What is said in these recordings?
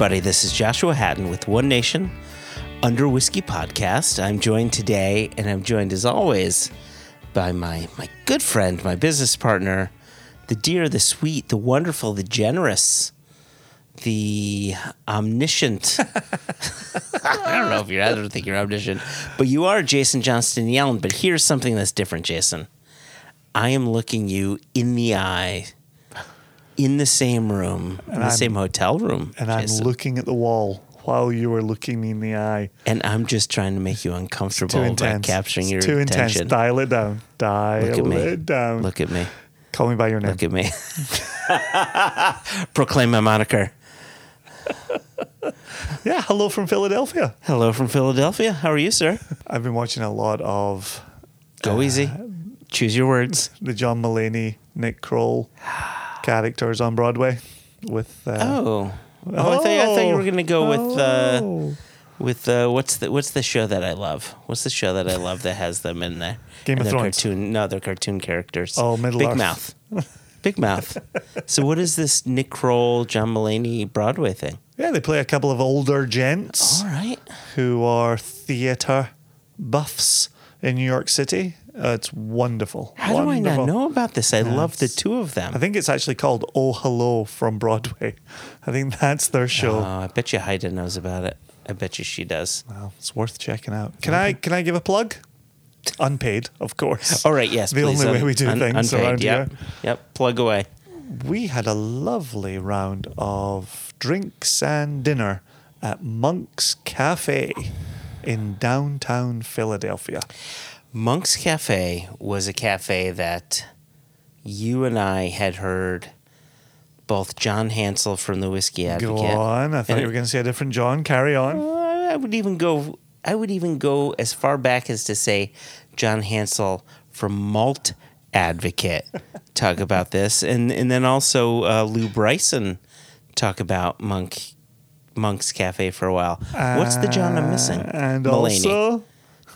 Everybody. This is Joshua Hatton with One Nation Under Whiskey Podcast. I'm joined today, and I'm joined as always by my my good friend, my business partner, the dear, the sweet, the wonderful, the generous, the omniscient. I don't know if you're. I don't think you're omniscient, but you are Jason Johnstone-Yellin. But here's something that's different, Jason. I am looking you in the eye, in the same room, in the I'm- same hotel room, and I'm looking at the wall while you were looking me in the eye. and I'm just trying to make you uncomfortable by capturing It's your too attention. intense. Dial it down. Dial Look at me. it down. Look at me. Call me by your name. Look at me. Proclaim my moniker. Yeah, hello from Philadelphia. Hello from Philadelphia. How are you, sir? I've been watching a lot of Go easy. Uh, Choose your words. the John Mulaney, Nick Kroll characters on Broadway with. Uh, Oh. Oh, I, thought, I thought you were going to go with uh, Oh. with uh, what's the what's the show that I love? What's the show that I love that has them in there? Game and of Thrones. Cartoon, no, they're cartoon characters. Oh, Middle Big Earth. Mouth. Big Mouth. so what is this Nick Kroll, John Mulaney Broadway thing? Yeah, they play a couple of older gents All right. who are theater buffs in New York City. Uh, it's wonderful. How do I not know about this? I love the two of them. I think it's actually called Oh Hello from Broadway. I think that's their show. Oh, I bet you Haida knows about it. I bet you she does. Well, it's worth checking out. Can I can I give a plug? Unpaid, of course. All right, yes. The please, only way we do things around yep. here. Yep. Plug away. We had a lovely round of drinks and dinner at Monk's Cafe in downtown Philadelphia. Monk's Cafe was a cafe that you and I had heard both John Hansell from the Whiskey Advocate. Go on. I thought you were going to say a different John. Carry on. I would even go. I would even go as far back as to say John Hansell from Malt Advocate talk about this, and and then also uh, Lew Bryson talk about Monk Monk's Cafe for a while. What's the John I'm missing? And Mulaney. also,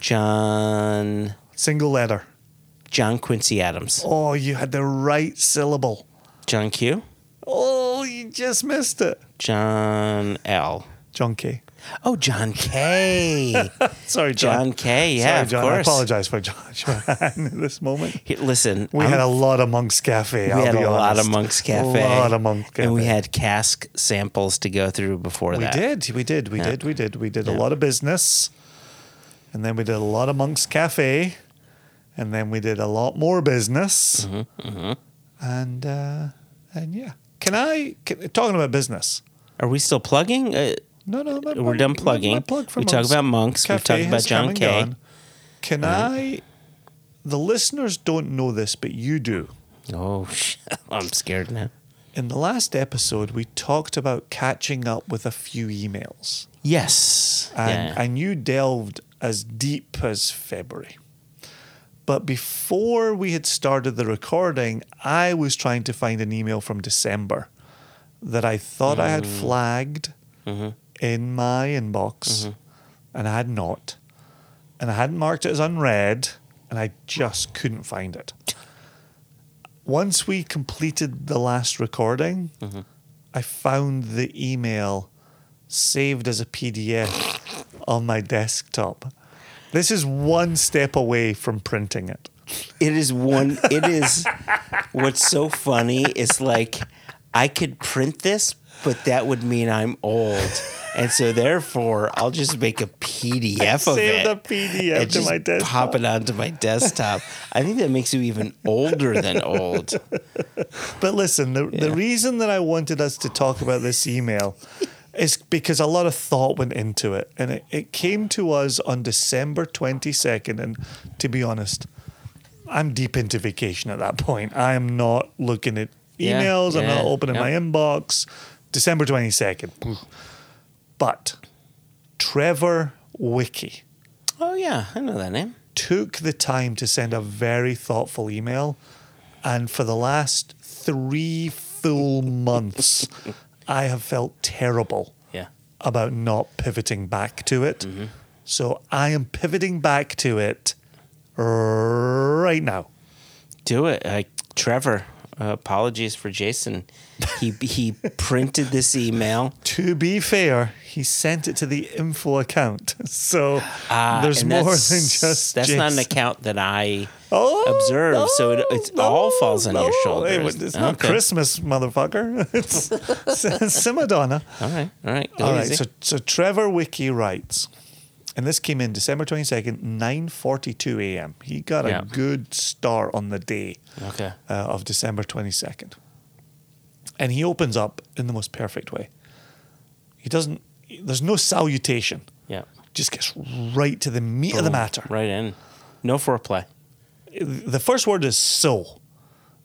John single letter. John Quincy Adams. Oh, you had the right syllable. John Q. Oh, you just missed it. John L. John K. Oh, John K. Sorry, John. John K. Yeah, Sorry, of John. I apologize for at this moment. Hey, Listen, We I'm had a lot of Monk's Cafe. We I'll had a lot of. Monk's Cafe. A lot of Monk's Cafe. And we had cask samples to go through before We that. did. We did. We Yeah. did. We did. We did a Yeah. lot of business, and then we did a lot of Monk's Cafe, and then we did a lot more business, Mm-hmm, and uh, and yeah. Can I can, talking about business? Are we still plugging? Uh, No, no. We're done plugging. plug We talk Monk's about Monks. We Cafe talk about John come and K. gone. Can I? The listeners don't know this, but you do. oh. I'm scared now. In the last episode, we talked about catching up with a few emails. Yes. and, yeah. and you delved as deep as February. But before we had started the recording, I was trying to find an email from December that I thought I Mm. had flagged Mm-hmm. in my inbox, and I had not. And I hadn't marked it as unread, and I just couldn't find it. Once we completed the last recording, Mm-hmm. I found the email saved as a PDF on my desktop. This is one step away from printing it. It is one. It is. what's so funny is like, I could print this, but that would mean I'm old, and so therefore I'll just make a PDF of it. Save the PDF and to my desktop. pop it onto my desktop. I think that makes you even older than old. But listen, the, the reason that I wanted us to talk about this email is because a lot of thought went into it. And it, it came to us on December 22nd. And to be honest, I'm deep into vacation at that point. I am not looking at Yeah, emails, I'm not opening yeah. my inbox. December 22nd. But Trevor Wiki Oh yeah, I know that name. took the time to send a very thoughtful email. And for the last three full months, I have felt terrible Yeah. about not pivoting back to it. So I am pivoting back to it right now. Do it. Like Trevor, Uh, apologies for Jason. He he printed this email. To be fair, he sent it to the info account. So Uh, there's more than just That's not an account that I Oh, observe, so it, no, all falls on no. your shoulders. it's not Okay. Christmas, motherfucker. It's Simadonna. All right, all right, All right. easy. So, so Trevor Wiki writes, and this came in December 22nd, 9.42 a.m. He got Yeah. a good start on the day okay. uh, of December 22nd. And he opens up in the most perfect way. He doesn't, there's no salutation. Yeah. Just gets right to the meat of the oh, matter. Right in. No foreplay. The first word is so,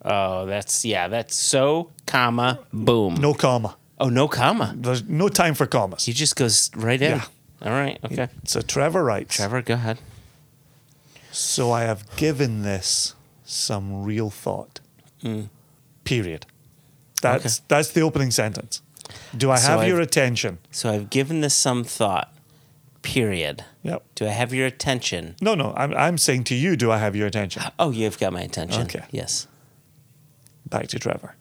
Oh, that's yeah. That's so, comma, boom. no comma. Oh, no comma. There's no time for commas. He just goes right in. Yeah. All right. Okay. So Trevor writes, Trevor, go ahead. So I have given this some real thought. Mm. Period. That's. Okay. that's the opening sentence. Do I So have I've- your attention? So I've given this some thought. Period. Yep. Do I have your attention? No, no. I'm I'm saying to you, do I have your attention? Oh, you've got my attention. Okay. Yes. Back to Trevor.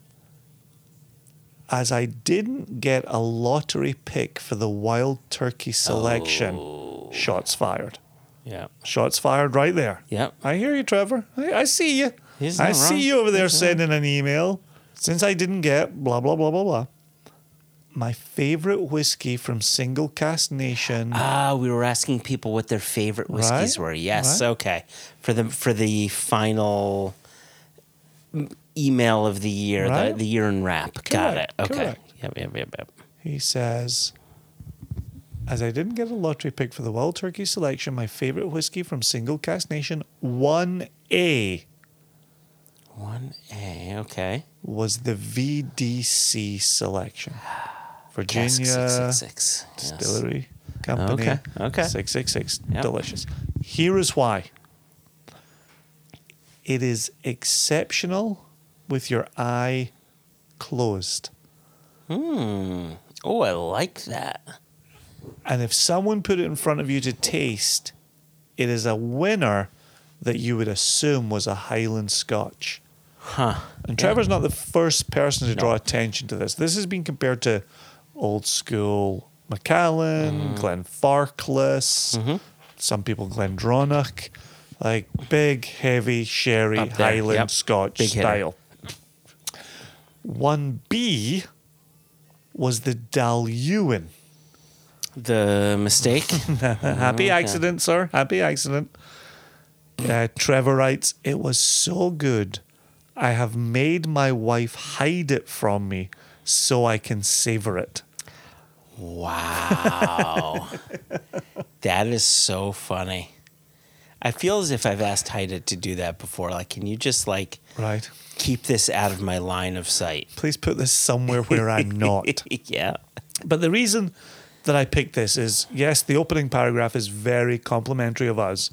As I didn't get a lottery pick for the wild turkey selection, Oh. shots fired. Yeah. Shots fired right there. Yep. I hear you, Trevor. I, I see you. He's I not see you over there He's sending an email. Since I didn't get blah blah blah blah blah. My favorite whiskey from Single Cask Nation. Ah, we were asking people what their favorite whiskeys Right, were. Yes. right. Okay. For the for the final email of the year, the, Right. the year in wrap. Got it. Okay. correct. Yep. Yep. Yep. Yep. He says, as I didn't get a lottery pick for the Wild Turkey selection, my favorite whiskey from Single Cask Nation 1A One A. Okay. was the VDC selection. Virginia six six six. Yes. Distillery Company. Okay, okay. 666. Yep. Delicious. Here is why it is exceptional with your eye closed. Hmm. Oh, I like that. And if someone put it in front of you to taste, it is a winner that you would assume was a Highland Scotch. Huh. And Trevor's not the first person to draw attention to this. This has been compared to old school Macallan, Mm-hmm. Glenfarclas, some people Glendronach, like big, heavy, sherry, Highland yep. Scotch Big hitter. style. 1B was the Dailuaine. The mistake. Happy accident, sir. Happy accident. Uh, Trevor writes, It was so good. I have made my wife hide it from me so I can savor it. Wow. that is so funny. I feel as if I've asked Haida to do that before. Like, can you just like Right. keep this out of my line of sight? Please put this somewhere where I'm not. yeah. But the reason that I picked this is yes, the opening paragraph is very complimentary of us,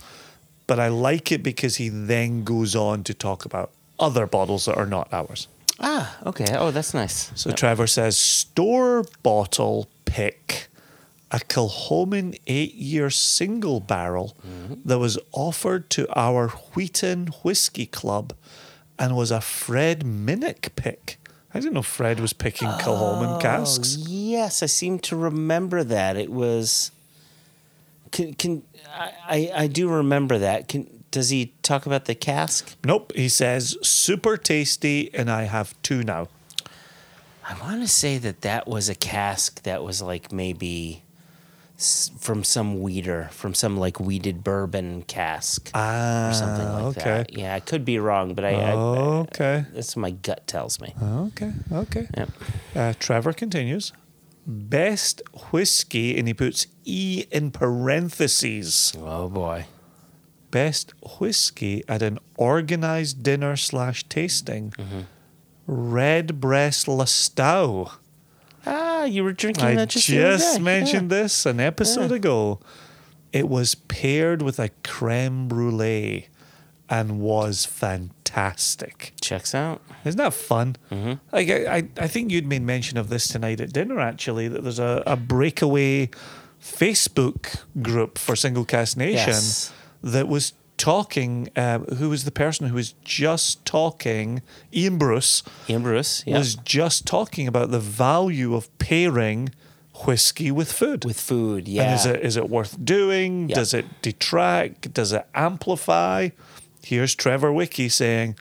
but I like it because he then goes on to talk about other bottles that are not ours. Ah, okay. Oh, that's nice. So Trevor says store bottle pick a Kilchoman eight year single barrel that was offered to our Wheaton Whiskey Club and was a Fred Minnick pick. I didn't know Fred was picking Kilchoman casks. Oh, yes, I seem to remember that. It was. Can can I? I, I do remember that. Can does he talk about the cask? Nope, he says super tasty, and I have two now. I want to say that that was a cask that was like maybe s- from some weeder, from some like weeded bourbon cask Ah, or something like okay. that. Yeah, I could be wrong, but I, I, Okay. that's what my gut tells me. Okay. Okay. Yep. Uh, Trevor continues. Best whiskey, and he puts E in parentheses. Oh boy. Best whiskey at an organized dinner slash tasting. Mm-hmm. Red Breast Lastau. Ah, you were drinking I that just, just, the other day. mentioned this an episode ago. It was paired with a creme brulee and was fantastic. Yeah. Checks out. Isn't that fun? Mm-hmm. Like I, I, I think you'd made mention of this tonight at dinner. Actually, that there's a, a breakaway Facebook group for Single Cask Nation Yes. That was talking. Uh, who was the person who was just talking? Ian Bruce Ian Bruce, yeah. was just talking about the value of pairing whiskey with food. with food, yeah. And is it is it worth doing? Yeah. Does it detract? Does it amplify? Here's Trevor Wiki saying,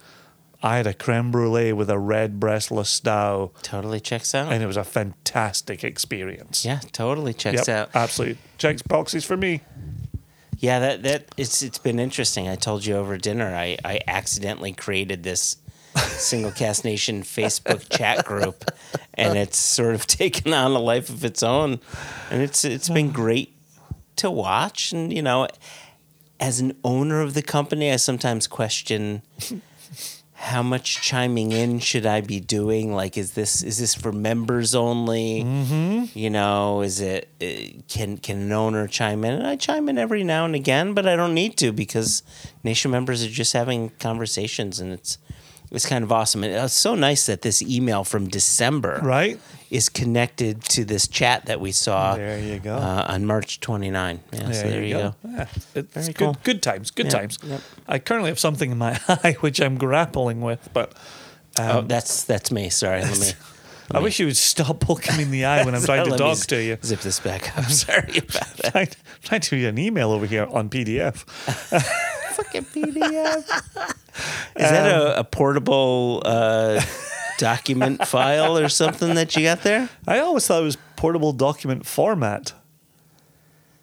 I had a creme brulee with a Redbreast Lustau, totally checks out. and it was a fantastic experience. yeah, totally checks Yep, out. absolutely. Checks boxes for me. Yeah, that that it's it's been interesting. I told you over dinner. I I accidentally created this Single Cask Nation Facebook chat group, and it's sort of taken on a life of its own, and it's it's been great to watch. And you know, as an owner of the company, I sometimes question. How much chiming in should I be doing? Like, is this is this for members only? Mm-hmm. You know, is it uh, can can an owner chime in? And I chime in every now and again, but I don't need to because nation members are just having conversations, and it's it's kind of awesome. And uh, it's so nice that this email from December Right? is connected to this chat that we saw. There you go. uh, on March 29. Yeah, so there you go. Yeah, it's Very good, cool. good times. Good Yeah, times. yep. I currently have something in my eye which I'm grappling with, but oh, um, that's that's me. Sorry, let me. I wish you would stop poking me in the eye when I'm trying to talk to you. Zip this back up. I'm sorry about that. trying, trying to read an email over here on PDF. Fucking PDF. Is that a, a portable uh, document file or something that you got there? I always thought it was portable document format.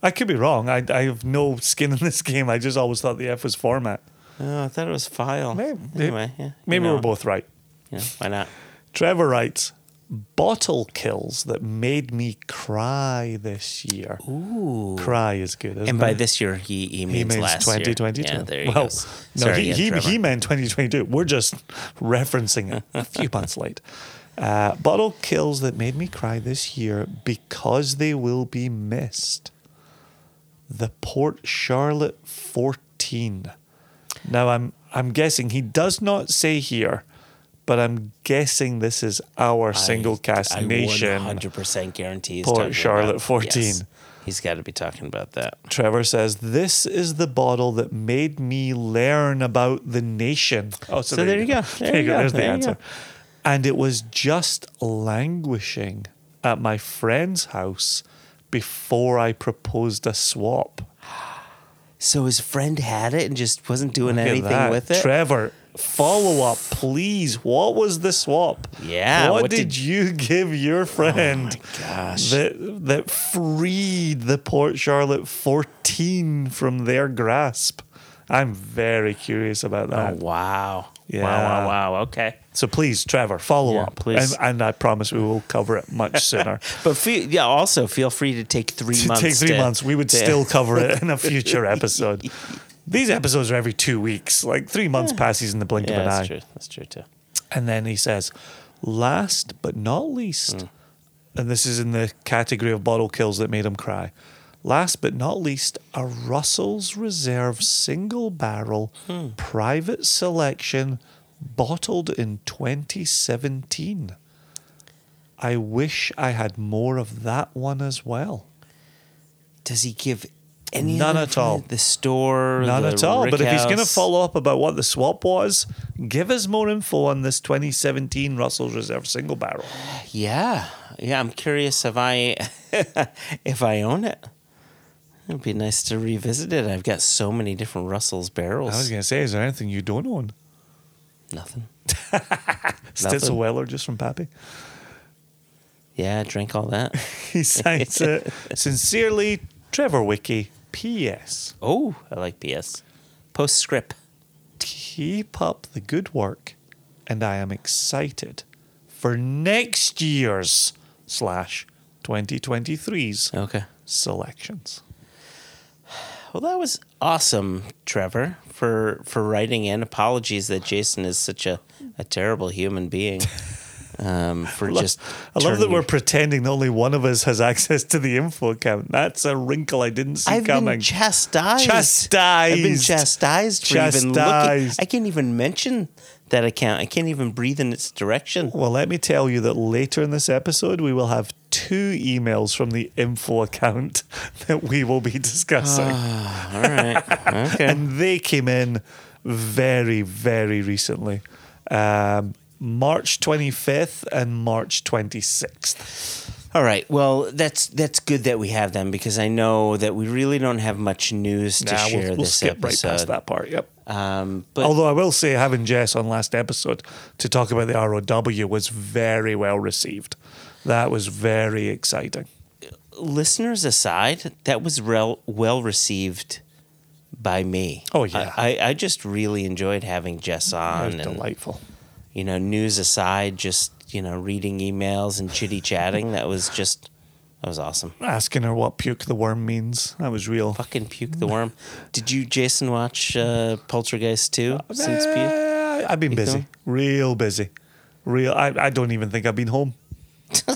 I could be wrong. I, I have no skin in this game. I just always thought the F was format. Oh, I thought it was file. Maybe- Anyway, yeah. Maybe you know, we're both right. Yeah, why not? Trevor writes, bottle kills that made me cry this year. Ooh. Cry is good, And by it? this year, he, he means he means last year. 2022. Yeah, there well, go. no, Sorry he, he, he meant 2022. We're just referencing it a few months late. Uh, bottle kills that made me cry this year because they will be missed. The Port Charlotte 14. Now I'm I'm guessing he does not say here, but I'm guessing this is our single cask I nation. 100% guarantee Port Charlotte about- 14. Yes, he's got to be talking about that. Trevor says, This is the bottle that made me learn about the nation. Oh, So there you go. There you go. There's the There you answer. go. And it was just languishing at my friend's house before I proposed a swap. So his friend had it and just wasn't doing Look anything with it? Trevor, follow up, please. What was the swap? Yeah, What, what did, did- you give your oh friend gosh. that that freed the Port Charlotte 14 from their grasp? I'm very curious about that. oh, that. wow. Yeah. Wow, wow, wow. Okay. So please, Trevor, follow Yeah, up. please. And, and I promise we will cover it much sooner. But feel, yeah, also feel free to take three to months. take three to- months, we would to- still cover it in a future episode. These episodes are every two weeks. Like three months passes in the blink of an eye. that's eye. true. That's true too. And then he says, last but not least, Mm. and this is in the category of bottle kills that made him cry. Last but not least, a Russell's Reserve single barrel Hmm. private selection bottled in 2017. I wish I had more of that one as well. Does he give any None at all. The store, None the at all. But if he's going to follow up about what the swap was, give us more info on this 2017 Russell's Reserve single barrel. yeah, yeah. I'm curious if I if I own it. It'd be nice to revisit it. I've got so many different Russell's barrels. I was going to say, is there anything you don't own? Nothing. Stitzel Weller just from Pappy. Yeah, I drank all that. He signs it. Sincerely, Trevor Wiki. P.S. oh, I like PS. Postscript. Keep up the good work, and I am excited for next year's slash 2023's Okay. selections. Well, that was awesome, Trevor, for for writing in. Apologies that Jason is such a, a terrible human being. Um, for just I love that we're pretending that only one of us has access to the info account. That's a wrinkle I didn't see coming. I've coming. been chastised. Chastised. I've been chastised for even looking. I can't even mention that account. I can't even breathe in its direction. well, let me tell you that later in this episode, we will have two emails from the info account that we will be discussing. All right. Okay. and they came in very, very recently. Um, March 25th and March 26th. All right. Well, that's that's good that we have them because I know that we really don't have much news to Nah, share we'll, we'll this skip right past that part. Yep. Um, but Although I will say, having Jess on last episode to talk about the ROW was very well received. That was very exciting. listeners aside, that was rel- well received by me. Oh, yeah. I, I, I just really enjoyed having Jess It on, was delightful. You know, news aside, just you know, reading emails and chitty chatting. that was just that was awesome. Asking her what puke the worm means. That was real. Fucking puke the worm. Did you, Jason, watch uh, Poltergeist too? Since puke? Uh, I've been busy, real busy, real. I, I don't even think I've been home.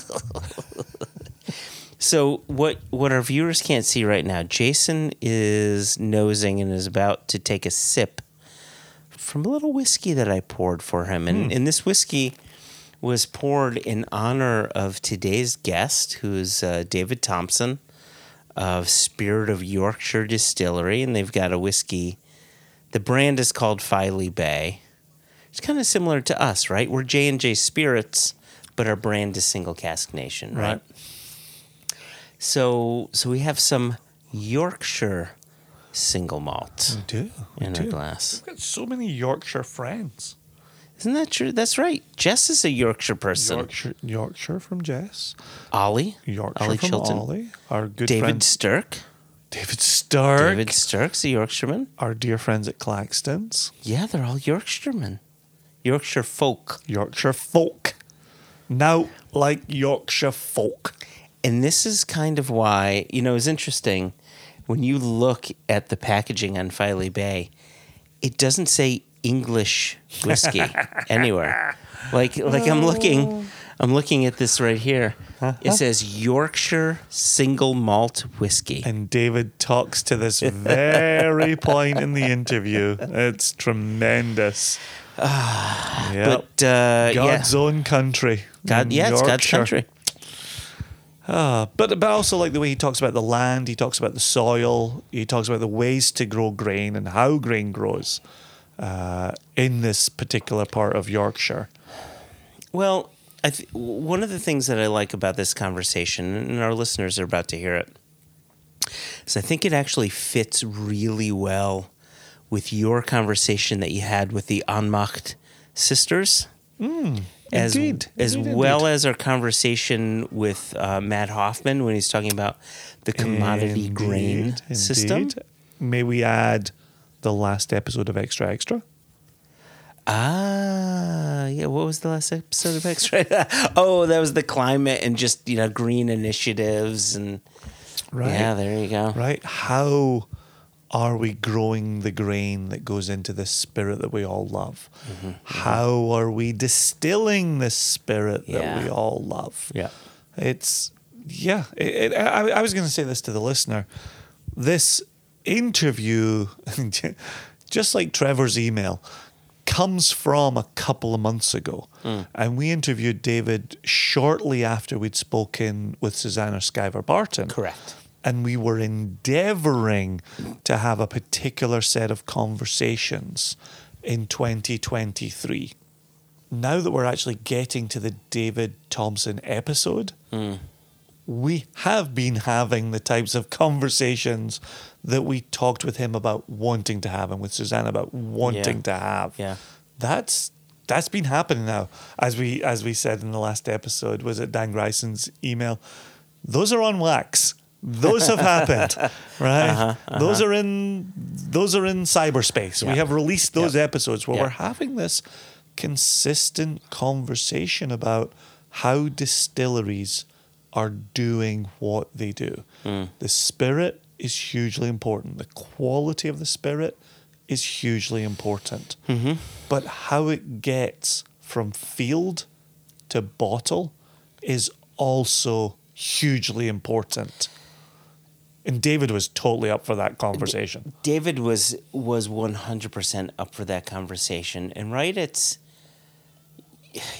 So what what our viewers can't see right now, Jason is nosing and is about to take a sip from a little whiskey that I poured for him. And, and this whiskey was poured in honor of today's guest, who's uh, David Thompson of Spirit of Yorkshire Distillery. And they've got a whiskey. The brand is called Filey Bay. It's kind of similar to us, right? We're J and J Spirits, but our brand is Single Cask Nation, right? Right. So, so we have some Yorkshire single malt do. We in do. our glass. I've got so many Yorkshire friends. Isn't that true? That's right. Jess is a Yorkshire person. Yorkshire, Yorkshire from Jess. Ollie, Yorkshire Ollie from Chilton, Ollie. Our good David friend Stirk. David Stirk. David Stirk's a Yorkshireman. Our dear friends at Claxton's. Yeah, they're all Yorkshiremen. Yorkshire folk. Yorkshire folk. Now, like Yorkshire folk. And this is kind of why, you know, it's interesting when you look at the packaging on Filey Bay, it doesn't say English whiskey anywhere. Like like I'm looking I'm looking at this right here. It says Yorkshire single malt whiskey. And David talks to this very point in the interview. It's tremendous. yep. But uh, yeah, God's own country. God, yeah, it's God's country. Ah, but but I also like the way he talks about the land. He talks about the soil. He talks about the ways to grow grain and how grain grows uh, in this particular part of Yorkshire. Well, I th- one of the things that I like about this conversation, and our listeners are about to hear it, is I think it actually fits really well with your conversation that you had with the Anmacht sisters. As, indeed, as indeed, well indeed. as our conversation with uh, Matt Hofmann when he's talking about the commodity grain system. May we add the last episode of Extra Extra? Ah, yeah. What was the last episode of X-Ray? oh, that was the climate and just you know green initiatives and Right. yeah. There you go. Right? How are we growing the grain that goes into this spirit that we all love? Mm-hmm, How are we distilling this spirit that we all love? Yeah. It's yeah. It, it, I, I was going to say this to the listener. This interview, just like Trevor's email, comes from a couple of months ago, and we interviewed David shortly after we'd spoken with Susannah Skiver Barton. Correct. And we were endeavoring to have a particular set of conversations in 2023 now that we're actually getting to the David Thompson episode, hmm. we have been having the types of conversations that we talked with him about wanting to have and with Suzanne about wanting Yeah. to have. Yeah. That's that's been happening now. As we as we said in the last episode, was it Dan Greison's email? Those are on wax. Those have happened, right? Uh-huh, uh-huh. Those are in those are in cyberspace. We have released those Yeah. episodes where Yeah. we're having this consistent conversation about how distilleries are doing what they do. Hmm. The spirit is hugely important. The quality of the spirit is hugely important. Mm-hmm. But how it gets from field to bottle is also hugely important. And David was totally up for that conversation. David was was one hundred percent up for that conversation, and right, it's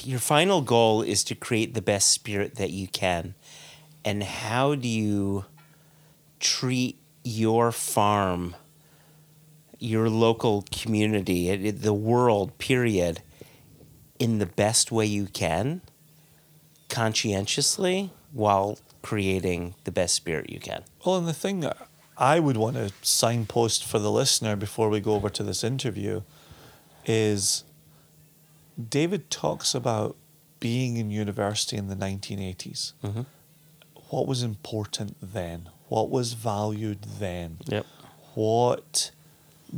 your final goal is to create the best spirit that you can, and how do you treat your farm, your local community, it- it- the world, period, in the best way you can, conscientiously, while creating the best spirit you can. Well, and the thing that I would want to signpost for the listener before we go over to this interview is David talks about being in university in the 1980s. Mhm. What was important then? What was valued then? Yep. What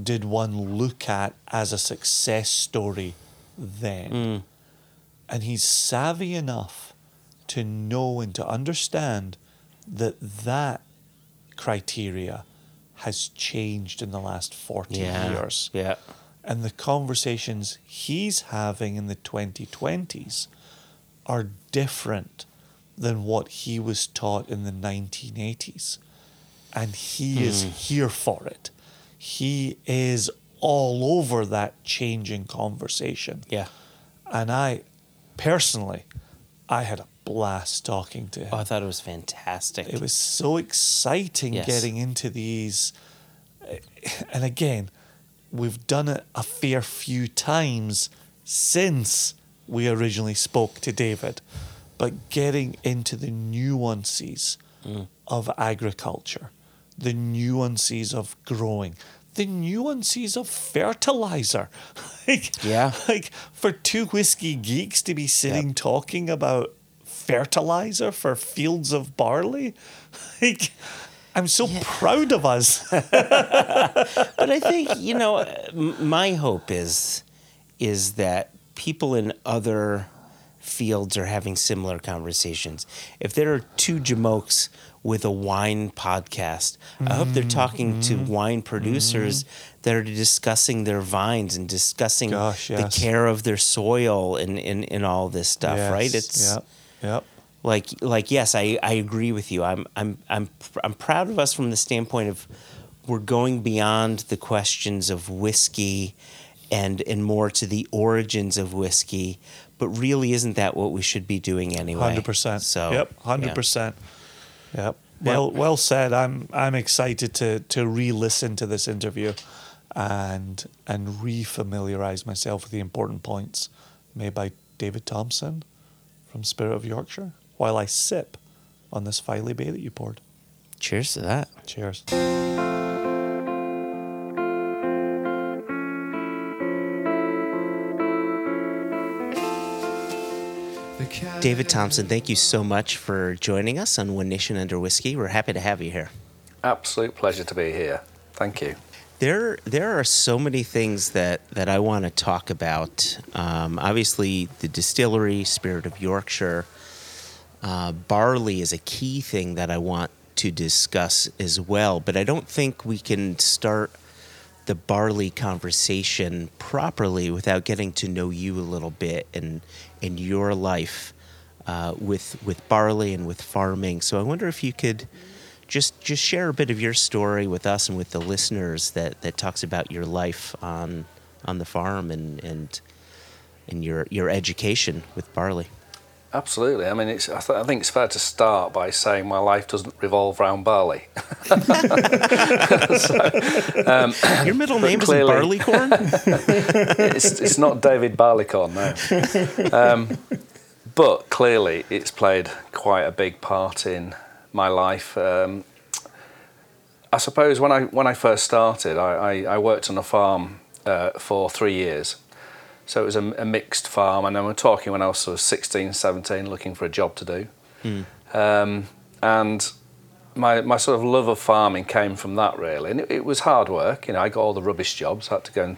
did one look at as a success story then? Mm. And he's savvy enough to know and to understand that that criteria has changed in the last 40 Yeah. years. Yeah. And the conversations he's having in the 2020s are different than what he was taught in the 1980s. And he is hmm. here for it. He is all over that changing conversation. Yeah. And I personally, I had a blast talking to him. Oh, I thought it was fantastic. It was so exciting Yes. getting into these. And again, we've done it a fair few times since we originally spoke to David, but getting into the nuances Mm. of agriculture, the nuances of growing, the nuances of fertilizer. like, Yeah. Like for two whiskey geeks to be sitting talking about fertilizer for fields of barley, like I'm so proud of us. but I think you know, my hope is is that people in other fields are having similar conversations. If there are two jamokes with a wine podcast, I hope they're talking to Mm-hmm. wine producers that are discussing their vines and discussing Gosh, the care of their soil and, and, and all this stuff, right? It's yep, yep. like like yes I, I agree with you i'm i'm i'm i'm proud of us from the standpoint of we're going beyond the questions of whiskey and and more to the origins of whiskey but really isn't that what we should be doing anyway Hundred percent. so yep, hundred yeah. percent. Yep. Well, well said. I'm I'm excited to to re-listen to this interview, and and re-familiarize myself with the important points made by David Thompson from Spirit of Yorkshire while I sip on this Filey Bay that you poured. cheers to that Cheers. david thompson thank you so much for joining us on one nation under whiskey we're happy to have you here Absolute pleasure to be here. Thank you. There, there are so many things that, that I want to talk about. Um, obviously, the distillery, Spirit of Yorkshire, uh, barley is a key thing that I want to discuss as well. But I don't think we can start the barley conversation properly without getting to know you a little bit and in your life uh, with with barley and with farming. So I wonder if you could just just share a bit of your story with us and with the listeners that, that talks about your life on on the farm and and and your your education with barley. Absolutely. I mean, it's, I, th- I think it's fair to start by saying my life doesn't revolve around barley. Your middle name is Barleycorn. it's, it's not David Barleycorn, no. Um, but clearly, it's played quite a big part in my life. Um, I suppose when I when I first started, I, I, I worked on a farm uh, for three years. So it was a, a mixed farm, and then we're talking when I was sort of 16, 17, looking for a job to do. Um, and my, my sort of love of farming came from that really, and it, it was hard work. You know, I got all the rubbish jobs. I had to go and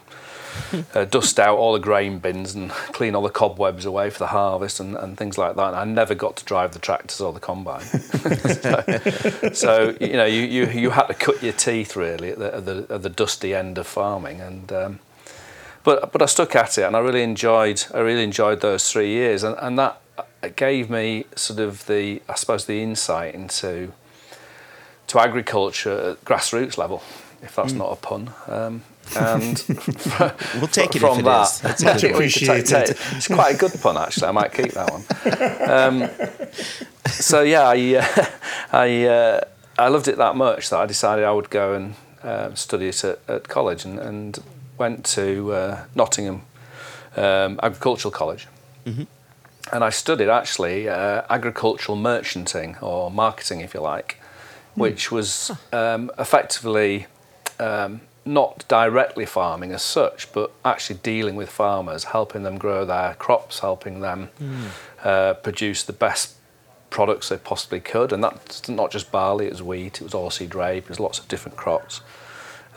uh, dust out all the grain bins and clean all the cobwebs away for the harvest and, and things like that. And I never got to drive the tractors or the combine. so, so, you know, you, you, you had to cut your teeth really at the, at the, at the dusty end of farming. And um, but but I stuck at it and I really enjoyed I really enjoyed those three years and, and that gave me sort of the I suppose the insight into to agriculture at grassroots level, if that's not a pun. Um, and we'll take it from if it that, is. That's Much a good one. appreciated. It's quite a good pun, actually. I might keep that one. Um, so yeah, I uh, I uh, I loved it that much that I decided I would go and uh, study it at, at college, and, and went to uh, Nottingham um, Agricultural College. And I studied actually uh, agricultural merchanting or marketing, if you like, which was um, effectively um, not directly farming as such, but actually dealing with farmers, helping them grow their crops, helping them uh, produce the best products they possibly could. And that's not just barley, it was wheat, it was oilseed rape, it was lots of different crops.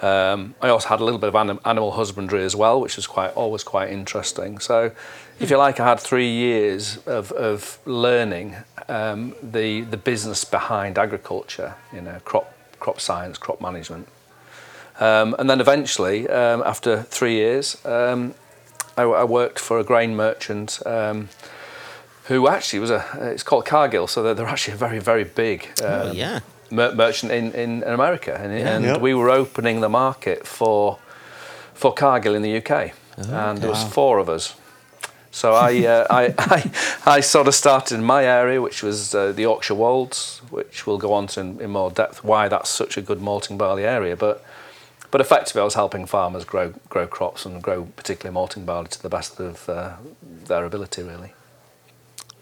Um, I also had a little bit of anim- animal husbandry as well, which was quite always quite interesting. So, if you like, I had three years of, of learning um, the the business behind agriculture, you know, crop crop science, crop management, um, and then eventually, um, after three years, um, I, I worked for a grain merchant. Um, who actually was a, it's called Cargill, so they're, they're actually a very, very big Oh, um, yeah. mer- merchant in, in America, and, and Yep. we were opening the market for for Cargill in the UK, and there was four of us. So I, uh, I, I, I sort of started in my area, which was uh, the Yorkshire Wolds, which we'll go on to in, in more depth why that's such a good malting barley area. But but effectively, I was helping farmers grow grow crops and grow particularly malting barley to the best of uh, their ability, really.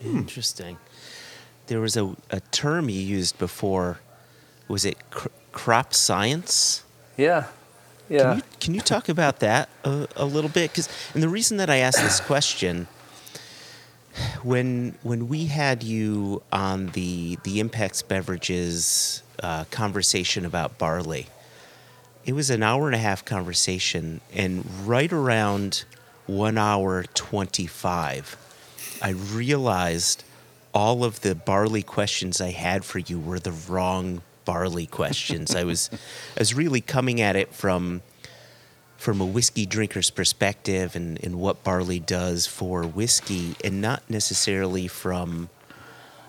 Interesting. There was a, a term you used before. Was it cr- crop science? Yeah, yeah. Can you, can you talk about that a, a little bit? Because and the reason that I asked this question, when when we had you on the the Impex Beverages uh, conversation about barley, it was an hour and a half conversation, and right around one hour twenty five, I realized all of the barley questions I had for you were the wrong barley questions. I was I was really coming at it from from a whiskey drinker's perspective and, and what barley does for whiskey and not necessarily from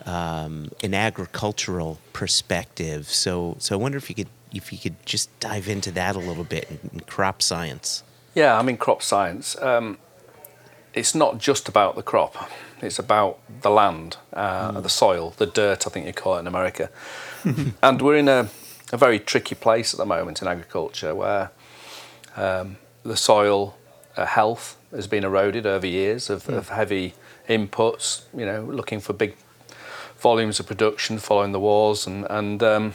um, an agricultural perspective. So so I wonder if you could if you could just dive into that a little bit in, crop science. Yeah, I mean, crop science. Um, it's not just about the crop. It's about the land, uh, the soil, the dirt. I think you call it in America. and we're in a, a very tricky place at the moment in agriculture, where um, the soil uh, health has been eroded over years of, of heavy inputs. You know, looking for big volumes of production following the wars, and and um,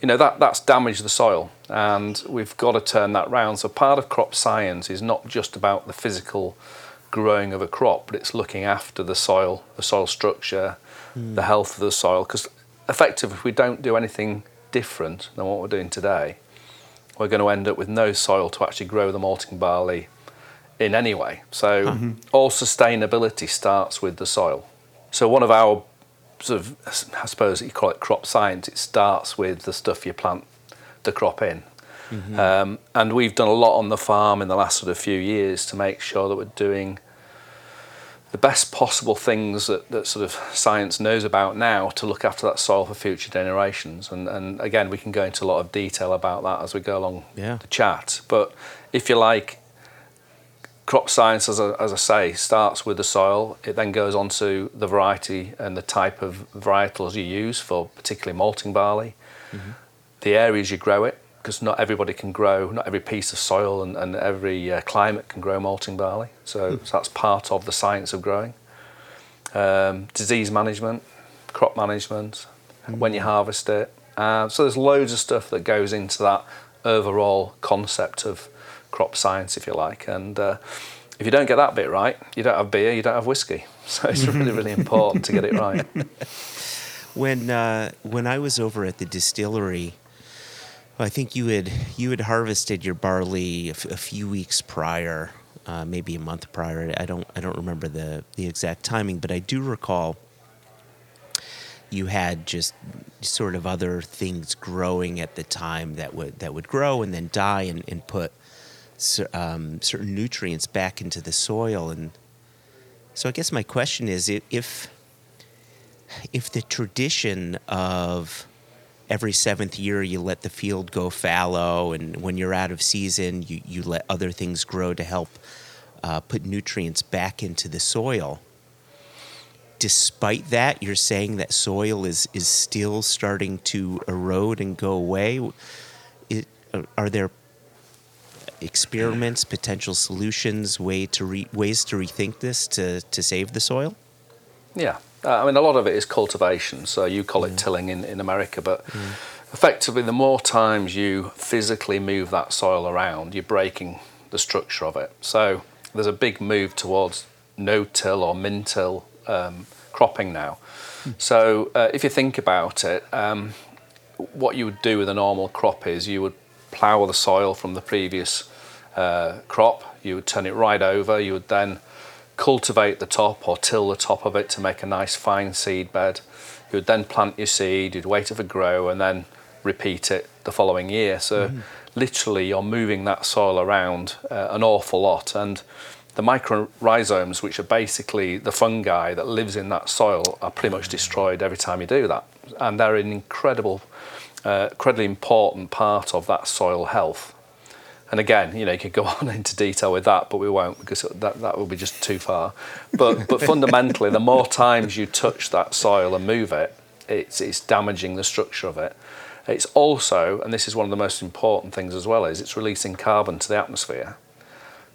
you know that that's damaged the soil and we've got to turn that round. So part of crop science is not just about the physical growing of a crop but it's looking after the soil the soil structure hmm. the health of the soil because effectively if we don't do anything different than what we're doing today we're going to end up with no soil to actually grow the malting barley in any way so mm-hmm. all sustainability starts with the soil. So one of our sort of, I suppose you call it crop science. It starts with the stuff you plant the crop in. Um, and we've done a lot on the farm in the last sort of few years to make sure that we're doing the best possible things that, that sort of science knows about now to look after that soil for future generations. And, and again, we can go into a lot of detail about that as we go along Yeah. the chat. But if you like, crop science, as I, as I say, starts with the soil. It then goes on to the variety and the type of varietals you use for particularly malting barley, the areas you grow it, because not everybody can grow, not every piece of soil and, and every uh, climate can grow malting barley. So, so that's part of the science of growing. Um, disease management, crop management, when you harvest it. Uh, so there's loads of stuff that goes into that overall concept of crop science, if you like. And uh, if you don't get that bit right, you don't have beer, you don't have whiskey. So it's really, really important to get it right. When uh, when I was over at the distillery, I think you had you had harvested your barley a, f- a few weeks prior, uh, maybe a month prior. I don't I don't remember the the exact timing, but I do recall you had just sort of other things growing at the time that would that would grow and then die and, and put um, certain nutrients back into the soil and so I guess my question is if if the tradition of every seventh year you let the field go fallow, and when you're out of season, you, you let other things grow to help uh, put nutrients back into the soil. Despite that, you're saying that soil is, is still starting to erode and go away. It, are there experiments, potential solutions, way to re, ways to rethink this to, to save the soil? Yeah, uh, I mean, a lot of it is cultivation. So you call it tilling in, in America, but mm. effectively, the more times you physically move that soil around, you're breaking the structure of it. So there's a big move towards no-till or min-till um, cropping now. Mm. So uh, if you think about it, um, what you would do with a normal crop is you would plough the soil from the previous uh, crop, you would turn it right over, you would then cultivate the top or till the top of it to make a nice fine seed bed. You would then plant your seed, you'd wait for it to grow, and then repeat it the following year. So mm. literally, you're moving that soil around uh, an awful lot, and the mycorrhizomes, which are basically the fungi that lives in that soil, are pretty much destroyed every time you do that, and they're an incredible, uh, incredibly important part of that soil health. And again, you know, you could go on into detail with that, but we won't because that, that would be just too far. But but fundamentally, the more times you touch that soil and move it, it's it's damaging the structure of it. It's also, and this is one of the most important things as well, is it's releasing carbon to the atmosphere.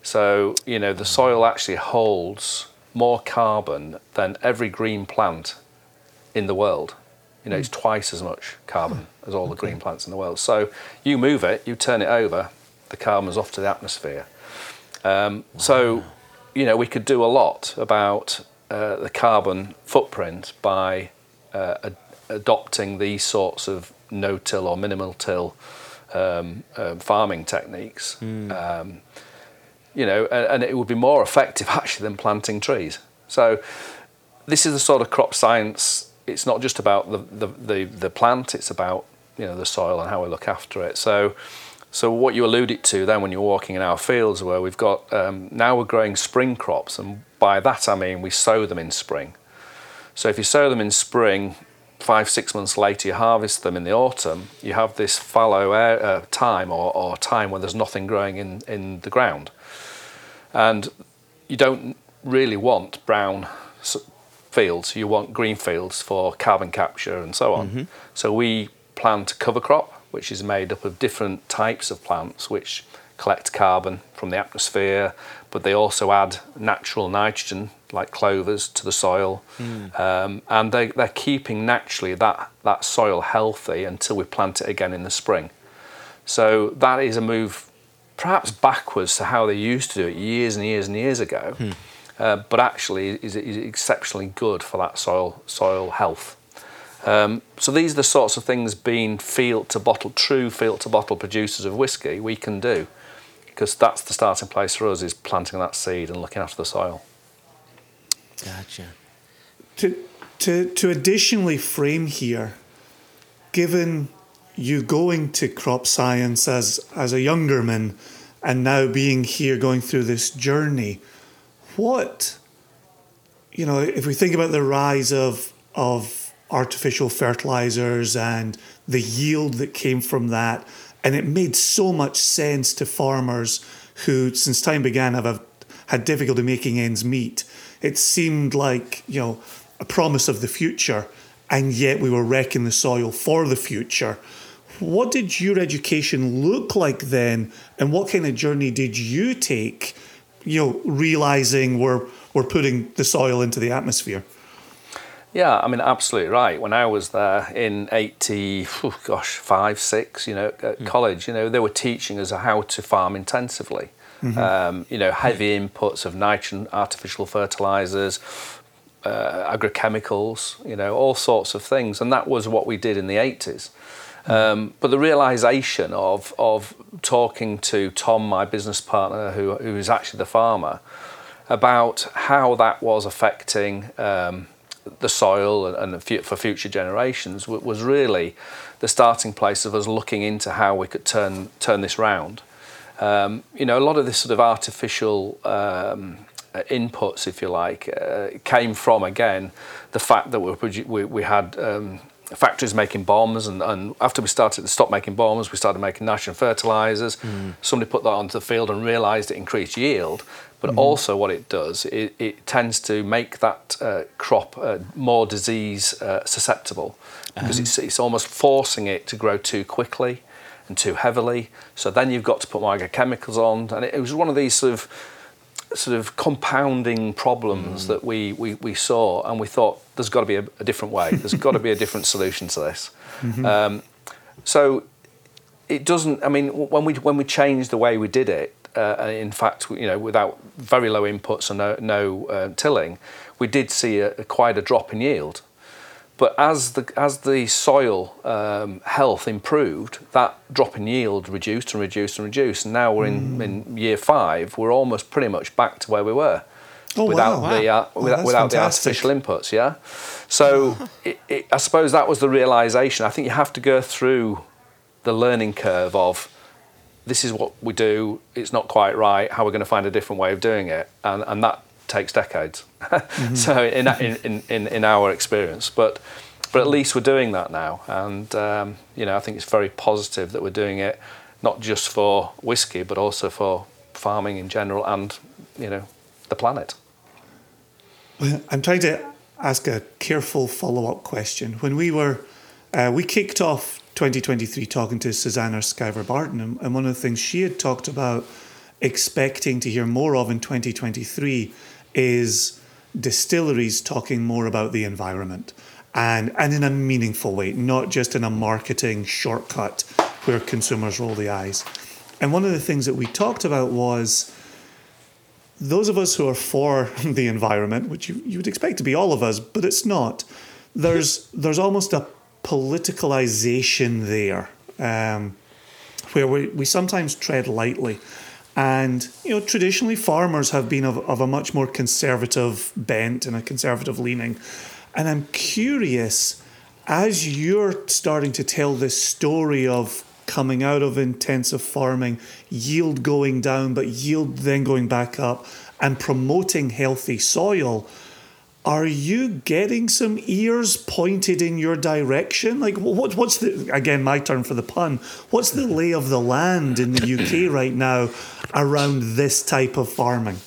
So you know, the soil actually holds more carbon than every green plant in the world. You know, it's hmm. twice as much carbon as all the green plants in the world. So you move it, you turn it over, the carbon's off to the atmosphere. Um, wow. So, you know, we could do a lot about uh, the carbon footprint by uh, ad- adopting these sorts of no-till or minimal-till um, uh, farming techniques. Mm. Um, you know, and, and, it would be more effective actually than planting trees. So, this is the sort of crop science. It's not just about the, the, the, the plant; it's about you know the soil and how we look after it. So, so what you alluded to then when you're walking in our fields where we've got, um, now we're growing spring crops and by that I mean we sow them in spring. So if you sow them in spring, five, six months later you harvest them in the autumn, you have this fallow air, uh, time or, or time when there's nothing growing in, in the ground. And you don't really want brown fields, you want green fields for carbon capture and so on. Mm-hmm. So we plant cover crop which is made up of different types of plants which collect carbon from the atmosphere, but they also add natural nitrogen, like clovers, to the soil. Mm. Um, and they, they're keeping naturally that, that soil healthy until we plant it again in the spring. So that is a move perhaps backwards to how they used to do it years and years and years ago, mm. uh, but actually is, is exceptionally good for that soil, soil health. Um, so these are the sorts of things being field to bottle, true field to bottle producers of whiskey we can do, because that's the starting place for us is planting that seed and looking after the soil. Gotcha. To to to additionally frame here, given you going to crop science as as a younger man, and now being here going through this journey, what you know, if we think about the rise of of artificial fertilizers and the yield that came from that. And it made so much sense to farmers who, since time began, have had difficulty making ends meet. It seemed like, you know, a promise of the future, and yet we were wrecking the soil for the future. What did your education look like then, and what kind of journey did you take, you know, realizing we're, we're putting the soil into the atmosphere? Yeah, I mean, absolutely right. When I was there in 80, oh gosh, five, six, you know, at mm. college, you know, they were teaching us how to farm intensively. Mm-hmm. Um, you know, heavy inputs of nitrogen, artificial fertilizers, uh, agrochemicals, you know, all sorts of things. And that was what we did in the 80s. Um, but the realization of, of talking to Tom, my business partner, who, who is actually the farmer, about how that was affecting um, the soil and, for future generations was really the starting place of us looking into how we could turn turn this round. Um, you know, a lot of this sort of artificial um, inputs, if you like, uh, came from again the fact that we we, we had um, factories making bombs, and, and after we started to stop making bombs, we started making nitrogen fertilizers. Mm. Somebody put that onto the field and realized it increased yield. But mm-hmm. also, what it does, it, it tends to make that uh, crop uh, more disease uh, susceptible because it's, it's almost forcing it to grow too quickly and too heavily. So then you've got to put more chemicals on, and it, it was one of these sort of sort of compounding problems mm. that we, we, we saw, and we thought there's got to be a, a different way. There's got to be a different solution to this. Mm-hmm. Um, so it doesn't. I mean, when we when we changed the way we did it, uh, in fact, you know, without very low inputs and no, no uh, tilling, we did see a, quite a drop in yield. But as the as the soil um, health improved, that drop in yield reduced and reduced and reduced. And now we're in, mm. in year five. We're almost pretty much back to where we were, oh, without wow. the uh, oh, without, without the artificial inputs. Yeah. So it, it, I suppose that was the realization. I think you have to go through the learning curve of this is what we do. It's not quite right. How we're going to find a different way of doing it, and and that takes decades. mm-hmm. so in, in, in, in our experience, but but at least we're doing that now, and um, you know I think it's very positive that we're doing it, not just for whiskey, but also for farming in general, and you know the planet. I'm trying to ask a careful follow up question. When we were uh, we kicked off 2023 talking to Susannah Skiver Barton, and one of the things she had talked about expecting to hear more of in 2023 is distilleries talking more about the environment and, and in a meaningful way, not just in a marketing shortcut where consumers roll the eyes. And one of the things that we talked about was those of us who are for the environment, which you, you would expect to be all of us, but it's not, there's, there's almost a politicalization there um, where we, we sometimes tread lightly. And you know, traditionally farmers have been of, of a much more conservative bent and a conservative leaning. And I'm curious, as you're starting to tell this story of coming out of intensive farming, yield going down, but yield then going back up, and promoting healthy soil, are you getting some ears pointed in your direction? Like, what, what's the, again, my turn for the pun, what's the lay of the land in the UK right now around this type of farming?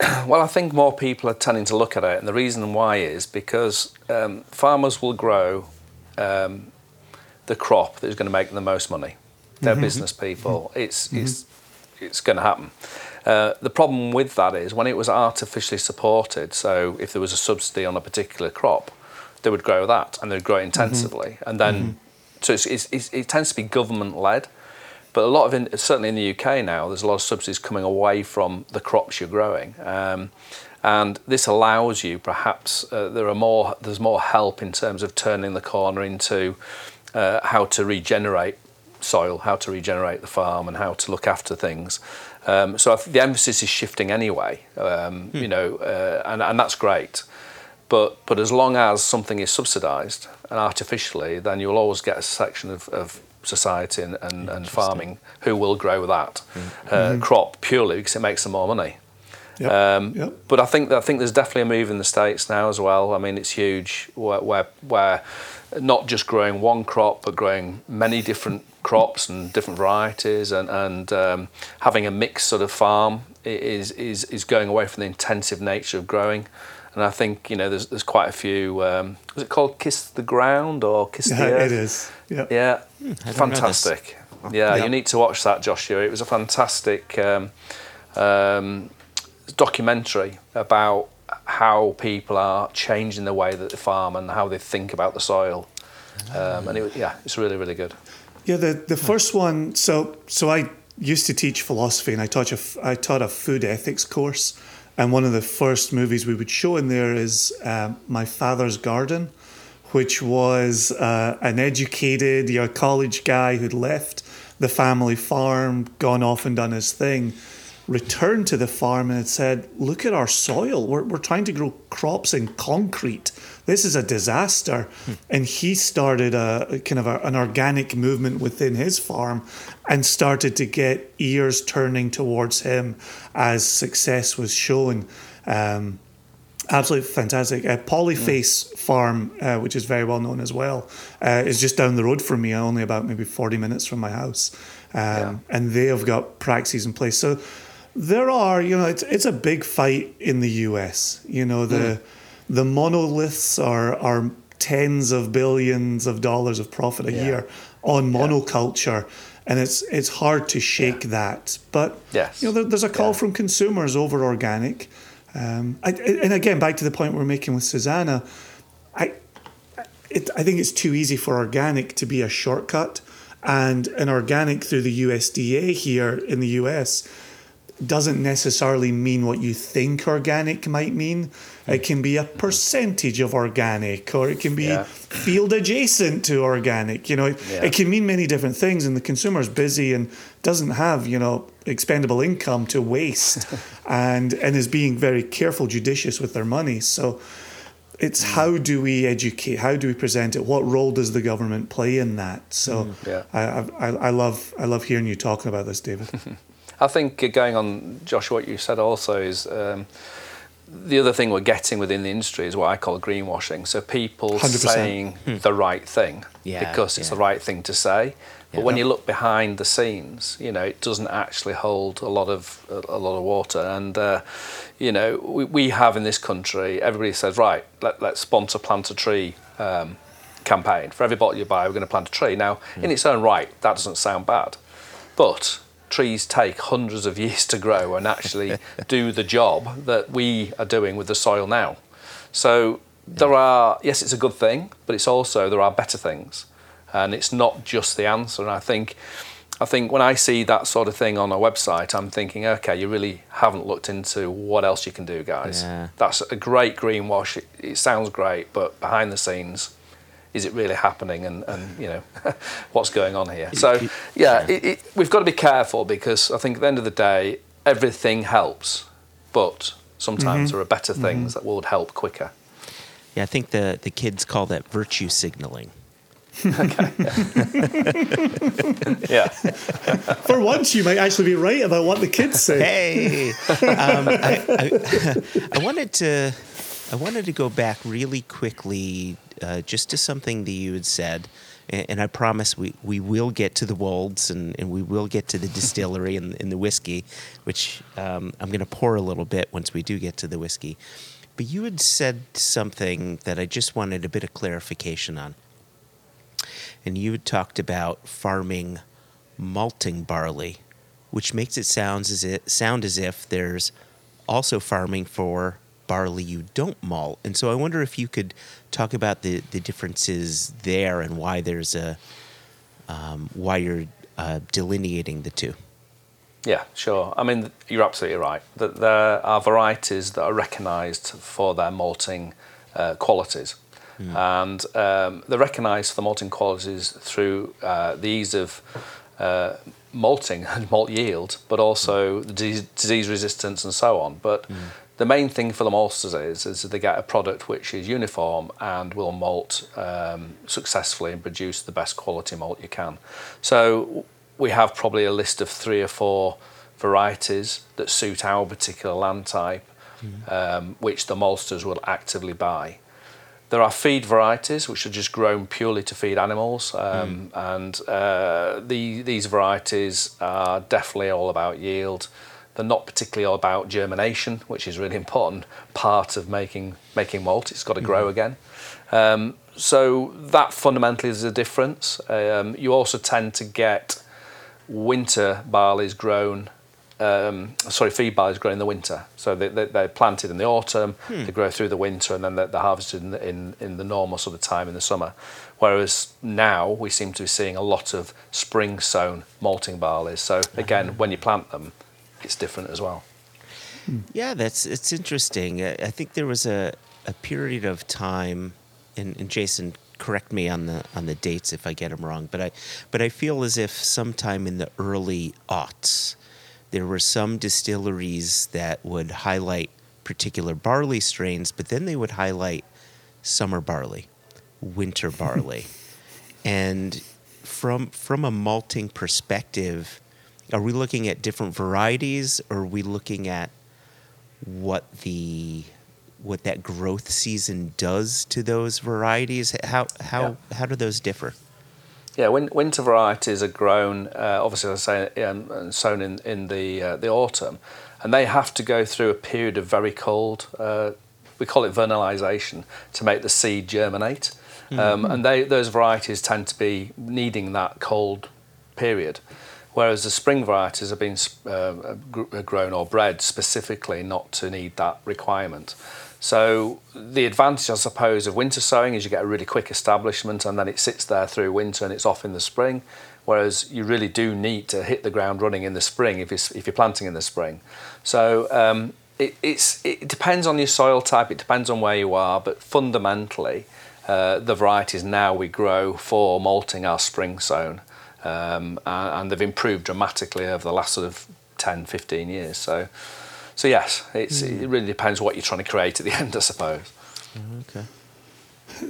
Well, I think more people are tending to look at it, and the reason why is because um, farmers will grow um, the crop that is going to make them the most money. They're mm-hmm. business people. Mm-hmm. It's it's it's going to happen. Uh, the problem with that is when it was artificially supported. So if there was a subsidy on a particular crop, they would grow that and they'd grow it intensively, mm-hmm. and then mm-hmm. so it's, it's, it's, it tends to be government led. But a lot of, in, certainly in the UK now, there's a lot of subsidies coming away from the crops you're growing. Um, and this allows you perhaps uh, there are more there's more help in terms of turning the corner into uh, how to regenerate soil, how to regenerate the farm, and how to look after things. Um, so the emphasis is shifting anyway, um, hmm. you know, uh, and, and that's great. But, but as long as something is subsidised and artificially, then you'll always get a section of, of society and, and, and farming who will grow that mm-hmm. uh, mm-hmm. crop purely because it makes them more money. Yep. Um, yep. But I think I think there's definitely a move in the states now as well. I mean, it's huge where, where, where not just growing one crop, but growing many different crops and different varieties, and and um, having a mixed sort of farm is is is going away from the intensive nature of growing. And I think you know there's there's quite a few. Um, was it called Kiss the Ground or Kiss yeah, the Earth? It is. Yeah. Yeah. Hmm, fantastic. Yeah, yeah, you need to watch that, Joshua. It was a fantastic um, um, documentary about how people are changing the way that they farm and how they think about the soil. Um, and it, yeah, it's really, really good. Yeah, the, the first one. So so I used to teach philosophy, and I taught a I taught a food ethics course. And one of the first movies we would show in there is uh, My Father's Garden, which was uh, an educated you know, college guy who'd left the family farm, gone off and done his thing, returned to the farm and had said, Look at our soil. We're, we're trying to grow crops in concrete this is a disaster. Hmm. And he started a kind of a, an organic movement within his farm and started to get ears turning towards him as success was shown. Um, absolutely fantastic. Uh, Polyface farm, uh, which is very well known as well, uh, is just down the road from me, only about maybe 40 minutes from my house. Um, yeah. And they have got praxis in place. So there are, you know, it's, it's a big fight in the US. You know, the, mm. the monoliths are, are tens of billions of dollars of profit a yeah. year on monoculture. Yeah. And it's it's hard to shake that, but yes. you know there, there's a call from consumers over organic, um, I, and again, back to the point we're making with Susannah, I, it, I think it's too easy for organic to be a shortcut, and an organic through the USDA here in the US doesn't necessarily mean what you think organic might mean. It can be a percentage of organic, or it can be yeah. field adjacent to organic. You know, it, yeah. it can mean many different things, and the consumer is busy and doesn't have you know expendable income to waste, and and is being very careful, judicious with their money. So. It's mm. how do we educate? How do we present it? What role does the government play in that? So, mm, yeah. I, I, I love I love hearing you talking about this, David. I think going on, Josh, what you said also is um, the other thing we're getting within the industry is what I call greenwashing. So people 100%. saying hmm. the right thing yeah, because it's yeah. the right thing to say. But yeah. when you look behind the scenes, you know, it doesn't actually hold a lot of a, a lot of water. And uh, you know, we, we have in this country, everybody says, right, let, let's sponsor plant a tree um, campaign. For every bottle you buy, we're going to plant a tree. Now, in its own right, that doesn't sound bad, but trees take hundreds of years to grow and actually do the job that we are doing with the soil now. So there are, yes, it's a good thing, but it's also, there are better things. And it's not just the answer. And I think, I think when I see that sort of thing on a website, I'm thinking, okay, you really haven't looked into what else you can do, guys. Yeah. That's a great greenwash. It, it sounds great, but behind the scenes, is it really happening and, and you know what's going on here so yeah it, it, we've got to be careful because i think at the end of the day everything helps but sometimes mm-hmm. there are better things mm-hmm. that would help quicker yeah i think the, the kids call that virtue signaling okay. yeah. For once, you might actually be right about what the kids say. Hey, um, I, I, I, wanted to, I wanted to go back really quickly uh, just to something that you had said, and, and, I promise we, we will get to the wolds and, and we will get to the distillery and, and the whiskey, which um, I'm going to pour a little bit once we do get to the whiskey. But you had said something that I just wanted a bit of clarification on. And you had talked about farming malting barley, which makes it sounds as it sound as if there's also farming for barley you don't malt. And so I wonder if you could talk about the, the differences there and why there's a um, why you're uh, delineating the two. Yeah, sure. I mean, you're absolutely right. That there are varieties that are recognised for their malting uh, qualities, mm. and um, they're recognised for the malting qualities through uh, the ease of uh, malting and malt yield, but also the disease resistance and so on. But mm the main thing for the maltsters is, is they get a product which is uniform and will malt um, successfully and produce the best quality malt you can. So we have probably a list of three or four varieties that suit our particular land type, mm. um, which the maltsters will actively buy. There are feed varieties which are just grown purely to feed animals, um, mm. and uh, the, these varieties are definitely all about yield. They're not particularly about germination, which is a really important part of making making malt. It's got to grow mm-hmm. again. Um, so that fundamentally is a difference. Um, you also tend to get winter barley's grown. Um, sorry, feed barley's grown in the winter. So they, they, they're planted in the autumn, hmm. they grow through the winter, and then they're, they're harvested in the, in, in the normal sort of time in the summer. Whereas now we seem to be seeing a lot of spring sown malting barley. So again, when you plant them, it's different as well. Yeah, that's it's interesting. I think there was a, a period of time, and, and Jason, correct me on the on the dates if I get them wrong, but I but I feel as if sometime in the early aughts, there were some distilleries that would highlight particular barley strains, but then they would highlight summer barley, winter barley, and from from a malting perspective are we looking at different varieties or are we looking at what the what that growth season does to those varieties? How how Yeah. how do those differ? Yeah, win, winter varieties are grown, uh, obviously, as I say, um, and sown in, in the, uh, the autumn, and they have to go through a period of very cold, uh, we call it vernalization, to make the seed germinate. Um, and they, those varieties tend to be needing that cold period, whereas the spring varieties have been uh, grown or bred specifically not to need that requirement. So the advantage, I suppose, of winter sowing is you get a really quick establishment, and then it sits there through winter and it's off in the spring. Whereas you really do need to hit the ground running in the spring if you're, if you're planting in the spring. So um, it, it depends on your soil type, it depends on where you are, but fundamentally, uh, the varieties now we grow for malting are spring sown, um, and, and they've improved dramatically over the last sort of 10, 15 years. So. So yes, it's, it really depends what you're trying to create at the end, I suppose. Okay.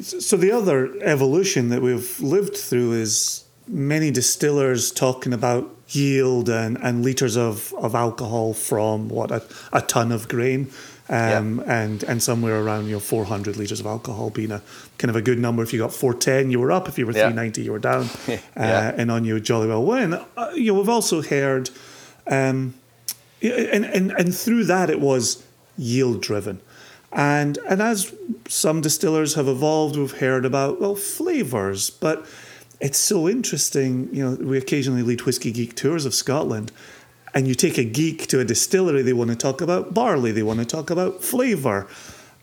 So the other evolution that we've lived through is many distillers talking about yield and, and liters of, of alcohol from what a, a ton of grain. Um, and and somewhere around you know 400 liters of alcohol being a kind of a good number. If you got 410, you were up. If you were Yeah. 390, you were down. Yeah. uh, and on you jolly well win. Uh, you know, we've also heard, um, and, and and through that it was yield driven, and and as some distillers have evolved, we've heard about well flavors, but it's so interesting. You know, we occasionally lead whiskey geek tours of Scotland, and you take a geek to a distillery, they want to talk about barley, they want to talk about flavor,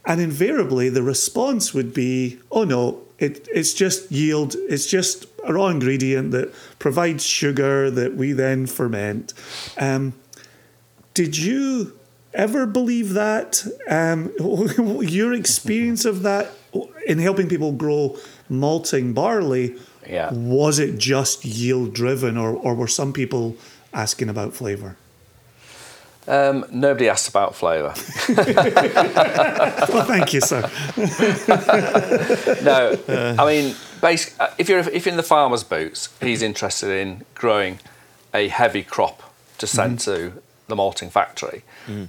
and invariably the response would be, "Oh no, it, it's just yield. It's just a raw ingredient that provides sugar that we then ferment." Um, did you ever believe that? Um, your experience of that in helping people grow malting barley, Yeah. was it just yield driven, or, or were some people asking about flavour? Um, nobody asked about flavour. Well, thank you, sir. no, I mean, uh, if you're if you're in the farmer's boots, he's interested in growing a heavy crop to send to the malting factory.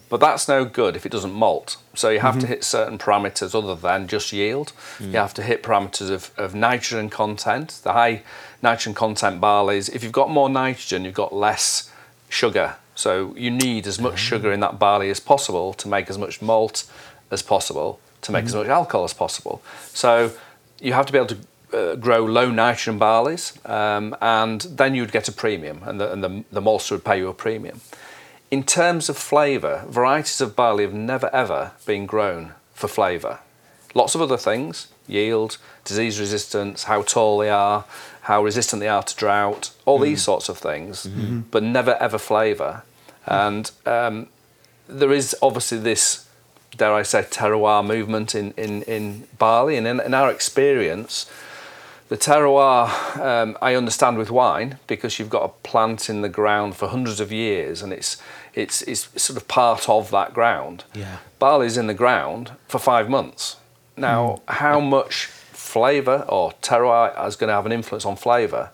But that's no good if it doesn't malt. So you have to hit certain parameters other than just yield. You have to hit parameters of, of nitrogen content. The high nitrogen content barleys, if you've got more nitrogen, you've got less sugar. So you need as much sugar in that barley as possible to make as much malt as possible, to make as much alcohol as possible. So you have to be able to uh, grow low nitrogen barleys, um, and then you'd get a premium, and the, and the, the maltster would pay you a premium. In terms of flavour, varieties of barley have never ever been grown for flavour. Lots of other things, yield, disease resistance, how tall they are, how resistant they are to drought, all these sorts of things, but never ever flavour. And um, there is obviously this, dare I say, terroir movement in, in, in barley, and in, in our experience, the terroir, um, I understand with wine because you've got a plant in the ground for hundreds of years and it's, it's, it's sort of part of that ground. Yeah. Barley's in the ground for five months. Now, how much flavour or terroir is going to have an influence on flavour?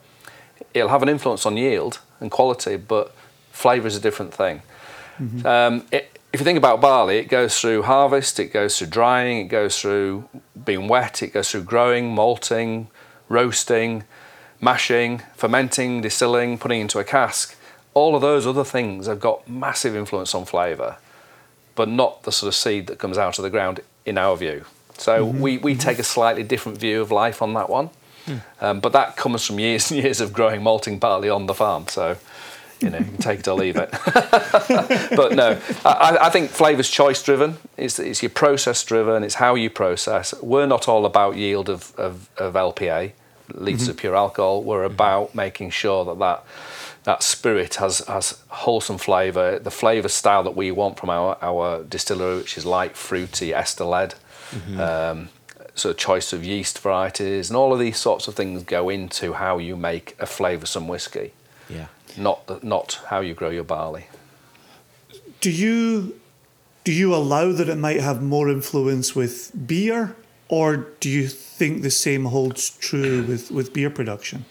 It'll have an influence on yield and quality, but flavour is a different thing. Um, it, if you think about barley, it goes through harvest, it goes through drying, it goes through being wet, it goes through growing, malting, roasting, mashing, fermenting, distilling, putting into a cask. All of those other things have got massive influence on flavour, but not the sort of seed that comes out of the ground, in our view. So mm-hmm. we, we take a slightly different view of life on that one. Hmm. Um, but that comes from years and years of growing malting barley on the farm. So, you know, you can take it or leave it. but no, I, I think flavour's choice driven. It's, it's your process driven. It's how you process. We're not all about yield of, of, of LPA, litres mm-hmm. of pure alcohol. We're mm-hmm. about making sure that that, that spirit has, has wholesome flavour, the flavour style that we want from our, our distillery, which is light, fruity, ester led. Um, sort of choice of yeast varieties and all of these sorts of things go into how you make a flavoursome whiskey, Yeah. not the, not how you grow your barley. Do you do you allow that it might have more influence with beer, or do you think the same holds true with, with beer production?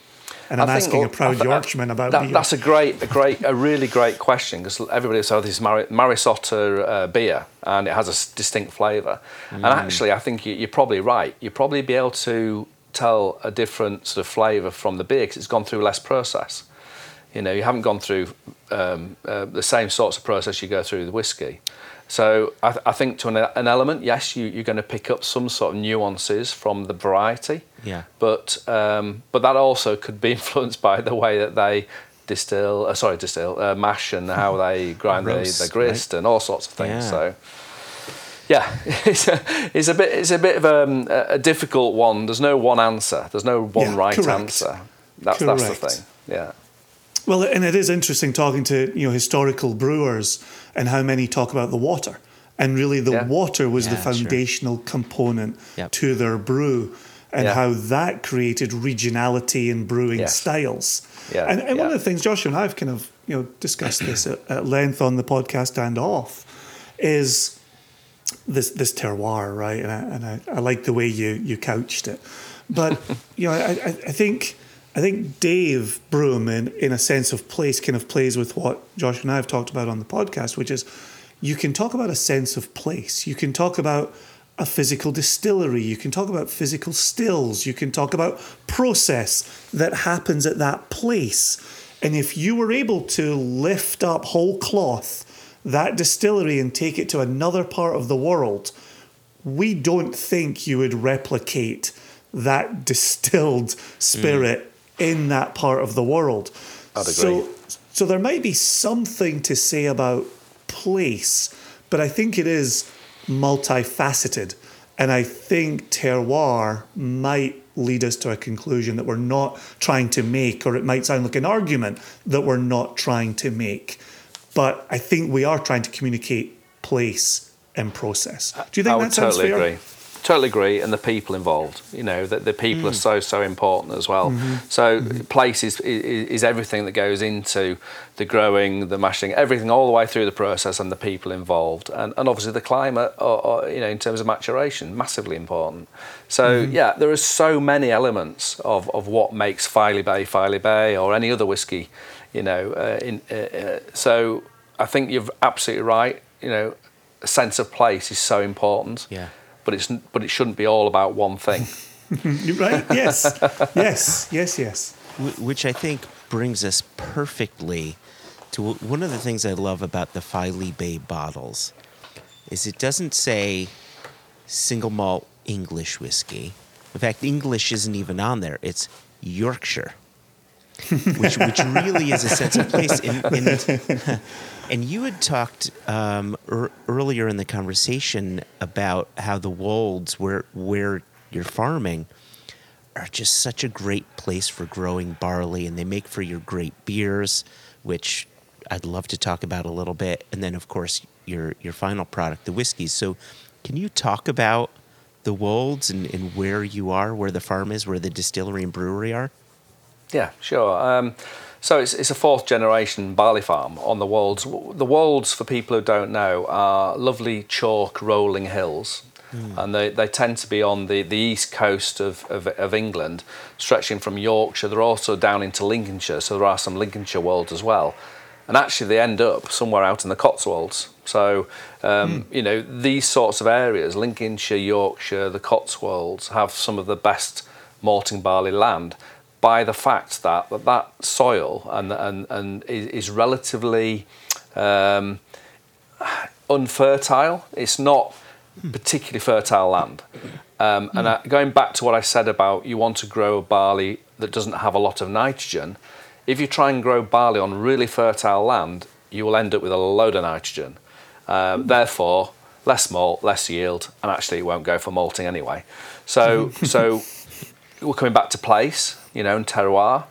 And I'm asking a proud I Yorkshireman about that, beer. That's a great, a great, a really great question because everybody says oh, this is Mar- Maris Otter uh, beer and it has a s- distinct flavour. Mm. And actually, I think you, you're probably right. You'll probably be able to tell a different sort of flavour from the beer because it's gone through less process. You know, you haven't gone through um, uh, the same sorts of process you go through with whiskey. So I, th- I think to an, an element, yes, you, you're going to pick up some sort of nuances from the variety. Yeah. But um, but that also could be influenced by the way that they distill, uh, sorry, distill, uh, mash, and how they grind the, Roast, the grist and all sorts of things. Yeah. So. Yeah, it's a, it's a bit it's a bit of um, a, a difficult one. There's no one answer. There's no one Yeah, right correct. answer. That's that's the thing. Yeah. Well, and it is interesting talking to you know historical brewers and how many talk about the water, and really the Yeah. water was the Yeah, sure. foundational component Yep. to their brew, and Yeah. how that created regionality in brewing Yes. styles. Yeah, And, and one of the things Joshua and I have kind of you know discussed this at, at length on the podcast and off is this this terroir, right? And I, and I, I like the way you you couched it, but you know, I, I think I think Dave Broom, in in a sense of place, kind of plays with what Josh and I have talked about on the podcast, which is you can talk about a sense of place. You can talk about a physical distillery. You can talk about physical stills. You can talk about process that happens at that place. And if you were able to lift up whole cloth that distillery and take it to another part of the world, we don't think you would replicate that distilled mm. spirit in that part of the world. So, so there might be something to say about place, but I think it is multifaceted. And I think terroir might lead us to a conclusion that we're not trying to make, or it might sound like an argument that we're not trying to make. But I think we are trying to communicate place and process. Do you think I would that sounds totally fair? agree. Totally agree, and the people involved. You know, that the people are Mm. so so important as well. Mm-hmm. So place is, is is everything that goes into the growing, the mashing, everything all the way through the process, and the people involved, and and obviously the climate, or, or, you know, in terms of maturation, massively important. So Mm-hmm. yeah, there are so many elements of of what makes Filey Bay Filey Bay or any other whiskey. You know, uh, in uh, uh, so I think you're absolutely right. You know, a sense of place is so important Yeah. But it's but it shouldn't be all about one thing. You- Right? Yes. yes. Yes. Yes. Which I think brings us perfectly to one of the things I love about the Filey Bay bottles is it doesn't say single malt English whiskey. In fact, English isn't even on there. It's Yorkshire, which which really is a sense of place. And, and, and you had talked um, er, earlier in the conversation about how the Wolds, where where you're farming, are just such a great place for growing barley, and they make for your great beers, which I'd love to talk about a little bit, and then of course your your final product, the whiskeys. So, can you talk about the Wolds and, and where you are, where the farm is, where the distillery and brewery are? Yeah, sure. Um, so it's, it's a fourth generation barley farm on the Wolds. The Wolds, for people who don't know, are lovely chalk rolling hills. And they, they tend to be on the, the east coast of, of, of England, stretching from Yorkshire. They're also down into Lincolnshire, so there are some Lincolnshire Wolds as well. And actually, they end up somewhere out in the Cotswolds. So, um, you know, these sorts of areas, Lincolnshire, Yorkshire, the Cotswolds, have some of the best malting barley land by the fact that that, that soil and, and, and is, is relatively um, unfertile. It's not particularly fertile land. Um, and uh, going back to what I said about you want to grow a barley that doesn't have a lot of nitrogen, if you try and grow barley on really fertile land, you will end up with a load of nitrogen. Um, Therefore, less malt, less yield, and actually it won't go for malting anyway. So, so we're coming back to place, you know, and terroir.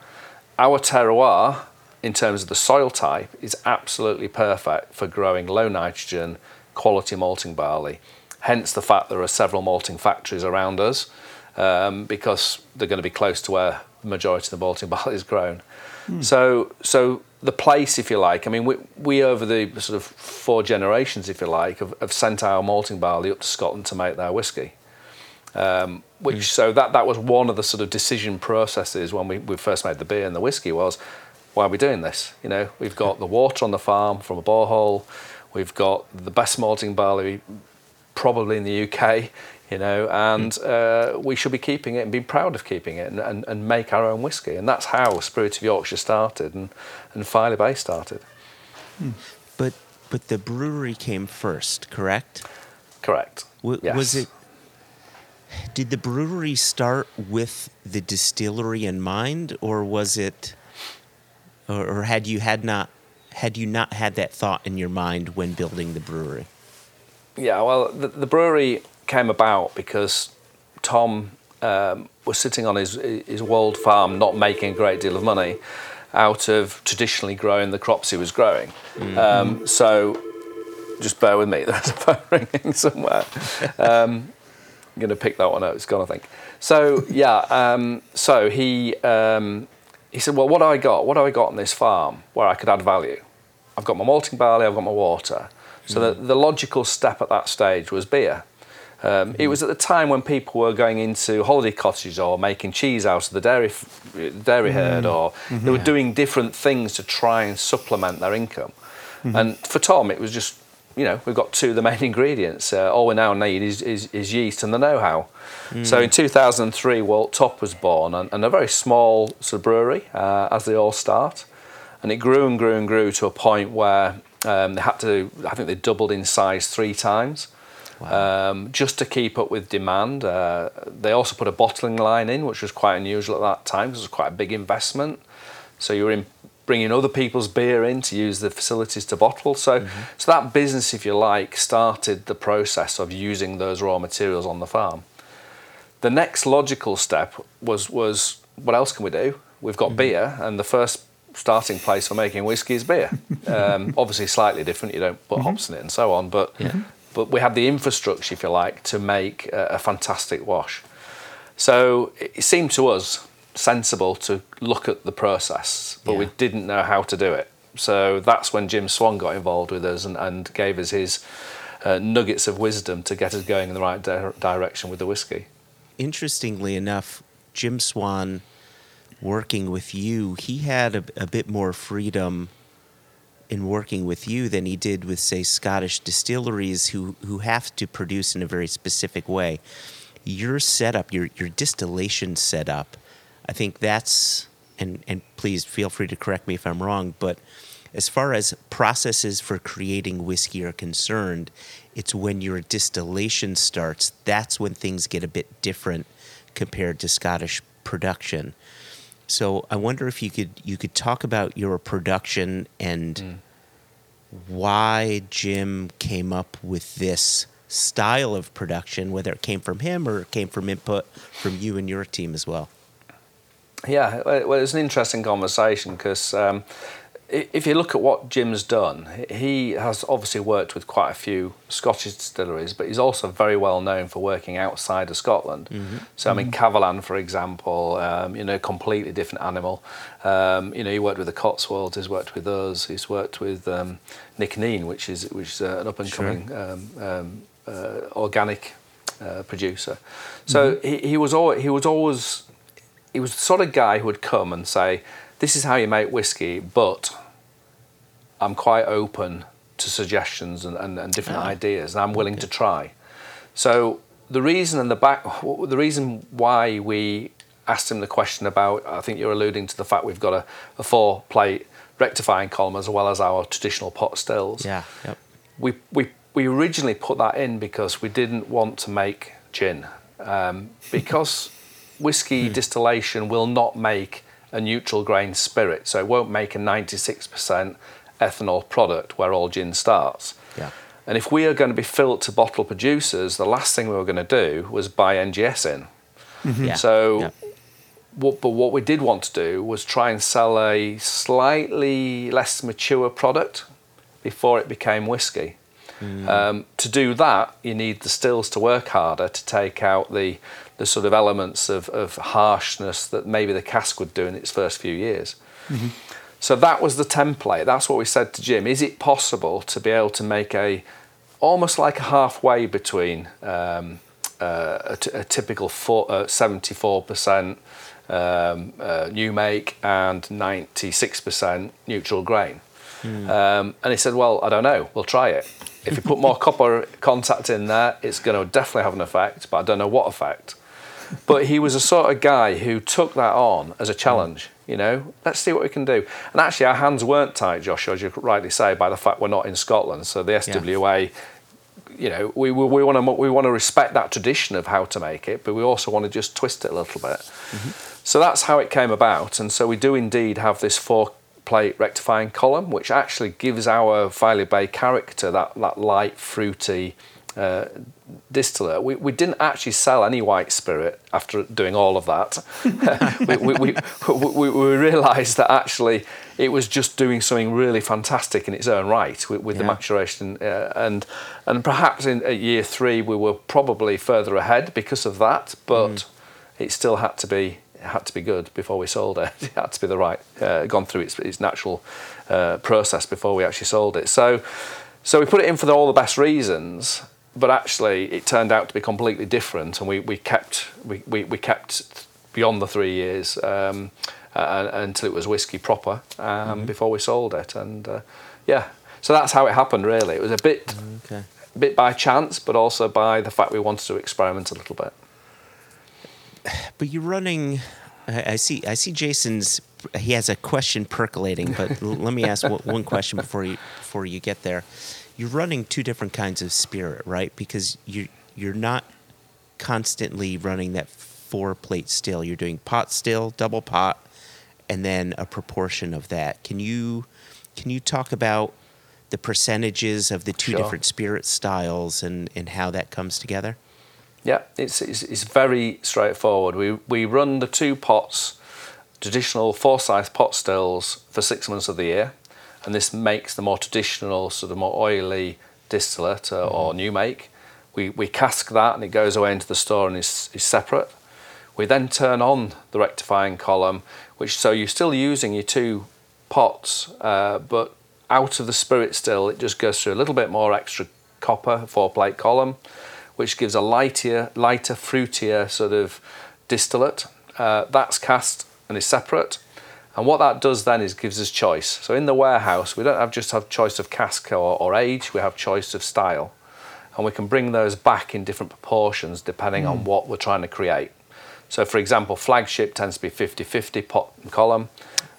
Our terroir, in terms of the soil type, is absolutely perfect for growing low nitrogen, quality malting barley. Hence the fact there are several malting factories around us um, because they're going to be close to where the majority of the malting barley is grown. So, so the place, if you like, I mean, we, we over the sort of four generations, if you like, have, have sent our malting barley up to Scotland to make their whisky. Um, which mm. so that that was one of the sort of decision processes when we, we first made the beer and the whiskey was why are we doing this? You know, we've got the water on the farm from a borehole, we've got the best malting barley probably in the UK, you know, and mm. uh, we should be keeping it and be proud of keeping it and, and, and make our own whiskey. And that's how Spirit of Yorkshire started and, and Filey Bay started. Hmm. But but the brewery came first, correct? Correct. W- yes. Was it? Did the brewery start with the distillery in mind, or was it, or, or had you had not had you not had that thought in your mind when building the brewery? Yeah, well, the, the brewery came about because Tom um, was sitting on his his Wold farm, not making a great deal of money out of traditionally growing the crops he was growing. Um, so, just bear with me. There's a phone ringing somewhere. Um, going to pick that one up. It's gone, I think. So yeah. Um, so he um, he said, "Well, what do I got? What do I got on this farm where I could add value? I've got my malting barley. I've got my water. So the, the logical step at that stage was beer. Um, It was at the time when people were going into holiday cottages or making cheese out of the dairy f- dairy herd, or they were doing different things to try and supplement their income. And for Tom, it was just you know we've got two of the main ingredients. Uh, all we now need is, is, is yeast and the know-how. So in 2003, Wold Top was born, and, and a very small sort of brewery, uh, as they all start, and it grew and grew and grew to a point where um, they had to. I think they doubled in size three times um, just to keep up with demand. Uh, they also put a bottling line in, which was quite unusual at that time because it was quite a big investment. So you were in, bringing other people's beer in to use the facilities to bottle. So, mm-hmm. so that business, if you like, started the process of using those raw materials on the farm. The next logical step was was what else can we do? We've got mm-hmm. beer, and the first starting place for making whiskey is beer. Um, obviously, slightly different. You don't put mm-hmm. hops in it and so on, but but we had the infrastructure, if you like, to make a, a fantastic wash. So it seemed to us sensible to look at the process, but we didn't know how to do it. So that's when Jim Swan got involved with us and, and gave us his uh, nuggets of wisdom to get us going in the right di- direction with the whiskey. Interestingly enough, Jim Swan working with you, he had a, a bit more freedom in working with you than he did with, say, Scottish distilleries who, who have to produce in a very specific way. Your setup, your, your distillation setup, I think that's, and, and please feel free to correct me if I'm wrong, but as far as processes for creating whiskey are concerned, it's when your distillation starts, that's when things get a bit different compared to Scottish production. So I wonder if you could you could talk about your production and hmm. why Jim came up with this style of production, whether it came from him or it came from input from you and your team as well. Yeah, well, it was an interesting conversation because um, if you look at what Jim's done, he has obviously worked with quite a few Scottish distilleries, but he's also very well known for working outside of Scotland. So, I mean, Kavalan, for example, um, you know, completely different animal. Um, you know, he worked with the Cotswolds, he's worked with us, he's worked with um, Nc'nean, which is which is uh, an up and coming um, um, uh, organic uh, producer. So he, he was he was always he was the sort of guy who would come and say, "This is how you make whiskey," but I'm quite open to suggestions and, and, and different Ah, ideas, and I'm willing to try. So the reason and the back, the reason why we asked him the question about, I think you're alluding to the fact we've got a, a four plate rectifying column as well as our traditional pot stills Yeah. Yep. we, we, we originally put that in because we didn't want to make gin. Um, because whiskey hmm. distillation will not make a neutral grain spirit, so it won't make a 96% ethanol product where all gin starts. Yeah. And if we are going to be field to bottle producers, the last thing we were going to do was buy NGS in. Mm-hmm. Yeah. So, Yeah. what, but what we did want to do was try and sell a slightly less mature product before it became whiskey. Mm. Um, to do that, you need the stills to work harder to take out the, the sort of elements of, of harshness that maybe the cask would do in its first few years. So that was the template. That's what we said to Jim. Is it possible to be able to make a almost like a halfway between um, uh, a, t- a typical four, uh, 74% um, uh, new make and 96% neutral grain. Um, and he said, Well, I don't know, we'll try it. If you put more copper contact in there, it's going to definitely have an effect, but I don't know what effect. But he was a sort of guy who took that on as a challenge. You know, let's see what we can do. And actually, our hands weren't tied, Joshua, as you rightly say, by the fact we're not in Scotland. So the SWA, you know, we, we, we want to we want to respect that tradition of how to make it, but we also want to just twist it a little bit. Mm-hmm. So that's how it came about. And so we do indeed have this four plate rectifying column, which actually gives our Filey Bay character that, that light, fruity uh, distillate. We, we didn't actually sell any white spirit after doing all of that. we, we, we, we, we realised that actually it was just doing something really fantastic in its own right with, with the maturation. Uh, and, and perhaps in at year three, we were probably further ahead because of that, but it still had to be had to be good before we sold it. It had to be the right, uh, gone through its, its natural uh, process before we actually sold it. So, so we put it in for the, all the best reasons, but actually it turned out to be completely different, and we, we kept we, we, we kept beyond the three years um, uh, until it was whiskey proper um, before we sold it, and uh, yeah. So that's how it happened. Really, it was a bit Okay. a bit by chance, but also by the fact we wanted to experiment a little bit. But you're running. I see. I see. Jason's. He has a question percolating, but let me ask one, one question before you before you get there. You're running two different kinds of spirit, right? Because you you're not constantly running that four plate still. You're doing pot still, double pot, and then a proportion of that. Can you can you talk about the percentages of the two Sure. different spirit styles and and how that comes together? Yeah, it's, it's, it's very straightforward. We, we run the two pots, traditional Forsyths pot stills, for six months of the year. And this makes the more traditional, sort of more oily distillate uh, or new make. We, we cask that and it goes away into the store and is, is separate. We then turn on the rectifying column, which so you're still using your two pots, uh, but out of the spirit still, it just goes through a little bit more extra copper, four plate column, which gives a lighter, lighter, fruitier sort of distillate. Uh, that's cast and is separate. And what that does then is gives us choice. So in the warehouse, we don't have just have choice of cask or, or age, we have choice of style. And we can bring those back in different proportions depending on hmm. what we're trying to create. So, for example, flagship tends to be 50 50 pot and column,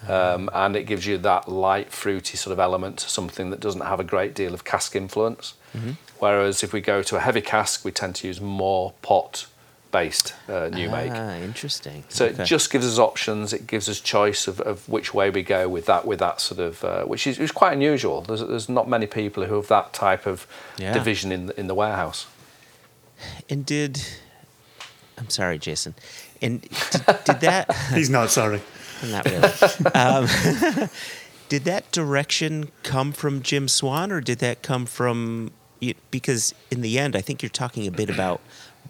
um, uh-huh. and it gives you that light, fruity sort of element, something that doesn't have a great deal of cask influence. Mm-hmm. Whereas if we go to a heavy cask, we tend to use more pot based uh, new make. Ah, interesting. So Okay. it just gives us options. It gives us choice of, of which way we go with that with that sort of uh, which is, is quite unusual. There's, there's not many people who have that type of Yeah. division in the, in the warehouse. And did I'm sorry, Jason. And did, did that He's not sorry. not really? Um, did that direction come from Jim Swan, or did that come from? you- Because in the end, I think you're talking a bit about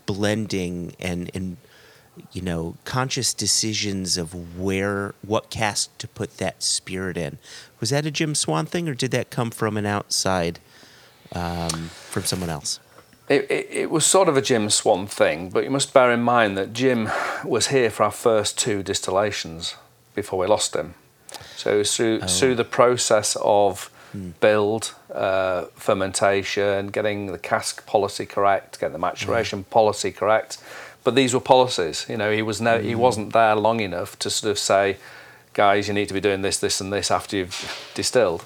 blending and and you know conscious decisions of where what cask to put that spirit in. Was that a Jim Swan thing, or did that come from an outside um, from someone else? It, it, it was sort of a Jim Swan thing, but you must bear in mind that Jim was here for our first two distillations before we lost him. So it was through, through the process of build, uh, fermentation, getting the cask policy correct, getting the maturation policy correct. But these were policies. You know, he was no, he wasn't there long enough to sort of say, guys, you need to be doing this, this, and this after you've distilled.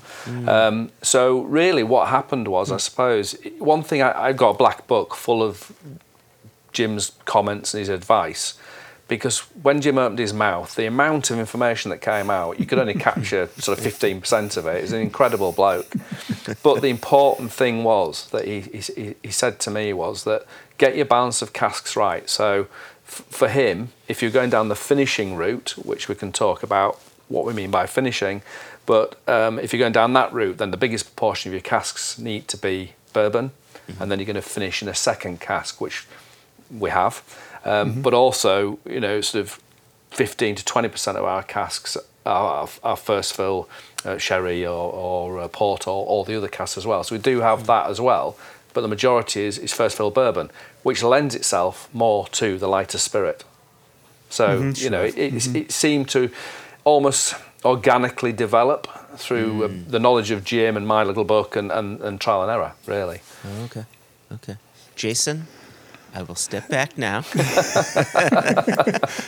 Um, so really, what happened was, I suppose, one thing I, I've got a black book full of Jim's comments and his advice. Because when Jim opened his mouth, the amount of information that came out, you could only capture sort of 15% of it. He's an incredible bloke. But the important thing was that he, he, he said to me was that get your balance of casks right. So f- for him, if you're going down the finishing route, which we can talk about what we mean by finishing, but um, if you're going down that route, then the biggest proportion of your casks need to be bourbon, and then you're going to finish in a second cask, which we have. Um, But also, you know, sort of 15 to 20% of our casks are our first fill uh, sherry or, or uh, port or all the other casks as well. So we do have that as well. but the majority is, is first fill bourbon, which lends itself more to the lighter spirit. So Mm-hmm. you know, it, it, it seemed to almost organically develop through uh, Mm. the knowledge of Jim and my little book and, and, and trial and error, really. Oh, okay. Okay. Jason, I will step back now.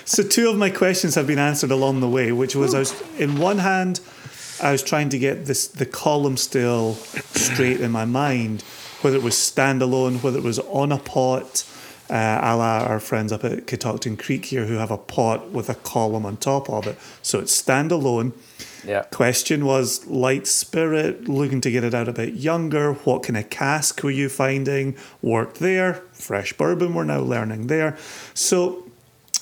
So two of my questions have been answered along the way, which was I was in one hand, I was trying to get this the column still straight in my mind, whether it was standalone, whether it was on a pot, uh, a la our friends up at Catoctin Creek here who have a pot with a column on top of it. So it's standalone. Yeah. Question was light spirit, looking to get it out a bit younger. What kind of cask were you finding? Worked there. Fresh bourbon, we're now learning there. So,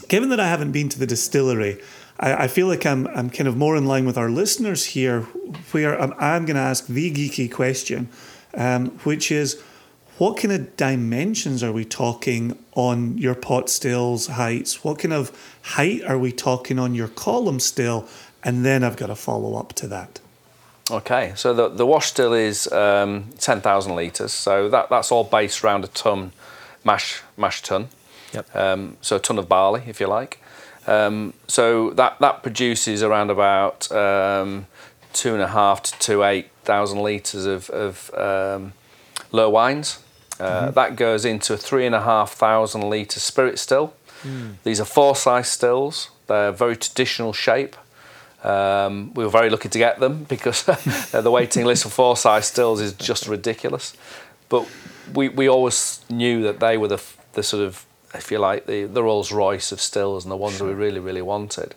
given that I haven't been to the distillery, I, I feel like I'm, I'm kind of more in line with our listeners here, where I'm, I'm going to ask the geeky question, um, which is what kind of dimensions are we talking on your pot stills heights? What kind of height are we talking on your column still? And then I've got a follow up to that. Okay, so the, the wash still is um, 10,000 litres, so that, that's all based around a ton mash, mash tun. Yep. Um, so a ton of barley, if you like. Um, so that, that produces around about um, two and a half to two eight thousand litres of, of um, low wines. Uh, That goes into a three and a half thousand litre spirit still. These are Forsyths stills. They're very traditional shape. Um, we were very lucky to get them because the waiting list for Forsyths stills is just ridiculous. But we, we always knew that they were the, the sort of, if you like, the, the Rolls Royce of stills and the ones that we really, really wanted.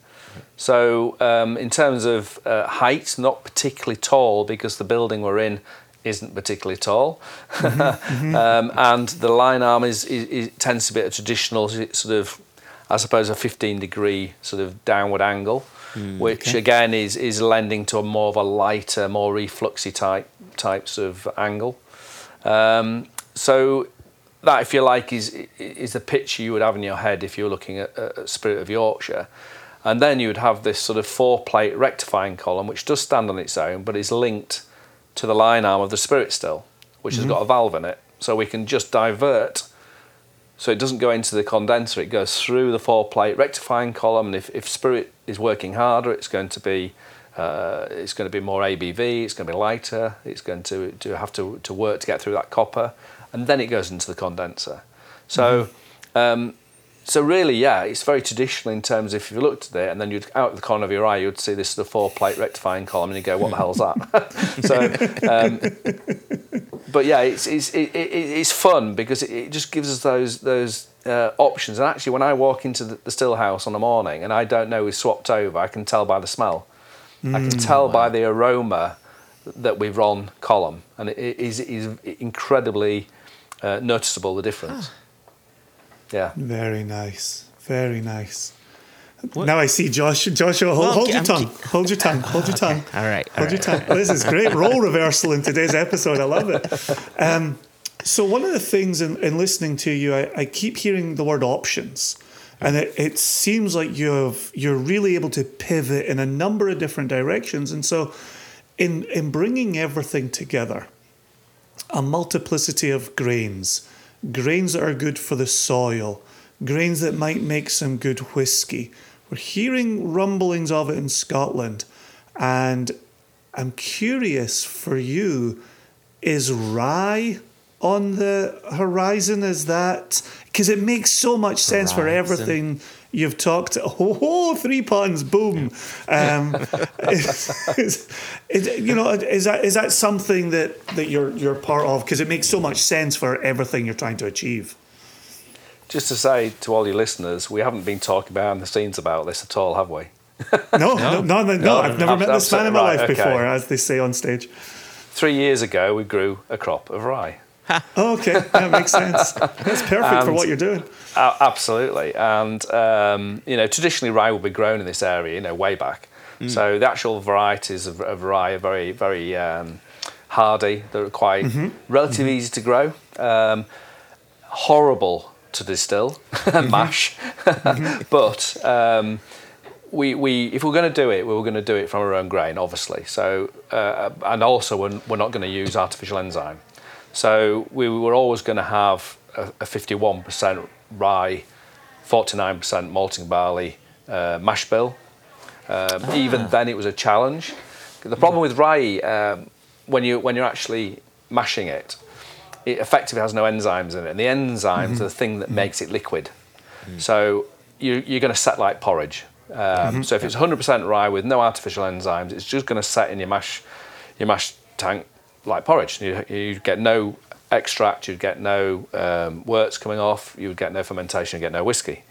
So, um, in terms of uh, height, not particularly tall because the building we're in isn't particularly tall. um, and the lyne arm is, is, is, tends to be a traditional sort of, I suppose, a 15 degree sort of downward angle, which again is, is lending to a more of a lighter, more refluxy type types of angle. Um, so that, if you like, is is the picture you would have in your head if you're looking at, at Spirit of Yorkshire. And then you would have this sort of four plate rectifying column, which does stand on its own, but is linked to the lyne arm of the Spirit still, which has got a valve in it. So we can just divert. So it doesn't go into the condenser, it goes through the four plate rectifying column. And if, if Spirit is working harder, it's going to be uh, it's going to be more ABV, it's going to be lighter, it's going to, to have to, to work to get through that copper, and then it goes into the condenser. So, um, so really, yeah, it's very traditional in terms of if you looked at it and then you'd out of the corner of your eye, you'd see this of four plate rectifying column, and you go, "What the hell's that?" so, um, but yeah, it's it's it, it, it's fun because it, it just gives us those those uh, options. And actually, when I walk into the, the still house on the morning and I don't know we've swapped over, I can tell by the smell. I can tell by the aroma that we've run column, and it it is is incredibly uh, noticeable the difference. Yeah. Very nice. Very nice. What- Now I see Josh. Joshua, hold, Well, hold your I'm tongue. ke- Hold your tongue. Hold your tongue. All right. all Hold your right. tongue. This is great role reversal in today's episode. I love it. Um, so one of the things in, in listening to you, I, I keep hearing the word options, and it, it seems like you've you're really able to pivot in a number of different directions. And so, in in bringing everything together, a multiplicity of grains, grains that are good for the soil, grains that might make some good whiskey. We're hearing rumblings of it in Scotland, and I'm curious for you is rye on the horizon? Is that because it makes so much sense for everything you've talked? Oh, three puns, boom! Um, is, is- is- you know, is that is that something that that you're you're part of? Because it makes so much sense for everything you're trying to achieve. Just to say to all your listeners, we haven't been talking behind the scenes about this at all, have we? No, no, no, no. No, I've never met this man in my right, life okay. before, as they say on stage. Three years ago, we grew a crop of rye. Okay, that makes sense. That's perfect for what you're doing. A- absolutely, and um, you know, traditionally rye will be grown in this area, you know, way back. So the actual varieties of, of rye are very, very um, hardy. They're quite relatively easy to grow. Um, horrible to distill and mash, but um, we, we if we're going to do it, we are going to do it from our own grain, obviously. So uh, and also we're, we're not going to use artificial enzyme. So we were always going to have a, a 51% rye, 49% malting barley uh, mash bill. Um, Even then, it was a challenge. The problem with rye, um, when you when you're actually mashing it, it effectively has no enzymes in it, and the enzymes are the thing that makes it liquid. So you, you're going to set like porridge. Um, So if it's 100% rye with no artificial enzymes, it's just going to set in your mash your mash tank like porridge. You, you get no extract, you'd get no um, worts coming off, you would get no fermentation, you'd get no whiskey.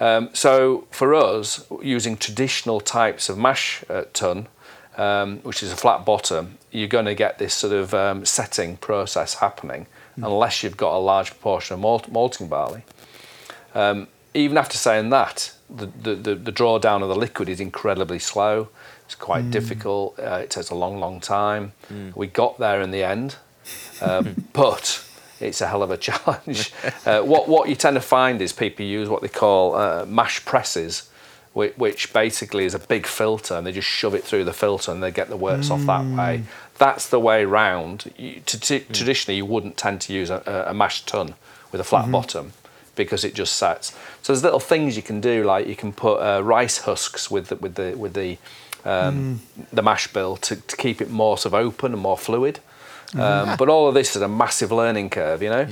Um, so for us, using traditional types of mash uh, tun, um, which is a flat bottom, you're going to get this sort of um, setting process happening unless you've got a large proportion of malt, malting barley. Um, even after saying that, the, the, the, the drawdown of the liquid is incredibly slow. It's quite difficult. Uh, it takes a long, long time. We got there in the end, um, but it's a hell of a challenge. uh, what what you tend to find is people use what they call uh, mash presses, which, which basically is a big filter, and they just shove it through the filter and they get the worts off that way. That's the way round. You, to, to, Traditionally, you wouldn't tend to use a, a, mashed tun with a flat bottom because it just sets. So there's little things you can do, like you can put uh, rice husks with the, with the with the um, the mash bill to, to keep it more sort of open and more fluid. Um, but all of this is a massive learning curve, you know.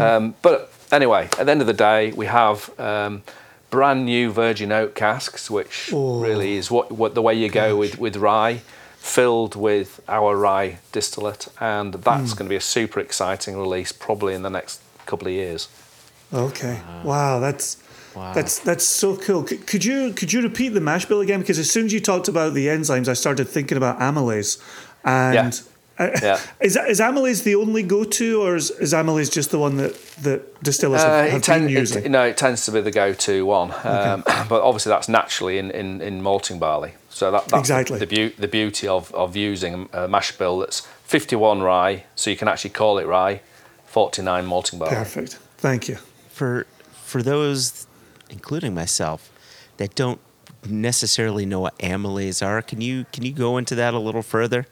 Um, but anyway, at the end of the day, we have um, brand new virgin oak casks, which really is what, what the way you go with, with rye, filled with our rye distillate, and that's going to be a super exciting release probably in the next couple of years. Okay. Wow, that's Wow. that's that's so cool. C- could you could you repeat the mash bill again? Because as soon as you talked about the enzymes, I started thinking about amylase. And uh, Yeah. is is amylase the only go to, or is, is amylase just the one that that distillers Uh, have, have it, tend, been it, no, it tends to be the go-to one, um, but obviously that's naturally in, in, in malting barley. So that, that's Exactly. the, beau- the beauty of, of using a mash bill that's 51 rye, so you can actually call it rye, 49 malting barley. Perfect. Thank you. for for those, including myself, that don't necessarily know what amylase are, can you can you go into that a little further?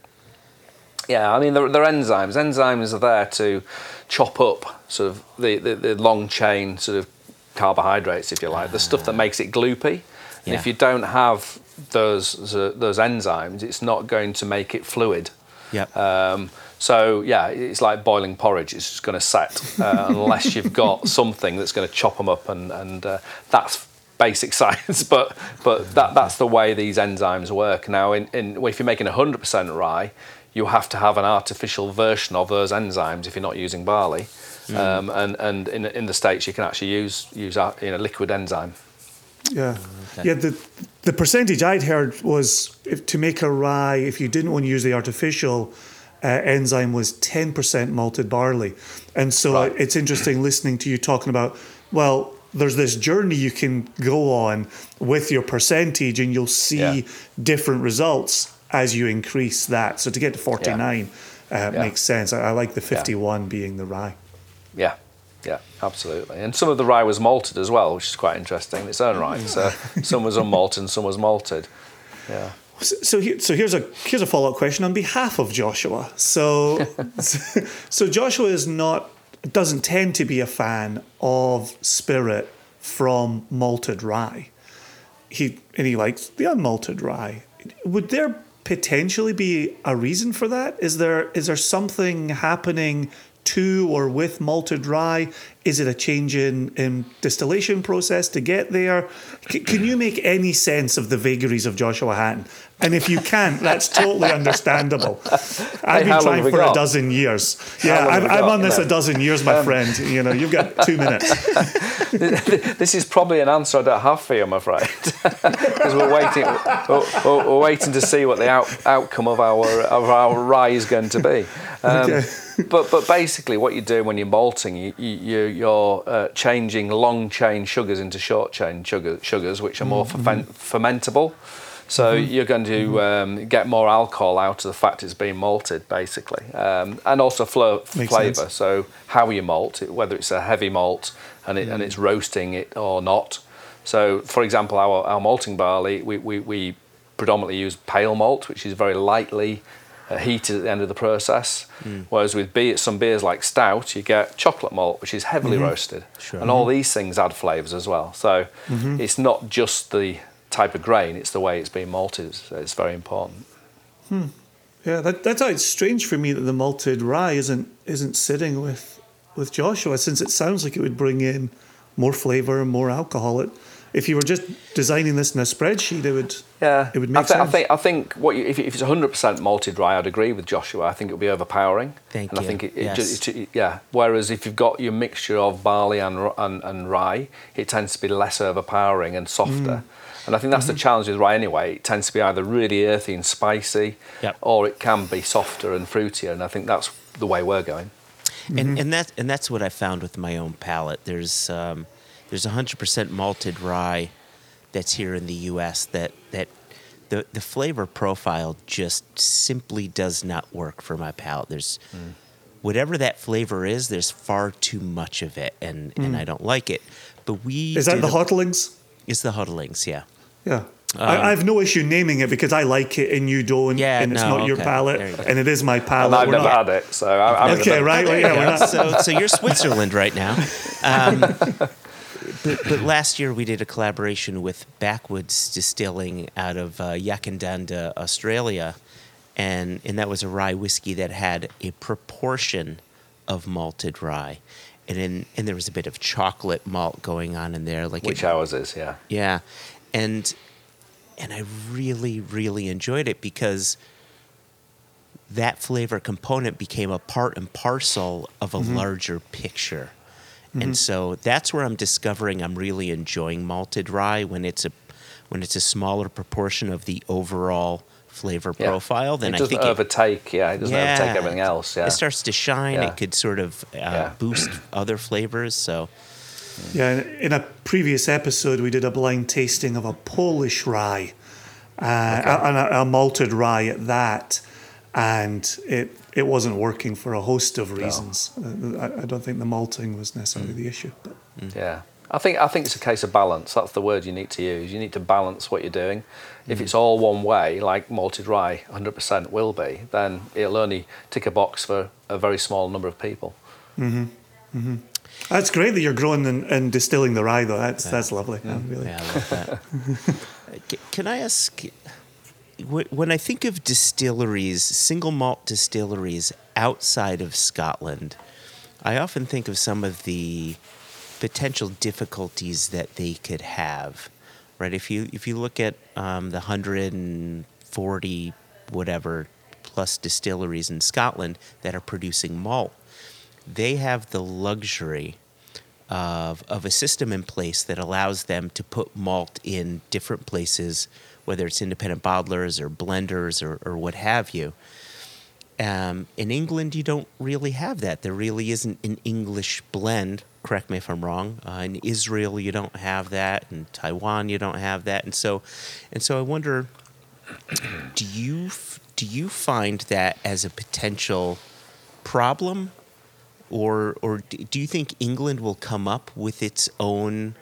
Yeah, I mean, they're, they're enzymes. Enzymes are there to chop up sort of the, the, the long chain sort of carbohydrates, if you like, the stuff that makes it gloopy. And Yeah. if you don't have those those enzymes, it's not going to make it fluid. Yep. Um, so yeah, it's like boiling porridge. It's just going to set uh, unless you've got something that's going to chop them up, and and uh, that's basic science. But but that that's the way these enzymes work. Now, in, in well, if you're making 100% rye, you have to have an artificial version of those enzymes if you're not using barley. Um, and and in in the states, you can actually use use uh, you know liquid enzyme. Yeah. Yeah. The the percentage I'd heard was if, to make a rye, if you didn't want to use the artificial uh, enzyme, was ten percent malted barley, and so Right. it's interesting listening to you talking about well. There's this journey you can go on with your percentage, and you'll see Yeah. different results as you increase that. So to get to 49 uh, makes sense. I, I like the 51 being the rye. Yeah, yeah, absolutely. And some of the rye was malted as well, which is quite interesting in its own right. So some was unmalted, and some was malted. Yeah. So, so, here, so here's a here's a follow up question on behalf of Joshua. So, so Joshua is not doesn't tend to be a fan of spirit from malted rye. He and he likes the unmalted rye. Would there potentially be a reason for that? Is there is there something happening to or with malted rye? Is it a change in, in distillation process to get there? C- can you make any sense of the vagaries of Joshua Hatton? And if you can't, that's totally understandable. I've how been trying for a dozen years. Yeah, I'm, I'm got? on this No. a dozen years, my friend. You know, you've got two minutes. this is probably an answer I don't have for you, I'm afraid, because we're waiting. We're, we're, we're waiting to see what the out, outcome of our of our rye is going to be. Um, Okay. but but basically, what you're doing when you're malting, you, you you're uh, changing long chain sugars into short chain sugar, sugars, which are more ferment, fermentable. So you're going to um, get more alcohol out of the fact it's being malted, basically, um, and also Makes flavour. sense. So how you malt it, whether it's a heavy malt and it, and it's roasting it or not. So, for example, our, our malting barley, we, we, we predominantly use pale malt, which is very lightly uh, heated at the end of the process. Hmm. Whereas with beer, some beers like stout, you get chocolate malt, which is heavily mm-hmm. roasted, Sure. and all these things add flavours as well. So mm-hmm. it's not just the type of grain; it's the way it's being malted. It's, it's very important. Hmm. Yeah, that, that's why it's strange for me that the malted rye isn't isn't sitting with with Joshua, since it sounds like it would bring in more flavour and more alcohol. It, if you were just designing this in a spreadsheet, it would Yeah, it would I, make thi- I sense. think I think what you, if, if it's 100% malted rye, I'd agree with Joshua. I think it would be overpowering. Thank and you. I think it, it Yes. just, it, yeah. Whereas if you've got your mixture of barley and, and and rye, it tends to be less overpowering and softer. Mm. And I think that's Mm-hmm. the challenge with rye anyway. It tends to be either really earthy and spicy, Yep. or it can be softer and fruitier. And I think that's the way we're going. and and that and that's what I found with my own palate. There's um, there's 100% malted rye that's here in the U.S. that that the the flavor profile just simply does not work for my palate. There's whatever that flavor is, there's far too much of it, and and I don't like it. But we is that the a- Hotalings? It's the Hotalings, yeah. Yeah. I, I have no issue naming it because I like it and you don't, Um, Yeah, and it's no, not your okay. palate, you and it is my palate. And I've We're never not- had it, so I, I'm Okay, right. Well, yeah, we're not. so, so you're Switzerland right now. Um, but, but last year we did a collaboration with Backwoods Distilling out of uh, Yackandandah, Australia, and and that was a rye whiskey that had a proportion of malted rye, and in, and there was a bit of chocolate malt going on in there, like Which it, ours is, yeah. yeah, and and I really really enjoyed it because that flavor component became a part and parcel of a larger picture. And so that's where I'm discovering I'm really enjoying malted rye when it's a when it's a smaller proportion of the overall flavor Yeah. profile. Then it I doesn't think it, overtake. yeah, it doesn't overtake everything else. Yeah, it starts to shine. Yeah. It could sort of uh, Yeah. boost other flavors. So Yeah, in- in a previous episode, we did a blind tasting of a Polish rye, uh, and a, a malted rye at that, and it it wasn't working for a host of reasons. Uh, I, I don't think the malting was necessarily the issue. But Yeah, I think I think it's a case of balance. That's the word you need to use. You need to balance what you're doing. If it's all one way, like malted rye, 100% will be, then it'll only tick a box for a very small number of people. Mhm, mhm. that's great that you're growing and, and distilling the rye, though. That's that's lovely. Yeah, really. Yeah, I love that. Can I ask, wh- when I think of distilleries, single malt distilleries outside of Scotland, I often think of some of the potential difficulties that they could have. Right? If you if you look at um, the hundred and forty whatever plus distilleries in Scotland that are producing malt, they have the luxury of, of a system in place that allows them to put malt in different places, whether it's independent bottlers or blenders or, or what have you. Um, in England, you don't really have that. There really isn't an English blend. Correct me if I'm wrong. Uh, in Israel, you don't have that. In Taiwan, you don't have that. And so, and so, I wonder, do you do you find that as a potential problem or or do you think England will come up with its own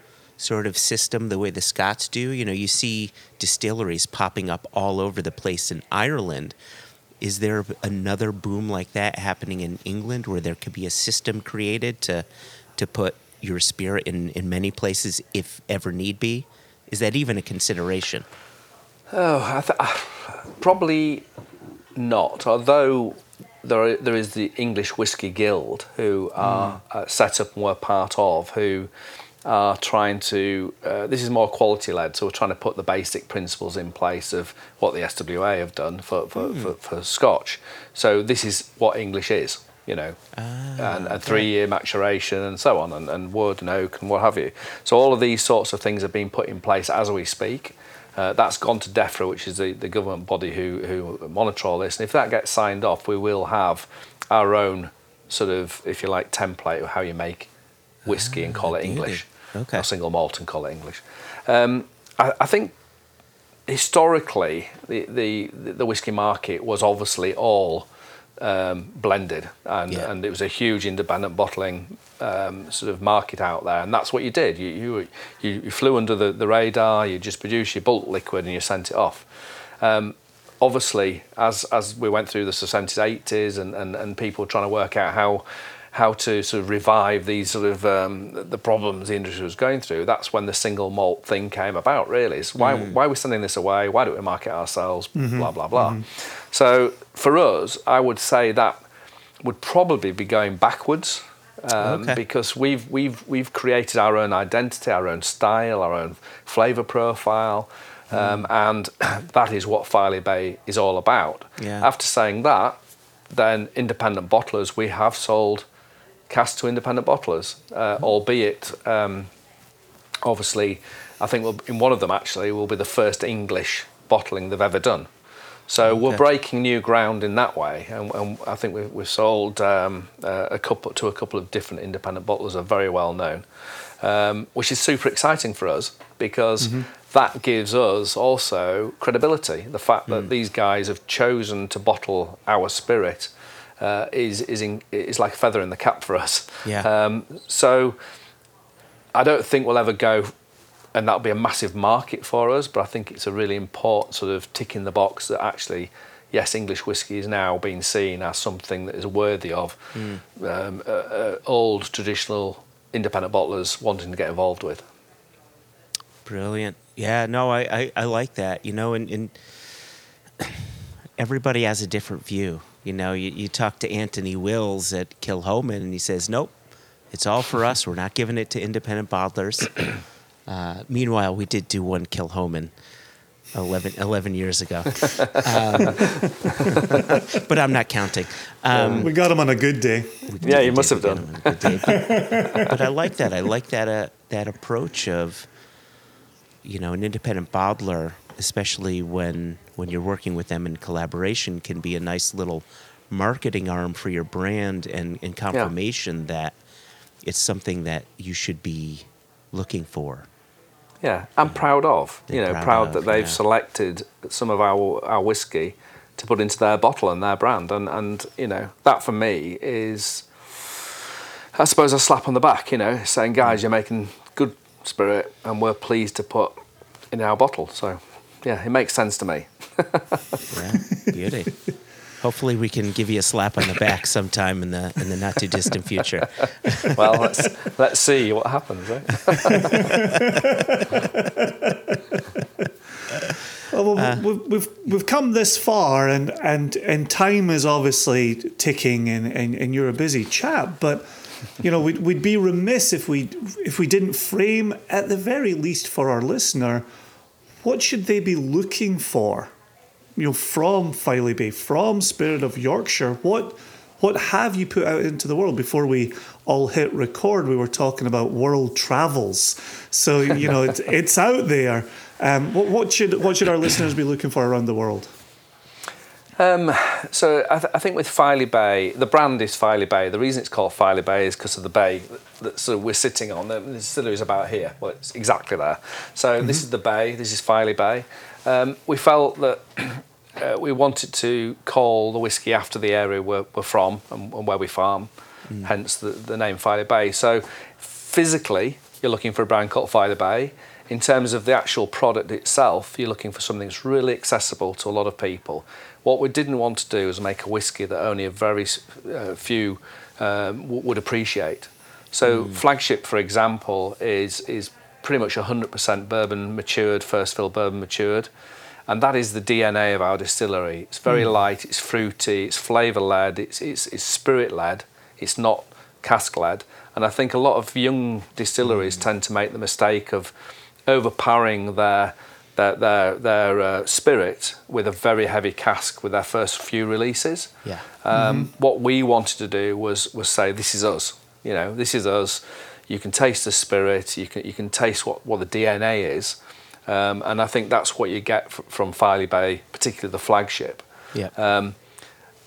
sort of system the way the Scots do? You know, you see distilleries popping up all over the place in Ireland. Is there another boom like that happening in England where there could be a system created to to put your spirit in, in many places if ever need be? Is that even a consideration? Oh, I th- probably not. Although there are, there is the English Whisky Guild, who are uh, set up and we're part of, who are trying to. Uh, this is more quality led, so we're trying to put the basic principles in place of what the SWA have done for for, for, for Scotch. So this is what English is. You know, and a three-year maturation and so on, and, and wood and oak and what have you. So all of these sorts of things are being put in place as we speak. Uh, that's gone to DEFRA, which is the, the government body who, who monitor all this. And if that gets signed off, we will have our own sort of, if you like, template of how you make whiskey and call it. English. Okay. Or single malt and call it English. Um, I, I think historically, the, the, the whiskey market was obviously all um, blended, and, Yeah. and it was a huge independent bottling um, sort of market out there, and that's what you did. You you, you, flew under the, the radar. You just produced your bulk liquid and you sent it off. Um, obviously, as as we went through the seventies, eighties, and, and and people trying to work out how how to sort of revive these sort of um, the problems the industry was going through. That's when the single malt thing came about. Really, why Mm. why are we sending this away? Why don't we market ourselves? Mm-hmm. Blah blah blah. So for us, I would say that would probably be going backwards. Um, Okay. Because we've we've we've created our own identity, our own style, our own flavour profile, um, and that is what Filey Bay is all about. Yeah. After saying that, then independent bottlers, we have sold cast to independent bottlers, uh, albeit um, obviously, I think we'll, in one of them actually will be the first English bottling they've ever done. So we're breaking new ground in that way, and, and I think we've, we've sold um, uh, a couple to a couple of different independent bottlers, are very well known, um, which is super exciting for us because that gives us also credibility. The fact that these guys have chosen to bottle our spirit uh, is is in, is like a feather in the cap for us. Yeah. Um, so I don't think we'll ever go, and that'll be a massive market for us. But I think it's a really important sort of tick in the box that actually, yes, English whiskey is now being seen as something that is worthy of um, uh, uh, old traditional independent bottlers wanting to get involved with. Brilliant. Yeah, no, I, I, I like that. You know, and, and everybody has a different view. You know, you, you talk to Anthony Wills at Kilchoman, and he says, nope, it's all for us. We're not giving it to independent bottlers. Uh, meanwhile, we did do one Kilchoman 11, 11 years ago. Um, but I'm not counting. Um, we got him on a good day. Yeah, you must have done. him on a good day. But, but I like that. I like that uh, that approach of, you know, an independent bottler, especially when when you're working with them in collaboration, can be a nice little marketing arm for your brand and, and confirmation that it's something that you should be looking for. Yeah, I'm proud of. You know, proud proud, of, that they've yeah. selected some of our our whiskey to put into their bottle and their brand, and and you know that for me is, I suppose, a slap on the back. You know, saying, guys, mm. you're making good spirit, and we're pleased to put in our bottle. So, yeah, it makes sense to me. Yeah, beauty. Hopefully, we can give you a slap on the back sometime in the in the not too distant future. Well, let's let's see what happens. Eh? Oh, well, we've, we've we've come this far, and and and time is obviously ticking, and, and, and you're a busy chap. But you know, we'd, we'd be remiss if we if we didn't frame, at the very least, for our listener, what should they be looking for? You know, from Filey Bay, from Spirit of Yorkshire, what what have you put out into the world before we all hit record? We were talking about world travels, so you know it's it's out there. Um, what, what should what should our listeners be looking for around the world? Um, so I, th- I think with Filey Bay, the brand is Filey Bay. The reason it's called Filey Bay is because of the bay that, that so we're sitting on. The distillery is about here. Well, it's exactly there. So this is the bay. This is Filey Bay. Um, we felt that uh, we wanted to call the whiskey after the area we're, we're from and, and where we farm, hence the, the name Filey Bay. So physically, you're looking for a brand called Filey Bay. In terms of the actual product itself, you're looking for something that's really accessible to a lot of people. What we didn't want to do is make a whiskey that only a very uh, few um, w- would appreciate. So flagship, for example, is is pretty much 100% bourbon matured, first fill bourbon matured, and that is the DNA of our distillery. It's very light, it's fruity, it's flavour led, it's, it's it's spirit led, it's not cask led, and I think a lot of young distilleries tend to make the mistake of overpowering their their their, their uh, spirit with a very heavy cask with their first few releases. Yeah. Um, What we wanted to do was was say this is us. You know, this is us. You can taste the spirit. You can you can taste what, what the DNA is, um, and I think that's what you get f- from Filey Bay, particularly the flagship. Yeah. Um,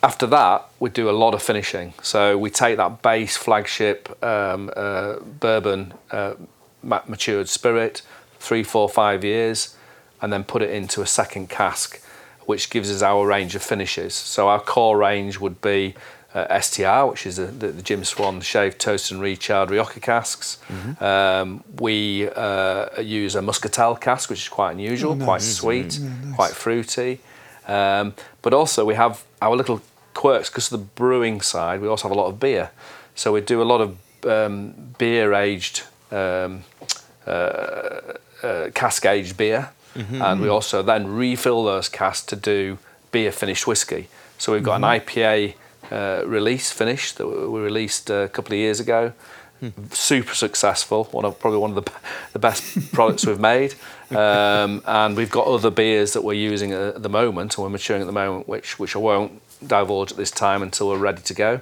after that, we do a lot of finishing. So we take that base flagship um, uh, bourbon uh, matured spirit, three, four, five years, and then put it into a second cask, which gives us our range of finishes. So our core range would be uh, STR, which is the, the, the Jim Swan shaved, toast and recharred Rioja casks. Um, we uh, use a Muscatel cask, which is quite unusual, quite sweet, quite fruity. Um, but also we have our little quirks because of the brewing side. We also have a lot of beer, so we do a lot of um, beer aged, um, uh, uh, cask aged beer, and we also then refill those casks to do beer finished whiskey. So we've got an IPA uh, release finish that we released a couple of years ago. Super successful, one of probably one of the, the best products we've made, um, and we've got other beers that we're using at the moment and we're maturing at the moment, which which I won't divulge at this time until we're ready to go.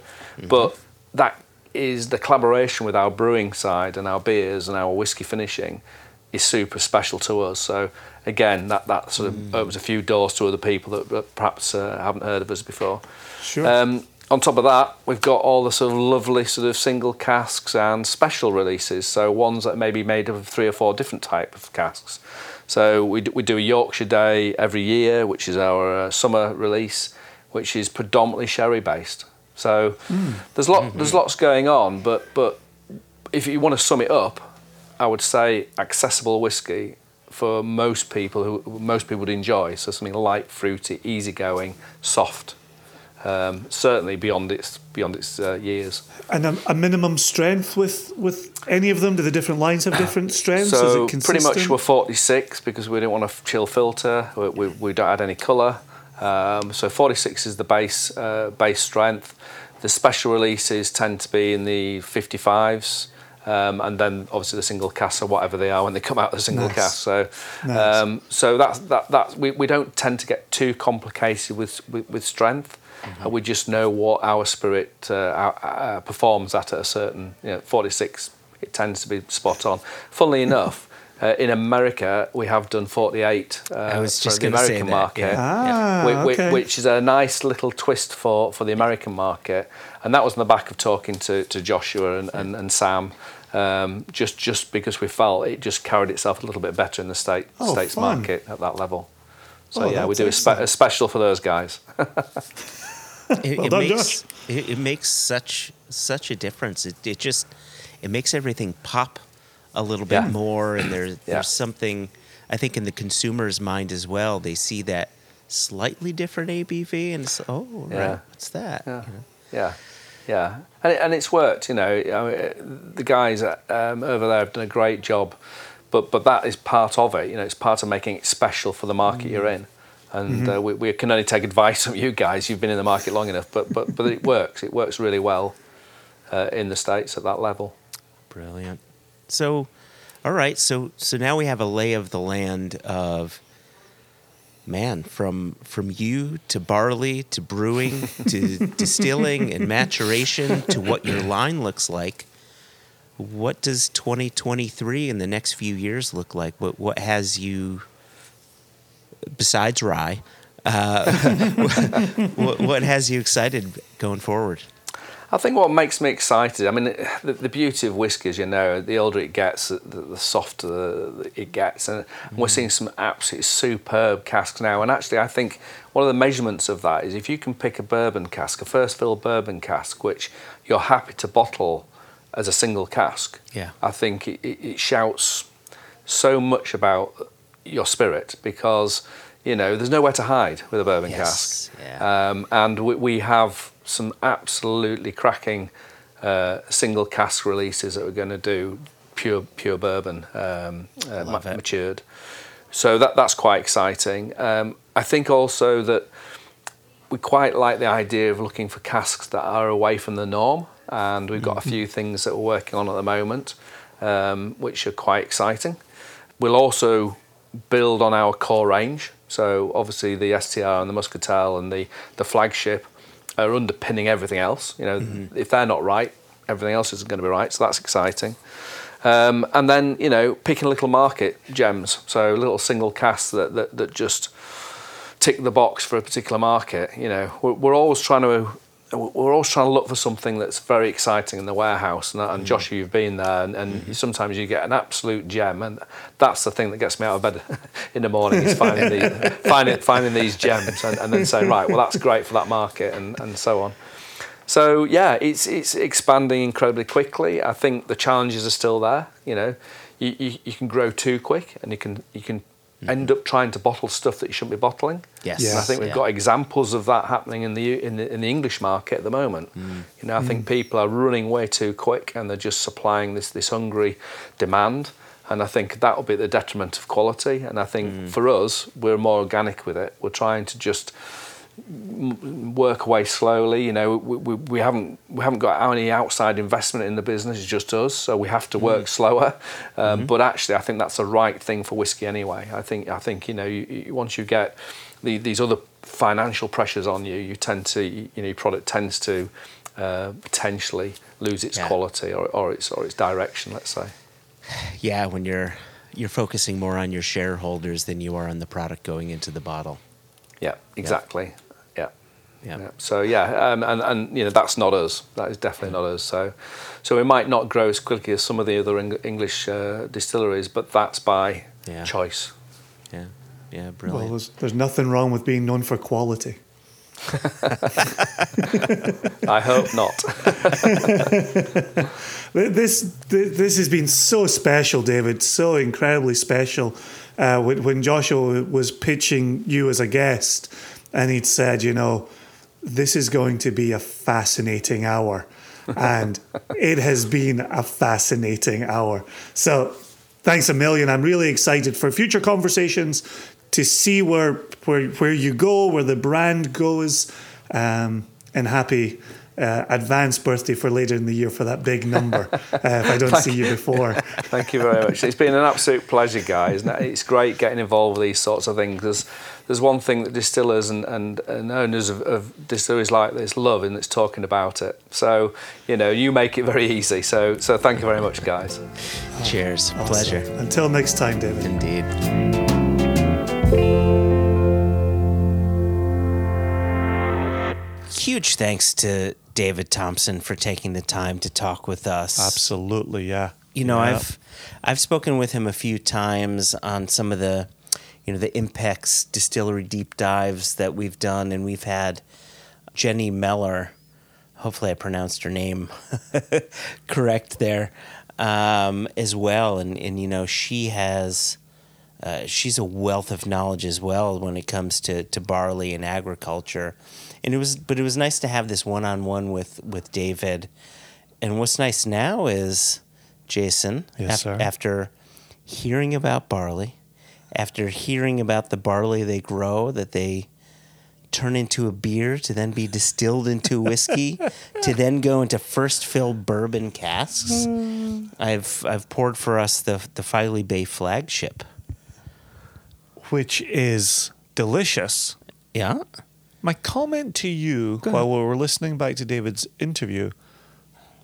But that is the collaboration with our brewing side and our beers and our whiskey finishing is super special to us. So again, that that sort of opens a few doors to other people that, that perhaps uh, haven't heard of us before. Sure. Um, on top of that, we've got all the sort of lovely sort of single casks and special releases. So ones that may be made of three or four different type of casks. So we, d- we do a Yorkshire Day every year, which is our uh, summer release, which is predominantly sherry based. So there's lot there's lots going on, but but if you want to sum it up, I would say accessible whiskey for most people who most people would enjoy. So something light, fruity, easygoing, soft. Um, certainly beyond its beyond its uh, years. And a, a minimum strength with with any of them? Do the different lines have different strengths? So pretty much we're 46 because we don't want a chill filter. We, we, we don't add any colour. Um, so 46 is the base uh, base strength. The special releases tend to be in the 55s. Um, and then obviously the single casks or whatever they are when they come out of the single Nice. cask. So, Nice. um, so that's that. That we, we don't tend to get too complicated with with, with strength. Mm-hmm. We just know what our spirit uh, our, uh, performs at at a certain you know, 46. It tends to be spot on. Funnily enough, uh, in America we have done 48 uh, I was for the going to say American market Yeah. Ah, whi- whi- okay. which is a nice little twist for, for the American market. And that was on the back of talking to, to Joshua and, and, and Sam, um, just just because we felt it just carried itself a little bit better in the state Oh, states fun. market at that level. So Oh, yeah, we do a, spe- a special for those guys. It, Well it done, makes it, it makes such such a difference. It, it just it makes everything pop a little bit Yeah. more, and there, Yeah. there's something I think in the consumer's mind as well. They see that slightly different ABV, and it's oh Yeah. right, what's that? Yeah. You know? Yeah, yeah, and, it, and it's worked. You know, I mean, the guys um, over there have done a great job, but but that is part of it. You know, it's part of making it special for the market you're in, and uh, we, we can only take advice from you guys. You've been in the market long enough, but but but it works. It works really well uh, in the states at that level. Brilliant. So, all right. So so now we have a lay of the land of man from from you to barley to brewing to distilling and maturation to what your line looks like. What does 2023 and the next few years look like? What what has you besides rye? Uh, what, what has you excited going forward? I think what makes me excited, I mean, the, the beauty of whiskey, as you know, the older it gets, the, the softer it gets. And we're seeing some absolutely superb casks now. And actually, I think one of the measurements of that is if you can pick a bourbon cask, a first fill bourbon cask, which you're happy to bottle as a single cask, Yeah. I think it, it shouts so much about your spirit because, you know, there's nowhere to hide with a bourbon Yes, cask. yeah. Um, and we, we have some absolutely cracking uh, single cask releases that we're going to do, pure pure bourbon, um, uh, ma- matured. So that that's quite exciting. Um, I think also that we quite like the idea of looking for casks that are away from the norm, and we've got a few things that we're working on at the moment, um, which are quite exciting. We'll also build on our core range. So obviously the STR and the Muscatel and the the flagship are underpinning everything else. You know, if they're not right, everything else isn't going to be right. So that's exciting. Um, and then you know, picking little market gems. So little single casks that that, that just tick the box for a particular market. You know, we're, we're always trying to we're always trying to look for something that's very exciting in the warehouse. And, and mm. Josh, you've been there, and, and mm-hmm. sometimes you get an absolute gem, and that's the thing that gets me out of bed in the morning is finding the, finding finding these gems, and, and then saying, right, well, that's great for that market, and, and so on. So yeah, it's it's expanding incredibly quickly. I think the challenges are still there. You know, you, you, you can grow too quick, and you can you can Mm-hmm. end up trying to bottle stuff that you shouldn't be bottling. Yes. And I think we've Yeah. got examples of that happening in the in the, in the English market at the moment. Mm. You know, I think mm. people are running way too quick and they're just supplying this this hungry demand. And I think that will be at the detriment of quality. And I think mm. for us, we're more organic with it. We're trying to just m- work away slowly. You know, we, we, we haven't we haven't got any outside investment in the business. It's just us, so we have to work slower. Um, But actually, I think that's the right thing for whiskey anyway. I think I think you know you, you, once you get the, these other financial pressures on you, you tend to you know your product tends to uh, potentially lose its Yeah. quality or, or its or its direction. Let's say. Yeah, when you're you're focusing more on your shareholders than you are on the product going into the bottle. Yeah, exactly. Yeah. Yeah. Yeah. So yeah, um, and and you know that's not us. That is definitely not us. So, so we might not grow as quickly as some of the other Eng- English uh, distilleries, but that's by Yeah. choice. Yeah. Yeah, Well, brilliant. there's, there's nothing wrong with being known for quality. I hope not. This this has been so special, David. So incredibly special. Uh, when, Joshua was pitching you as a guest, and he'd said, you know, this is going to be a fascinating hour, and it has been a fascinating hour. So, thanks a million. I'm really excited for future conversations to see where where where you go, where the brand goes, um, and happy uh, advanced birthday for later in the year for that big number. uh, if I don't see you before, Thank you very much. It's been an absolute pleasure, guys. And It's great getting involved with these sorts of things. There's, there's one thing that distillers and, and, and owners of, of distilleries like this love, and it's talking about it. So, you know, you make it very easy. So, so thank you very much, guys. Cheers. Pleasure. Until next time, David. Indeed. Huge thanks to David Thompson for taking the time to talk with us. Absolutely, yeah. You know, Yeah. I've I've spoken with him a few times on some of the you know the Impex distillery deep dives that we've done, and we've had Jenny Meller. Hopefully, I pronounced her name correct there um, as well, and and you know she has. Uh, she's a wealth of knowledge as well when it comes to, to barley and agriculture, and it was but it was nice to have this one on one with with David, and what's nice now is Jason Yes, af- sir. after hearing about barley, after hearing about the barley they grow that they turn into a beer to then be distilled into whiskey to then go into first fill bourbon casks. Hmm. I've I've poured for us the the Filey Bay flagship. Which is delicious. Yeah. My comment to you Go while we were listening back to David's interview,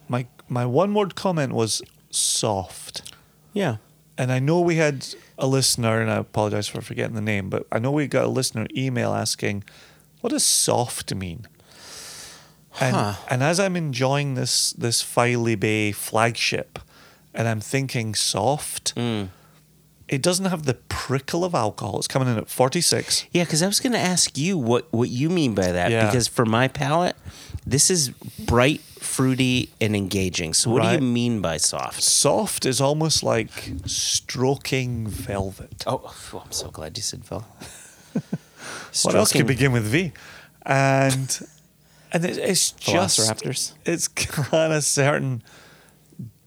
my my one word comment was soft. Yeah. And I know we had a listener, and I apologize for forgetting the name, but I know we got a listener email asking, "What does soft mean?" And Huh. and as I'm enjoying this this Filey Bay flagship, and I'm thinking soft, Mm. It doesn't have the prickle of alcohol. It's coming in at 46. Yeah, because I was going to ask you what, what you mean by that. Yeah. Because for my palate, this is bright, fruity, and engaging. So what do you mean by soft? Soft is almost like stroking velvet. Oh, oh, I'm so glad you said velvet. What else could begin with V? And and it, it's just raptors. it's got a certain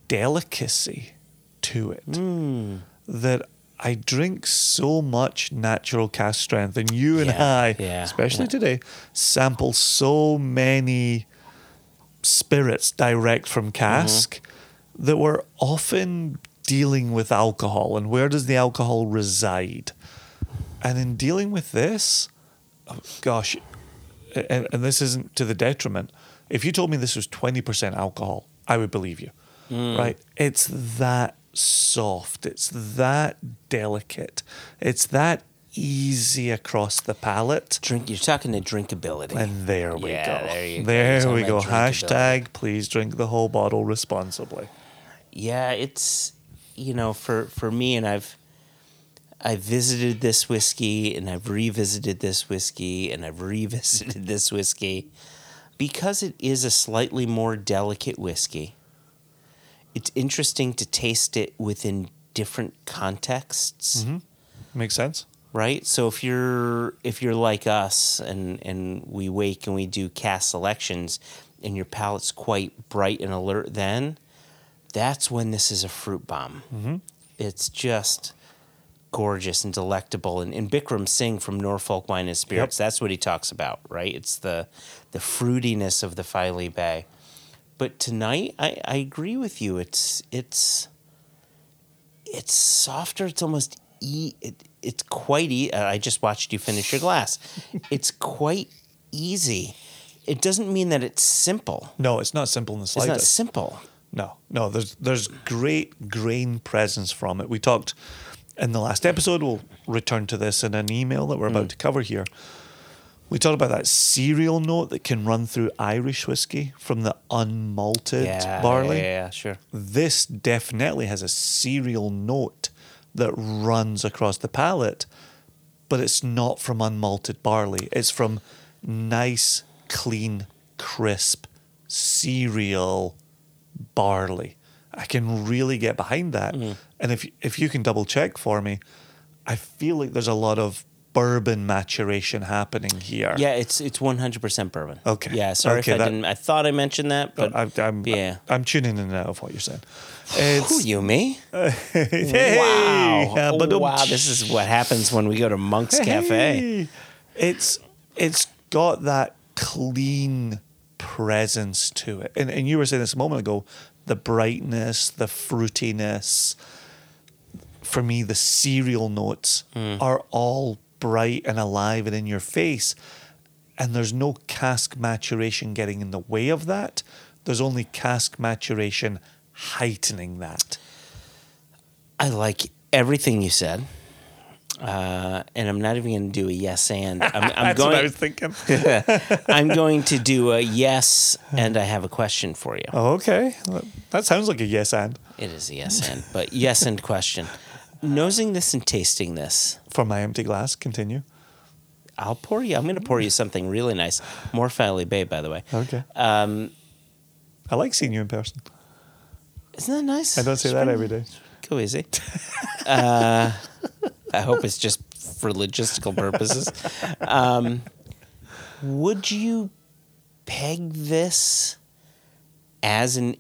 delicacy to it Hmm. that I drink so much natural cask strength, and you and Yeah, I, yeah, especially yeah. today, sample so many spirits direct from cask Mm-hmm. that we're often dealing with alcohol and where does the alcohol reside? And in dealing with this, oh, gosh, and, and this isn't to the detriment. If you told me this was 20% alcohol, I would believe you. Right? It's that soft. It's that delicate. It's that easy across the palate. Drink. You're talking to drinkability. And there we Yeah, go. there go. There You're we go. Hashtag please drink the whole bottle responsibly. yeah, it's you know for for me, and I've I visited this whiskey, and I've revisited this whiskey, and I've revisited this whiskey because it is a slightly more delicate whiskey. It's interesting to taste it within different contexts. Makes sense. right? So if you're if you're like us and and we wake and we do cask selections and your palate's quite bright and alert then, that's when this is a fruit bomb. Mm-hmm. It's just gorgeous and delectable. And, and Bikram Singh from Norfolk Wine and Spirits, that's what he talks about, right? It's the the fruitiness of the Filey Bay. But tonight, I, I agree with you. It's it's it's softer. It's almost e. It, it's quite. E- uh, I just watched you finish your glass. it's quite easy. It doesn't mean that it's simple. No, it's not simple in the slightest. It's not simple. No, no. There's there's great grain presence from it. We talked in the last episode. We'll return to this in an email that we're Mm. about to cover here. We talked about that cereal note that can run through Irish whiskey from the unmalted Yeah, barley. Yeah, yeah, sure. This definitely has a cereal note that runs across the palate, but it's not from unmalted barley. It's from nice, clean, crisp cereal barley. I can really get behind that. Mm. And if if you can double check for me, I feel like there's a lot of bourbon maturation happening here. Yeah, it's it's one hundred percent bourbon. Okay. Yeah, sorry Okay, if I that- didn't. I thought I mentioned that, but I, I'm yeah. I'm tuning in and out of what you're saying. Who you me? hey, wow. uh, but wow, this is what happens when we go to Monk's Cafe. Hey. It's it's got that clean presence to it. And and you were saying this a moment ago, the brightness, the fruitiness. For me, the cereal notes are all bright and alive and in your face. And there's no cask maturation getting in the way of that. There's only cask maturation heightening that. I like everything you said. Uh, and I'm not even going to do a yes and. I'm, I'm That's what I going. was thinking. I'm going to do a yes, and I have a question for you. Oh, okay. That sounds like a yes and. It is a yes and, but yes and question. Nosing this and tasting this, From my empty glass, continue. I'll pour you. I'm going to pour you something really nice. More Filey Bay, by the way. Okay. Um, I like seeing you in person. isn't that nice? I don't say that every day. Go easy. uh, I hope it's just for logistical purposes. Um, would you peg this as an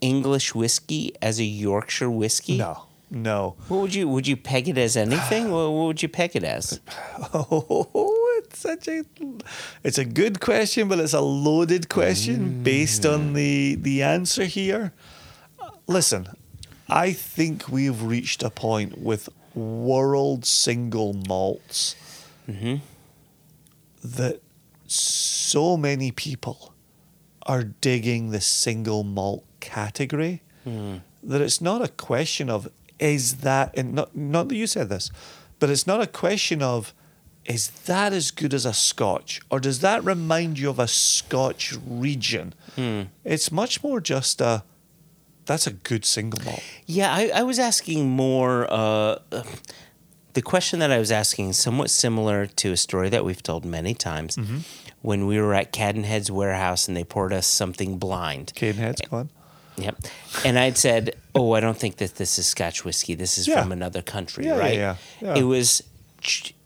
English whiskey, as a Yorkshire whiskey? No, no. What would you would you peg it as anything? what, would you peg it as? Oh, it's such a it's a good question, but it's a loaded question mm. based on the the answer here. Listen, I think we've reached a point with world single malts mm-hmm. that so many people are digging the single malt category mm. that it's not a question of is that and not not that you said this, but it's not a question of is that as good as a Scotch or does that remind you of a Scotch region? It's much more just a that's a good single malt. Yeah, I, I was asking more. Uh, the question that I was asking is somewhat similar to a story that we've told many times. Mm-hmm. When we were at Cadenhead's warehouse and they poured us something blind. Cadenhead's gone. Yep. And I'd said, "Oh, I don't think that this is Scotch whiskey. This is Yeah. from another country, Yeah, yeah, right?" yeah, yeah. It was,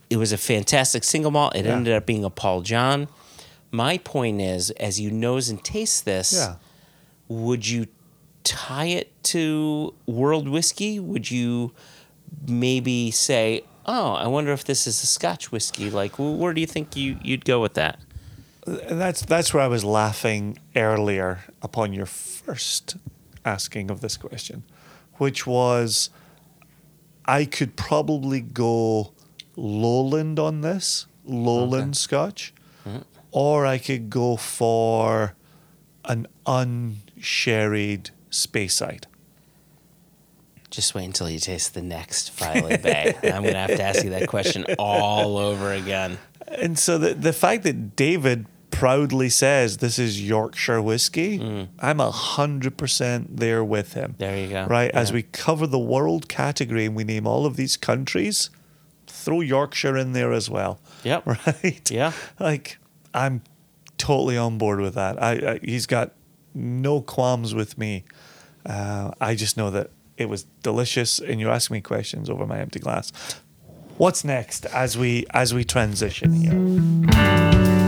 it was a fantastic single malt. It Yeah. ended up being a Paul John. My point is, as you nose and taste this, Yeah. would you tie it to world whiskey? Would you maybe say, "Oh, I wonder if this is a Scotch whiskey"? Like, wh- where do you think you you'd go with that? That's that's where I was laughing earlier upon your first asking of this question, which was I could probably go lowland on this, lowland scotch, mm-hmm. or I could go for an unsherried Speyside. Just wait until you taste the next Filey Bay. I'm going to have to ask you that question all over again. And so the the fact that David proudly says this is Yorkshire whiskey, I'm a hundred percent there with him. There you go. Right, as we cover the world category and we name all of these countries, throw Yorkshire in there as well. Yep. Right. Yeah. Like I'm totally on board with that. I, I he's got no qualms with me. Uh, I just know that it was delicious, and you're asking me questions over my empty glass. What's next as we as we transition here?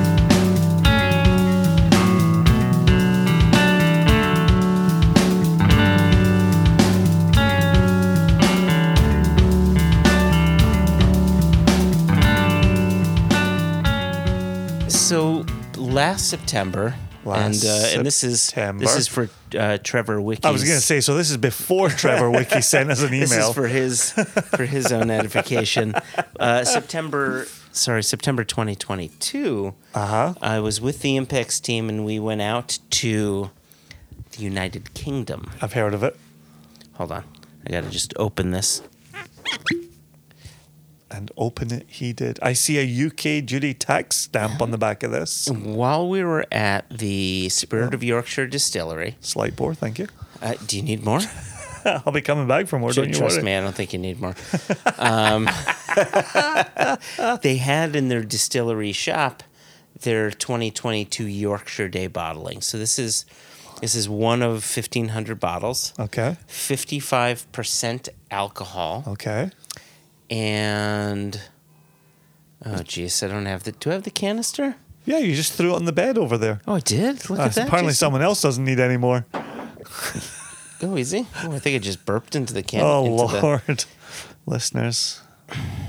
Last September, Last and uh, and this is September. this is for uh, Trevor Wiki. I was going to say, so this is before Trevor Wiki sent us an email. this is for his for his own edification. Uh, September, sorry, September 2022. uh huh. I was with the Impex team, and we went out to the United Kingdom. I've heard of it. Hold on, I got to just open this. And open it, he did. I see a UK duty tax stamp on the back of this. While we were at the Spirit of Yorkshire Distillery, Slight bore, thank you. uh, do you need more? I'll be coming back for more, don't you Trust worry. me, I don't think you need more. Um, they had in their distillery shop their 2022 Yorkshire Day bottling. So this is this is one of 1500 bottles, Okay. 55% alcohol, Okay. And oh jeez, I don't have the. Do I have the canister? Yeah, you just threw it on the bed over there. Oh, I did. Look Uh, at that. apparently, Jason. someone else doesn't need any more. Go easy. Oh, I think I just burped into the can. Oh, into the- Lord. Listeners,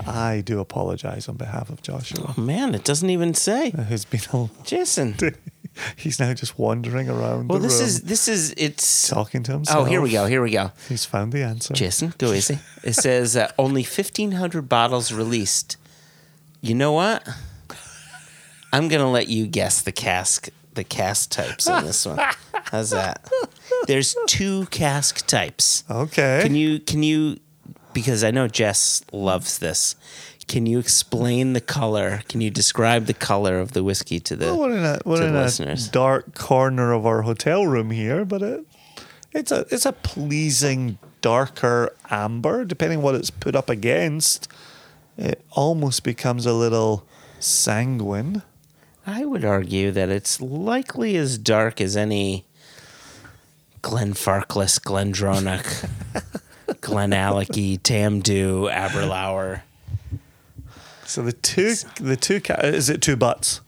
I do apologize on behalf of Joshua, oh man, it doesn't even say. who's been a, Jason. he's now just wandering around Well, this is this is it's. talking to himself. Oh, here we go. Here we go. He's found the answer. Jason, go easy. It says uh, only 1,500 bottles released. You know what? I'm gonna let you guess the cask, the cask types on this one. How's that? There's two cask types. Okay. Can you can you? Because I know Jess loves this. Can you explain the color? Can you describe the color of the whiskey to the? Well, we're in a, we're to in the a listeners. dark corner of our hotel room here, but it, it's a it's a pleasing darker amber, depending what it's put up against. It almost becomes a little sanguine. I would argue that it's likely as dark as any Glenfarclas, Glendronach, Glenallachie, Tamdhu, Aberlour. So the two the two ca- is it two butts?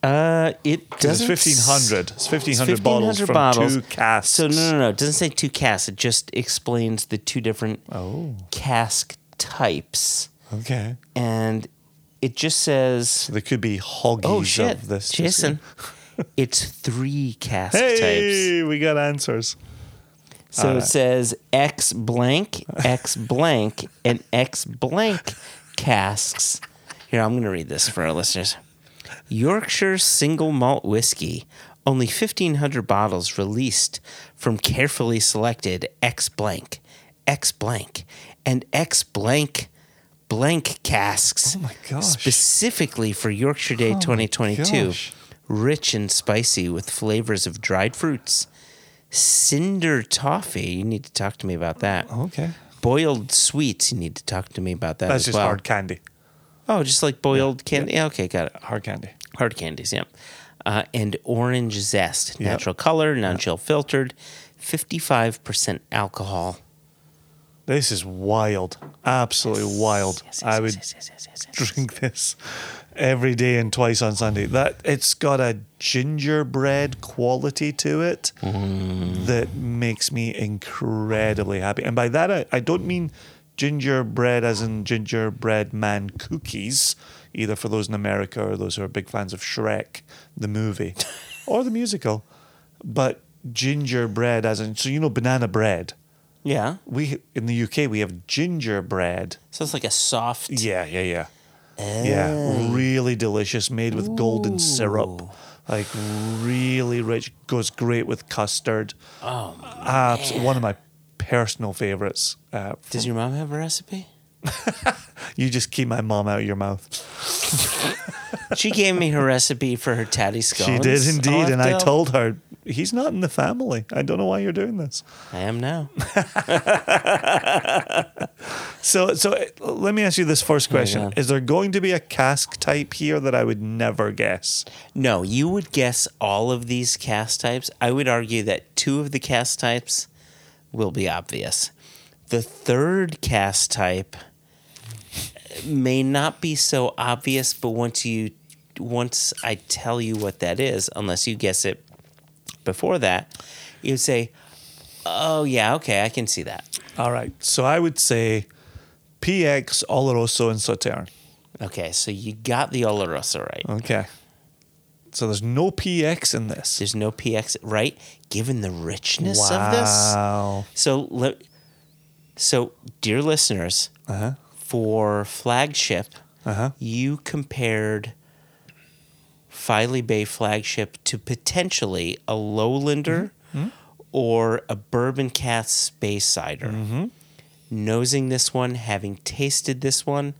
Uh, it doesn't. it's fifteen hundred. It's fifteen hundred bottles 1,500 from bottles. two casks. So no, no, no. It doesn't say two casks. It just explains the two different Oh, cask types, okay. and it just says, So there could be hoggies "Oh shit, of this. Jason." it's three cask types. Hey, we got answers. So All it right. says X blank, X blank, and X blank casks. Here, I'm going to read this for our listeners. Yorkshire single malt whiskey, only 1,500 bottles released from carefully selected X blank, X blank, and X blank blank casks. Oh my gosh. Specifically for Yorkshire Day Oh 2022. Rich and spicy with flavors of dried fruits, cinder toffee. You need to talk to me about that. Okay. Boiled sweets. You need to talk to me about that That's as just well. hard candy. Oh, just like boiled candy. Yeah. okay, got it. Hard candy. Hard candies. Yeah. Uh, and orange zest, Yep. natural color, non-chill filtered, fifty-five percent alcohol. This is wild. Absolutely wild. Yes, yes, I would yes, yes, yes, yes, yes. drink this every day and twice on Sunday. That it's got a gingerbread quality to it Mm. that makes me incredibly happy. And by that I, I don't mean gingerbread as in gingerbread man cookies, either for those in America or those who are big fans of Shrek, the movie, or the musical, but gingerbread as in so you know banana bread. Yeah. We in the UK we have gingerbread. So it's like a soft. Yeah, yeah, yeah. Yeah, really delicious, made with golden syrup. Like really rich, goes great with custard. Oh, Abs- one of my personal favorites. Uh, does your mom have a recipe? You just keep my mom out of your mouth. She gave me her recipe for her tatty scones. She did oh, indeed, have and I told her he's not in the family. I don't know why you're doing this. I am now. So, so let me ask you this first question: yeah. Is there going to be a cask type here that I would never guess? No, you would guess all of these cask types. I would argue that two of the cask types will be obvious. The third cask type, may not be so obvious, but once you once I tell you what that is, unless you guess it before that, you would say, "Oh yeah, okay, I can see that." All right. So I would say PX, Oloroso, and Sauterne. Okay, so you got the Oloroso right. Okay. So there's no PX in this. There's no PX right, given the richness of this. Wow. So so dear listeners, Uh-huh. For flagship, Uh-huh. you compared Filey Bay flagship to potentially a Lowlander Mm-hmm. or a bourbon cask Speysider. Mm-hmm. Nosing this one, having tasted this one,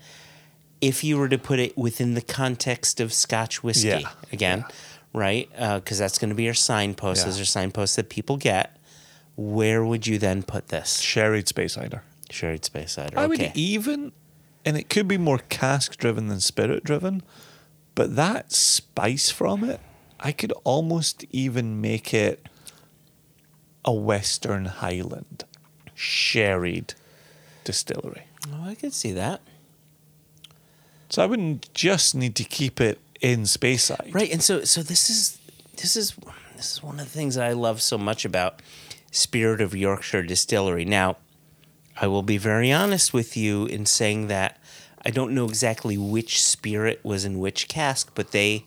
if you were to put it within the context of Scotch whiskey, Yeah. again, right? Because that's going to be your signpost. Yeah. Those are signposts that people get. Where would you then put this? Sherried Speysider. Sherried Speysider. I okay. would even, and it could be more cask driven than spirit driven, but that spice from it, I could almost even make it a Western Highland sherried distillery. Oh, I could see that. So I wouldn't just need to keep it in Speyside. Right, and so so this is this is this is one of the things that I love so much about Spirit of Yorkshire Distillery. Now, I will be very honest with you in saying that I don't know exactly which spirit was in which cask, but they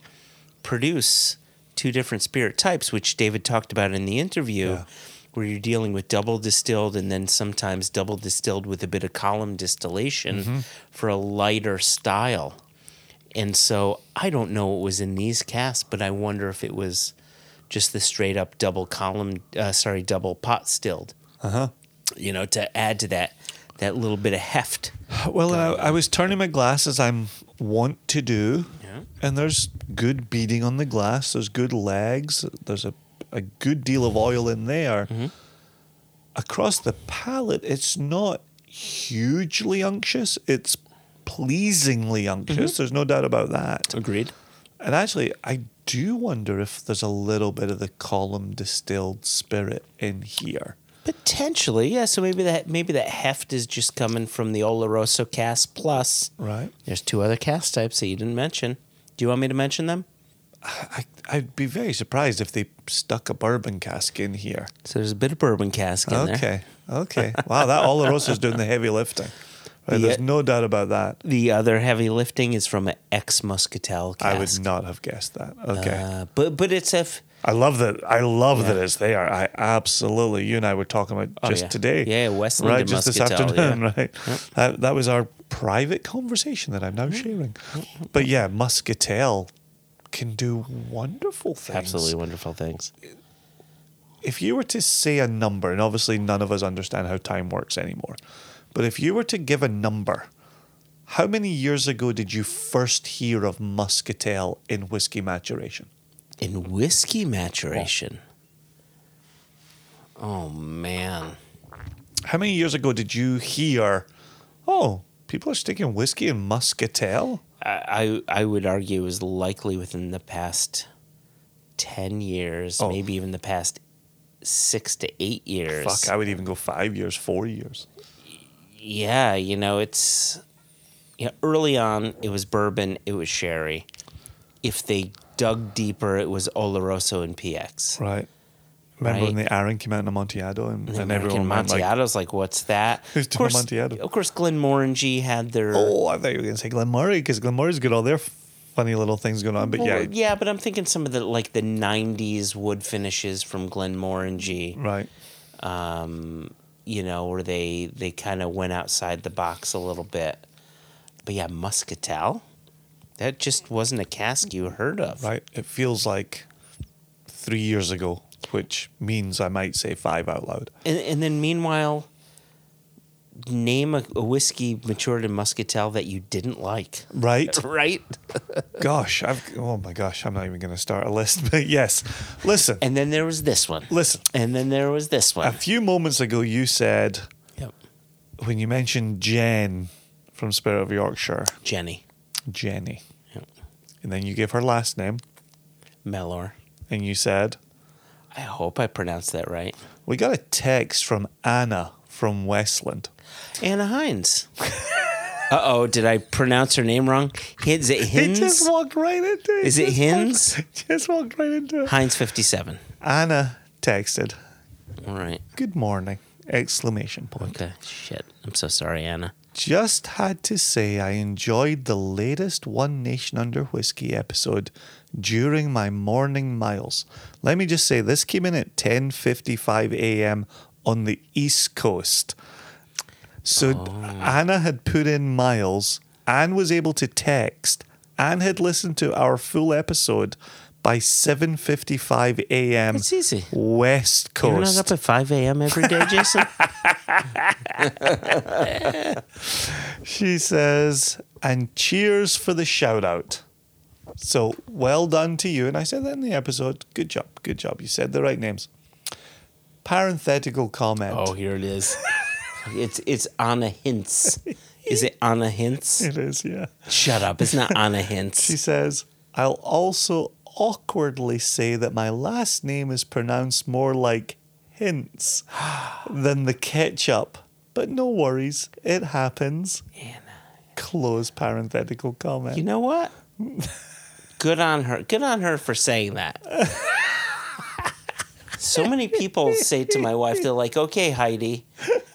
produce two different spirit types, which David talked about in the interview, Yeah. where you're dealing with double distilled and then sometimes double distilled with a bit of column distillation for a lighter style. And so I don't know what was in these casks, but I wonder if it was just the straight up double column, uh, sorry, double pot stilled. Uh huh. You know, to add to that that little bit of heft. Well, I, I was turning my glass as I'm wont to do, Yeah. and there's good beading on the glass. There's good legs. There's a, a good deal of oil in there. Mm-hmm. Across the palate, it's not hugely unctuous. It's pleasingly unctuous. Mm-hmm. There's no doubt about that. Agreed. And actually, I do wonder if there's a little bit of the column distilled spirit in here. Potentially, yeah. So maybe that maybe that heft is just coming from the Oloroso cask plus. Right. There's two other cask types that you didn't mention. Do you want me to mention them? I, I'd be very surprised if they stuck a bourbon cask in here. So there's a bit of bourbon cask in there. Okay. Okay. Wow, that Oloroso's doing the heavy lifting. Right, there's no doubt about that. The other heavy lifting is from an ex Muscatel cask. I would not have guessed that. Okay. Uh, but but it's if I love that. I love Yeah. that it's there. I absolutely. You and I were talking about Oh, just yeah. today. Yeah, Westland Right, just this afternoon. yeah. Right. That, that was our private conversation that I'm now mm-hmm. sharing. Mm-hmm. But yeah, Muscatel can do wonderful things. absolutely wonderful things. if you were to say a number, and obviously none of us understand how time works anymore, but if you were to give a number, how many years ago did you first hear of muscatel in whiskey maturation? In whiskey maturation. Oh, oh man. How many years ago did you hear, oh, people are sticking whiskey in muscatel? I, I I would argue it was likely within the past ten years, Oh. maybe even the past six to eight years. Fuck, I would even go five years, four years. yeah, you know, it's you know, early on it was bourbon, it was sherry. If they dug deeper, it was Oloroso and PX. Right. Remember when the Arran came out in Amontillado and, and everyone went like, like, what's that? Who's doing course, Amontillado? Of course, Glenmorangie had their. oh, I thought you were going to say Glen Moray because Glen Moray's got all their funny little things going on. But Well, yeah, yeah, but I'm thinking some of the like the '90s wood finishes from Glenmorangie. right. um, you know, where they they kind of went outside the box a little bit. But yeah, Muscatel, that just wasn't a cask you heard of. Right. It feels like three years ago, which means I might say five out loud. And, and then meanwhile, name a, a whiskey matured in Muscatel that you didn't like. Right. Right. gosh, I've oh my gosh, I'm not even going to start a list. But yes, listen, And then there was this one. listen. And then there was this one. A few moments ago, you said Yep. when you mentioned Jen from Spirit of Yorkshire, Jenny Jenny, Yep. and then you gave her last name, Mellor. and you said I hope I pronounced that right. we got a text from Anna from Westland. Anna Hines. Uh oh, did I pronounce her name wrong? Is it He just walked right into it. Is it Just Hins? walked- Just walked right into it. Heinz 57. Anna texted, All right. "Good morning!" Exclamation point. Okay. Shit. I'm so sorry, Anna. Just had to say I enjoyed the latest One Nation Under Whiskey episode during my morning miles. Let me just say this came in at 10:55 a.m. on the East Coast. So oh. Anna had put in miles and was able to text and had listened to our full episode by 7:55 a.m. It's easy. West You're not Coast. up at 5 a.m. every day, Jason? She says, and cheers for the shout out. So well done to you. And I said that in the episode. Good job. Good job. You said the right names. Parenthetical comment. oh, here it is. It's it's Anna Hintz. Is it Anna Hintz? It is, yeah. Shut up. It's not Anna Hintz. She says, I'll also awkwardly say that my last name is pronounced more like hints than the ketchup. But no worries. It happens. Close parenthetical comment. You know what? Good on her. Good on her for saying that. So many people say to my wife, they're like, okay, Heidi.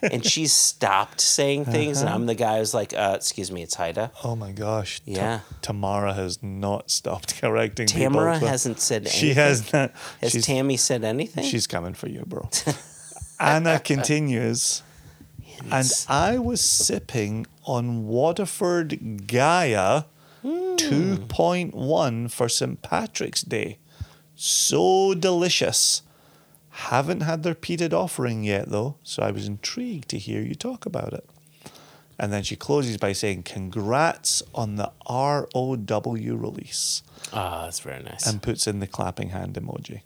And she's stopped saying things. And I'm the guy who's like, uh, excuse me, it's Haida. Oh my gosh. Ta- Yeah. Tamara has not stopped correcting people. Tamara so- hasn't said anything. She has not. Has Tammy said anything? she's coming for you, bro. Anna continues. And I was sipping on Waterford Gaia Hmm. 2.1 for St. Patrick's Day. So delicious. Haven't had their peated offering yet, though, so I was intrigued to hear you talk about it. And then she closes by saying, Congrats on the ROW release, Ah, that's very nice. and puts in the clapping hand emoji.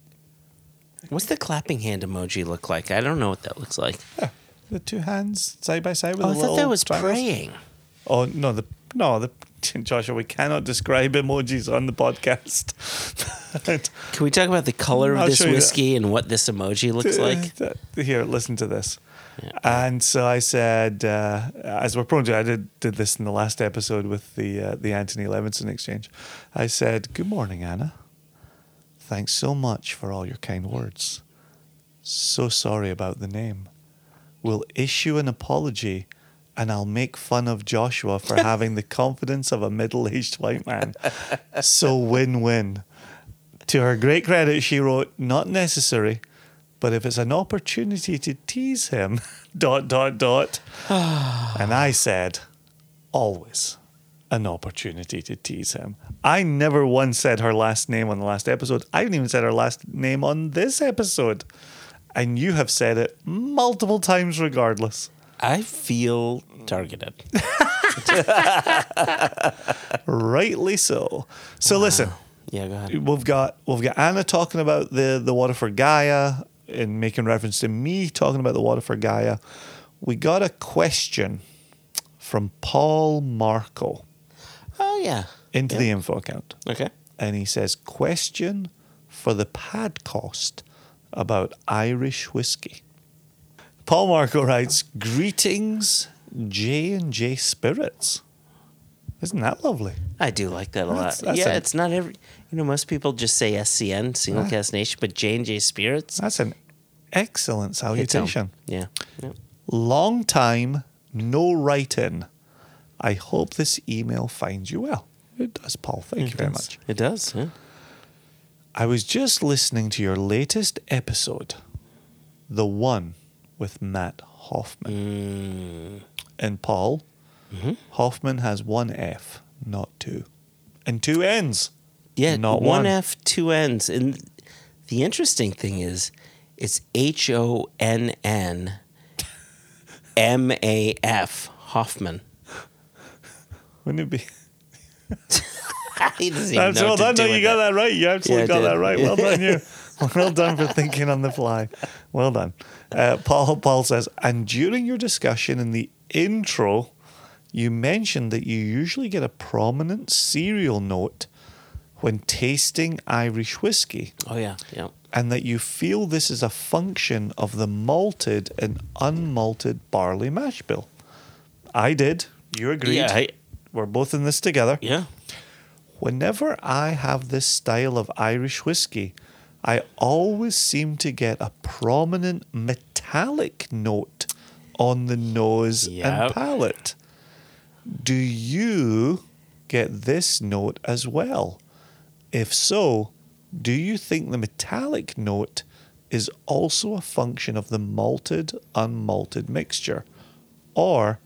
What's the clapping hand emoji look like? I don't know what that looks like. The two hands side by side with Oh, I thought that was triangles. praying. Oh no, the no the Joshua, we cannot describe emojis on the podcast. Can we talk about the color of I'll this show that. whiskey and what this emoji looks like? Here, listen to this. And so I said, uh, as we're prone to, I did, did this in the last episode with the uh, the Anthony Levinson exchange. I said, "Good morning, Anna. Thanks so much for all your kind words. So sorry about the name. We'll issue an apology." And I'll make fun of Joshua for having the confidence of a middle aged white man. So win win. To her great credit, she wrote, not necessary, but if it's an opportunity to tease him, dot, dot, dot. and I said, always an opportunity to tease him. I never once said her last name on the last episode. I haven't even said her last name on this episode. And you have said it multiple times regardless. I feel targeted. Rightly so. So listen, Yeah, go ahead. we've got we've got Anna talking about the the Waterford Gaia and making reference to me talking about the Waterford Gaia. We got a question from Paul Marco Oh, yeah. into Yeah. the info account, Okay. and he says, "Question for the Padcost about Irish whiskey." Paul Marco writes, "Greetings, J and J Spirits." Isn't that lovely? I do like that a That's- lot. that's yeah, a- it's not every. You know, most people just say SCN, Single Ah. Cask Nation, but J and J Spirits. That's an excellent hits salutation. Yeah. yeah. Long time, no write in. I hope this email finds you well. It does, Paul. Thank you very It does. much. It does. Yeah. I was just listening to your latest episode, the one with Matt Hofmann. Mm. And Paul, Mm-hmm. Hofmann has one F, not two. And two N's. Yeah. Not one one. F, two N's, and the interesting thing is, it's H O N N M A F Hofmann. Wouldn't it be? he doesn't even That's know well done. No, you got it. that right. You absolutely Yeah, got that right. Well done, you. well done for thinking on the fly. Well done. Uh, Paul Paul says, and during your discussion in the intro, you mentioned that you usually get a prominent cereal note when tasting Irish whiskey, Oh yeah, yeah. and that you feel this is a function of the malted and unmalted barley mash bill. I did You agreed. Yeah, I, We're both in this together. yeah. Whenever I have this style of Irish whiskey, I always seem to get a prominent metallic note on the nose Yep. and palate. Do you get this note as well? If so, do you think the metallic note is also a function of the malted, unmalted mixture? Or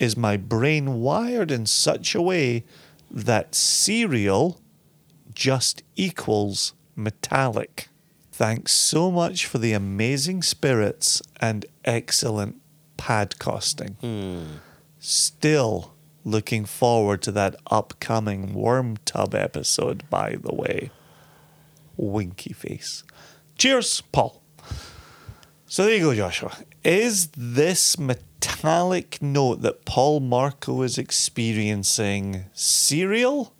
is my brain wired in such a way that cereal just equals metallic? Thanks so much for the amazing spirits and excellent podcasting. Hmm. Still looking forward to that upcoming worm tub episode, by the way. Winky face. Cheers, Paul. So there you go, Joshua. Is this metallic note that Paul Marco is experiencing cereal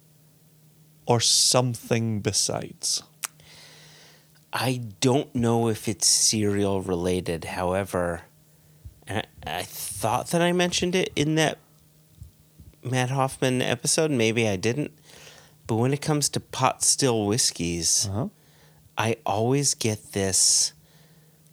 or something besides? I don't know if it's cereal related. However, I, I thought that I mentioned it in that Matt Hofmann episode. Maybe I didn't. But when it comes to pot still whiskeys, Uh-huh. I always get this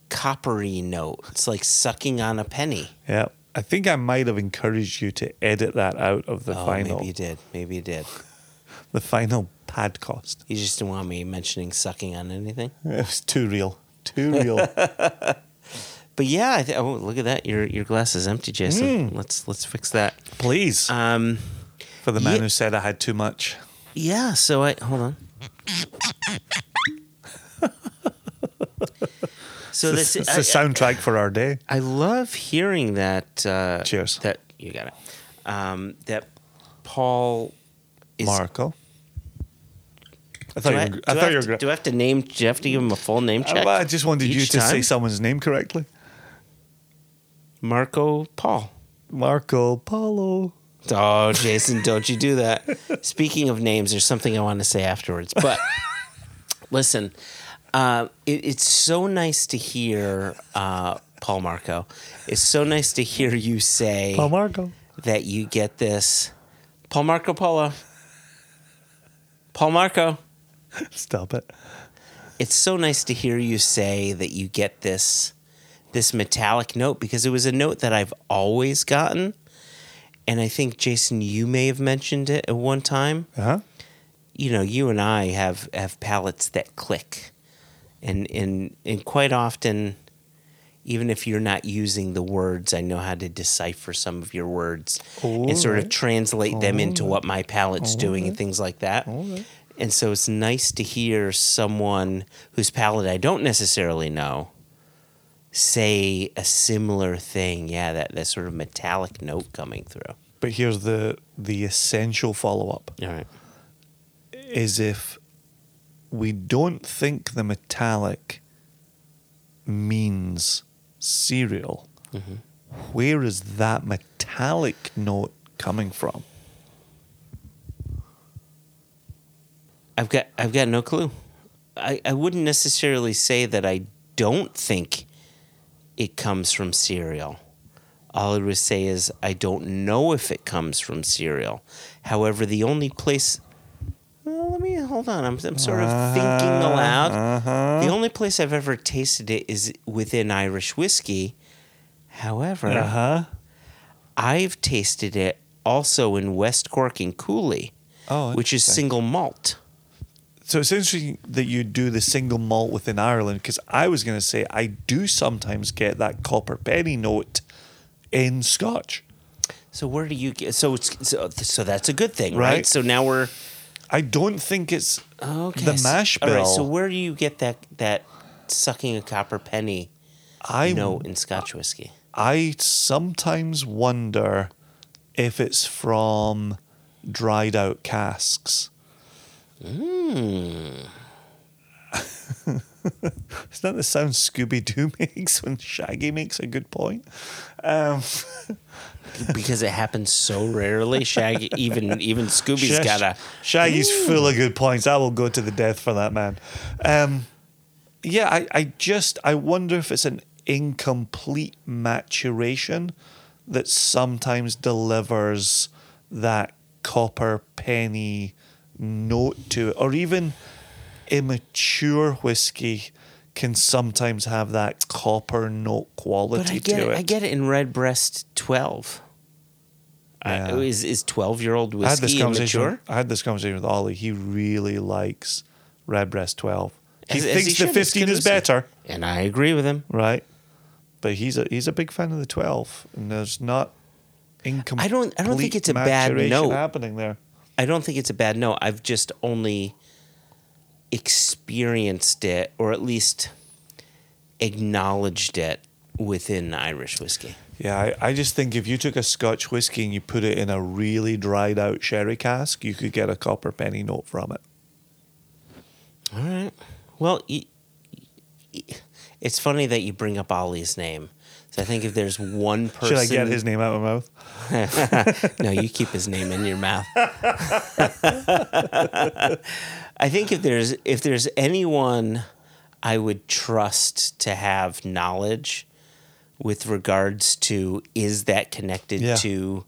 coppery note. It's like sucking on a penny. Yeah. I think I might have encouraged you to edit that out of the oh, final maybe you did. Maybe you did. the final podcast. You just didn't want me mentioning sucking on anything. It was too real. Too real. But yeah, I th- oh look at that. Your your glass is empty, Jason. Hmm. Let's let's fix that. Please. Um, for the man yeah. who said I had too much. yeah. So I hold on. so this it's the I, soundtrack for our day. I love hearing that. Uh, Cheers. That you got it. Um, that Paul is. Marco. I thought Do you I, were, do I I thought you were to, do I have to name? Do you have to give him a full name check? I just wanted you to say someone's name correctly. Marco Paul. Marco Polo. Oh, Jason, don't you do that. Speaking of names, there's something I want to say afterwards. But listen, uh, it, it's so nice to hear, uh, Paul Marco, it's so nice to hear you say Paul Marco. that you get this. Paul Marco Polo. Paul Marco. Stop it. It's so nice to hear you say that you get this this metallic note because it was a note that I've always gotten. And I think Jason, you may have mentioned it at one time. Uh-huh. You know, you and I have have palates that click. And and and quite often even if you're not using the words, I know how to decipher some of your words and sort of translate them into what my palate's doing and things like that. And so it's nice to hear someone whose palate I don't necessarily know say a similar thing. Yeah, that, that sort of metallic note coming through. But here's the the essential follow up All right. is if we don't think the metallic means cereal, mm-hmm. where is that metallic note coming from? I've got I've got no clue. I, I wouldn't necessarily say that I don't think it comes from cereal. All I would say is I don't know if it comes from cereal. However, the only place well, let me hold on. I'm, I'm sort of thinking aloud. Uh-huh. The only place I've ever tasted it is within Irish whiskey. However, Uh-huh. I've tasted it also in West Cork and Cooley, Oh, which is single malt. So it's interesting that you do the single malt within Ireland because I was going to say I do sometimes get that copper penny note in Scotch. So where do you get? So it's so, so that's a good thing, right? Right. So now we're I don't think it's okay. the mash bill. right. So where do you get that that sucking a copper penny I note in Scotch whiskey? I sometimes wonder if it's from dried out casks. Hmm. Is that the sound Scooby Doo makes when Shaggy makes a good point? Um, Because it happens so rarely. Shaggy, even even Scooby's Sh- got a. Shaggy's full of good points. I will go to the death for that man. Um, yeah, I, I just I wonder if it's an incomplete maturation that sometimes delivers that copper penny note to it, or even immature whiskey can sometimes have that copper note quality But I get to it. it. I get it in Redbreast 12. Yeah. Uh, is is 12 year old I had this whiskey conversation. immature? I had this conversation with Ollie. He really likes Redbreast 12. He As- as thinks he the should. It's 15 good is whiskey. better, And I agree with him. right? But he's a he's a big fan of the 12, and there's not incomplete. I don't- I don't think it's a bad maturation note. happening there. I don't think it's a bad no. I've just only experienced it, or at least acknowledged it within Irish whiskey. Yeah, I, I just think if you took a Scotch whiskey and you put it in a really dried out sherry cask, you could get a copper penny note from it. All right. Well, it's funny that you bring up Ollie's name. So I think if there's one person, Should I get his name out of my mouth? no, you keep his name in your mouth. I think if there's if there's anyone I would trust to have knowledge with regards to is that connected Yeah. to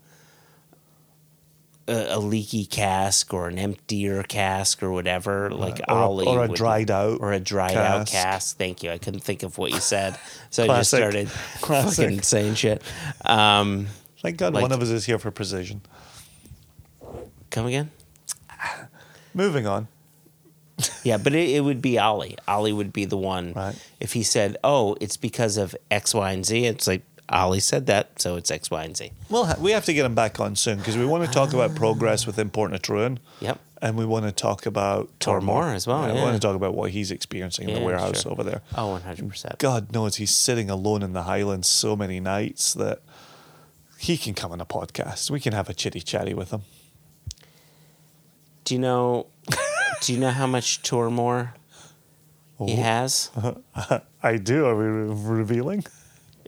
a, a leaky cask or an emptier cask or whatever, like Or a- Ollie or a would- dried out or a dried out cask. cask. Thank you. I couldn't think of what you said, so I just started Classic. fucking saying shit. Um, Thank God Like- one of us is here for precision. come again? Moving on. Yeah, but it, it would be Ollie. Ollie would be the one. Right. If he said, "Oh, it's because of X, Y, and Z," it's like Ollie said that, so it's X, Y, and Z. Well, ha- we have to get him back on soon because we want to talk about progress with Import na Yep. And we want to talk about Tormore as well, We yeah. want to talk about what he's experiencing in the warehouse sure. over there. Oh, Oh, one hundred percent. God knows he's sitting alone in the Highlands so many nights that he can come on a podcast. We can have a chitty chatty with him. Do you know? do you know how much Tormore he Oh. has? I do. Are we re- revealing?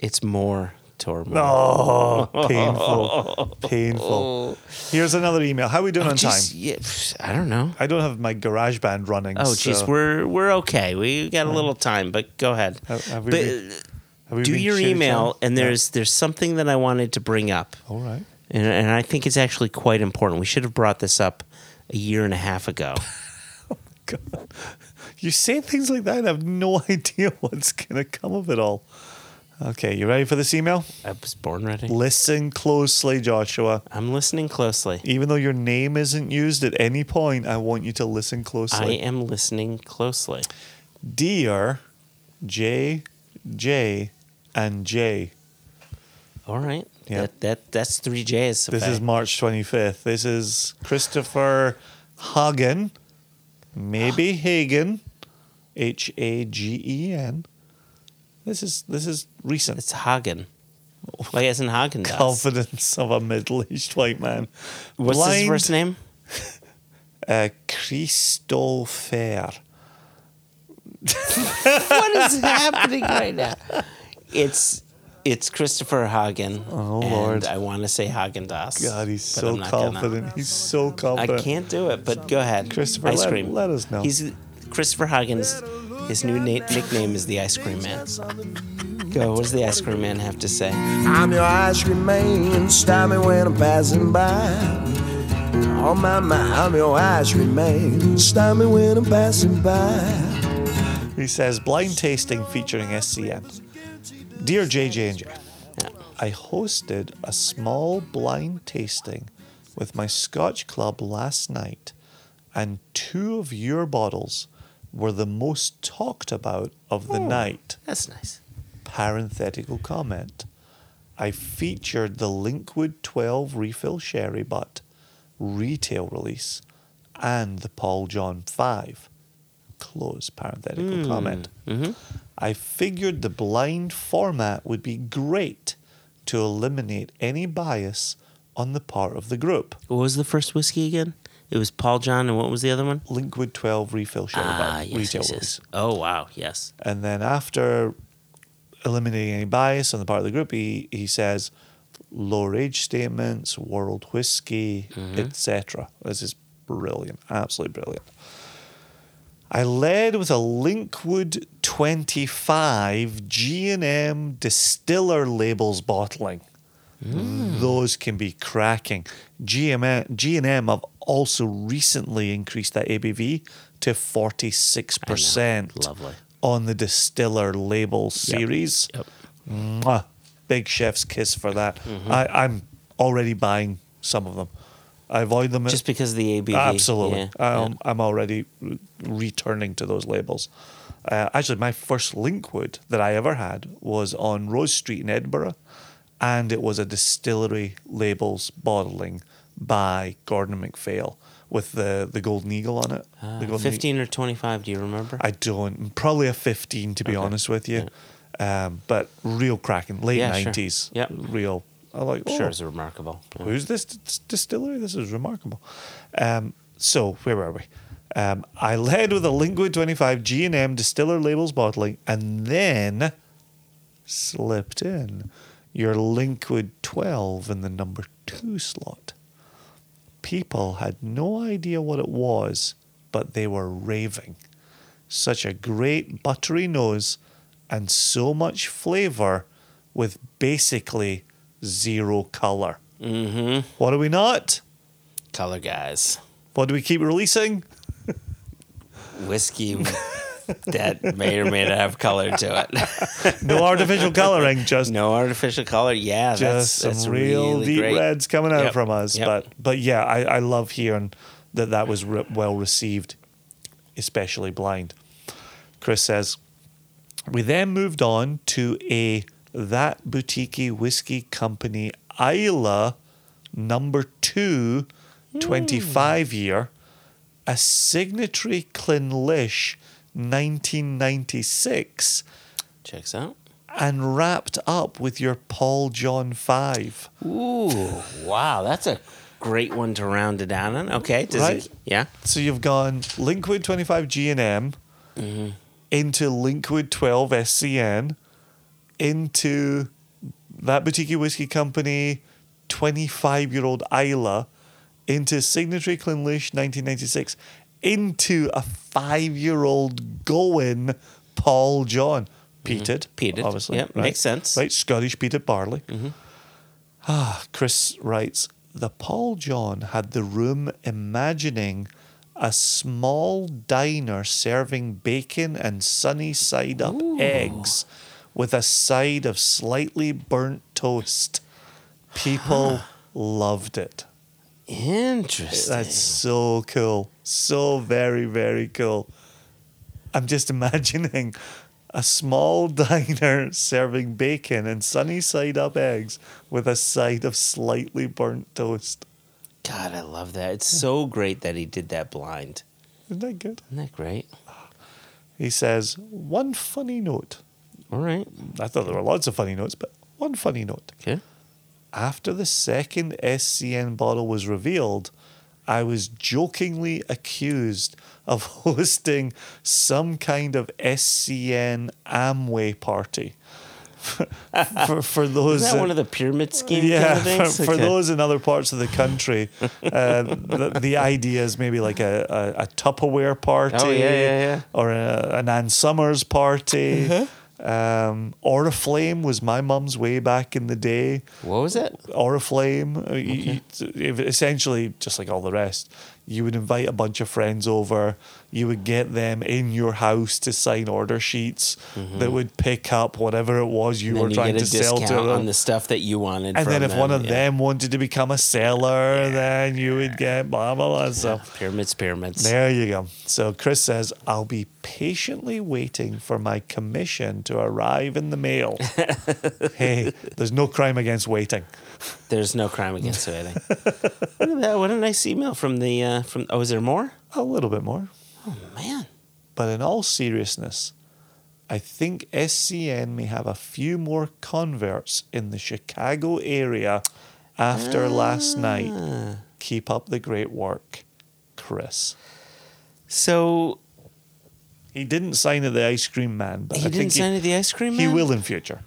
It's more Tormore. Oh, painful, painful. Here's another email. How are we doing Oh, on time? yeah, I don't know. I don't have my garage band running. Oh, jeez, so we're we're okay. We got a little time, but go ahead. Have- have we but been- do your email, and Yeah. there's there's something that I wanted to bring up. All right. And, and I think it's actually quite important. We should have brought this up a year and a half ago. Oh, God. You say things like that and have no idea what's going to come of it all. Okay, you ready for this email? I was born ready. Listen closely, Joshua. I'm listening closely. Even though your name isn't used at any point, I want you to listen closely. I am listening closely. Dear J, J, and J. All right. Yeah. That that that's three J's. This is March 25th. This is Christopher Hagen, maybe Hagen, H A G E N. This is this is recent. it's Hagen. Like as in Hagen does. Confidence of a middle-aged white man. What's his first name? Uh, Christopher. what is happening right now? It's it's Christopher Hagen. Oh, and Lord. I want to say Häagen-Dazs. God, he's so I'm gonna. confident. He's so confident. I can't do it, but go ahead. Christopher, ice let- cream. let us know. He's Christopher Hagen's. His new na- nickname is the Ice Cream Man. Go. What does the Ice Cream Man have to say? I'm your ice cream man. Stop me when I'm passing by. Oh my my, I'm your ice cream man. Stop me when I'm passing by. He says blind tasting featuring SCN. Dear JJ and J, Yeah. I hosted a small blind tasting with my Scotch club last night, and two of your bottles were the most talked about of the oh, night. That's nice. Parenthetical comment. I featured the Linkwood 12 refill sherry butt retail release and the Paul John 5 close parenthetical hmm, comment. Mm-hmm. I figured the blind format would be great to eliminate any bias on the part of the group. What was the first whiskey again? It was Paul John, and what was the other one? Linkwood 12 refill sherry Ah, yes, retail yes, yes. Oh wow, yes. And then after eliminating any bias on the part of the group, he, he says lower age statements, world whiskey, etc. This is brilliant, absolutely brilliant. I led with a Linkwood 25 G&M distiller labels bottling. Those can be cracking. GM, G&M have also recently increased that ABV to 46% Lovely. on the distiller label series. Yep. Mwah. Big chef's kiss for that. I, I'm already buying some of them. I avoid them. Just because of the ABV. Absolutely. Yeah, Um, I'm already re- returning to those labels. Uh, actually, my first Linkwood that I ever had was on Rose Street in Edinburgh, and it was a distillery labels bottling by Gordon MacPhail with the, the Golden Eagle on it. Uh, the Golden Eagle. 15 or 25, do you remember? I don't. Probably a 15, to be honest with you. Um, but real cracking. Late Yeah, sure. 90s. Yep. Real. I like, sure, oh, it's remarkable. Yeah. Who's this d- distillery? This is remarkable. Um, so where were we? Um, I led with a Linkwood 25 G&M distiller labels bottling, and then slipped in your Linkwood 12 in the number two slot. People had no idea what it was, but they were raving. Such a great buttery nose and so much flavor with basically zero color. Mm-hmm. What are we not? Color guys. What do we keep releasing? Whiskey that may or may not have color to it. No artificial coloring, just no artificial color. Yeah, just that's, some that's real really deep great. reds coming out Yep. from us. Yep. But but yeah, I, I love hearing that that was re- well received, especially blind. Chris says, we then moved on to a that boutique whiskey company Islay number two, hmm. 25 year, a signatory Clynelish 1996 Checks out. and wrapped up with your Paul John 5. Ooh, wow, that's a great one to round it down on. Okay, does Right. it? Yeah. So you've gone Linkwood 25 G&M mm-hmm. into Linkwood 12 SCN into that boutique whiskey company 25 year old Islay into Signatory Clynelish 1996 into a five year old going Paul John. Peated. Peated. Obviously. Yep, makes sense. Right. Scottish peated barley. Ah, Chris writes The Paul John had the room imagining a small diner serving bacon and sunny side up eggs with a side of slightly burnt toast. People loved it. Interesting. That's so cool. So very, very cool. I'm just imagining a small diner serving bacon and sunny side up eggs with a side of slightly burnt toast. God, I love that. It's so great that he did that blind. Isn't that good? Isn't that great? He says, one funny note. All right. I thought there were lots of funny notes, but one funny note. Okay. After the second SCN bottle was revealed, I was jokingly accused of hosting some kind of SCN Amway party. for, for those Is that that- one of the pyramid scheme yeah, kind of things? for, for Okay. those in other parts of the country, uh, the, the idea is maybe like a, a, a Tupperware party Oh, yeah, yeah, yeah. or a, an Ann Summers party. Uh-huh. Um, Oriflame was my mum's way back in the day. What was it? Oriflame, uh, you- you- essentially just like all the rest, you would invite a bunch of friends over. You would get them in your house to sign order sheets that would pick up whatever it was you Mm-hmm. Were then trying to a sell to them. on the stuff that you wanted. And then if one of yeah. them wanted to become a seller, then you would get blah blah blah. So pyramids, pyramids. there you go. So Chris says, I'll be patiently waiting for my commission to arrive in the mail. hey, there's no crime against waiting. There's no crime against waiting. Look at that! What a nice email from the uh, from. Oh, is there more? A little bit more. Man, But in all seriousness, I think SCN may have a few more converts in the Chicago area after last night. Ah. Keep up the great work, Chris. so He didn't sign at the ice cream man, but he I didn't think sign he, at the ice cream he man. will in future.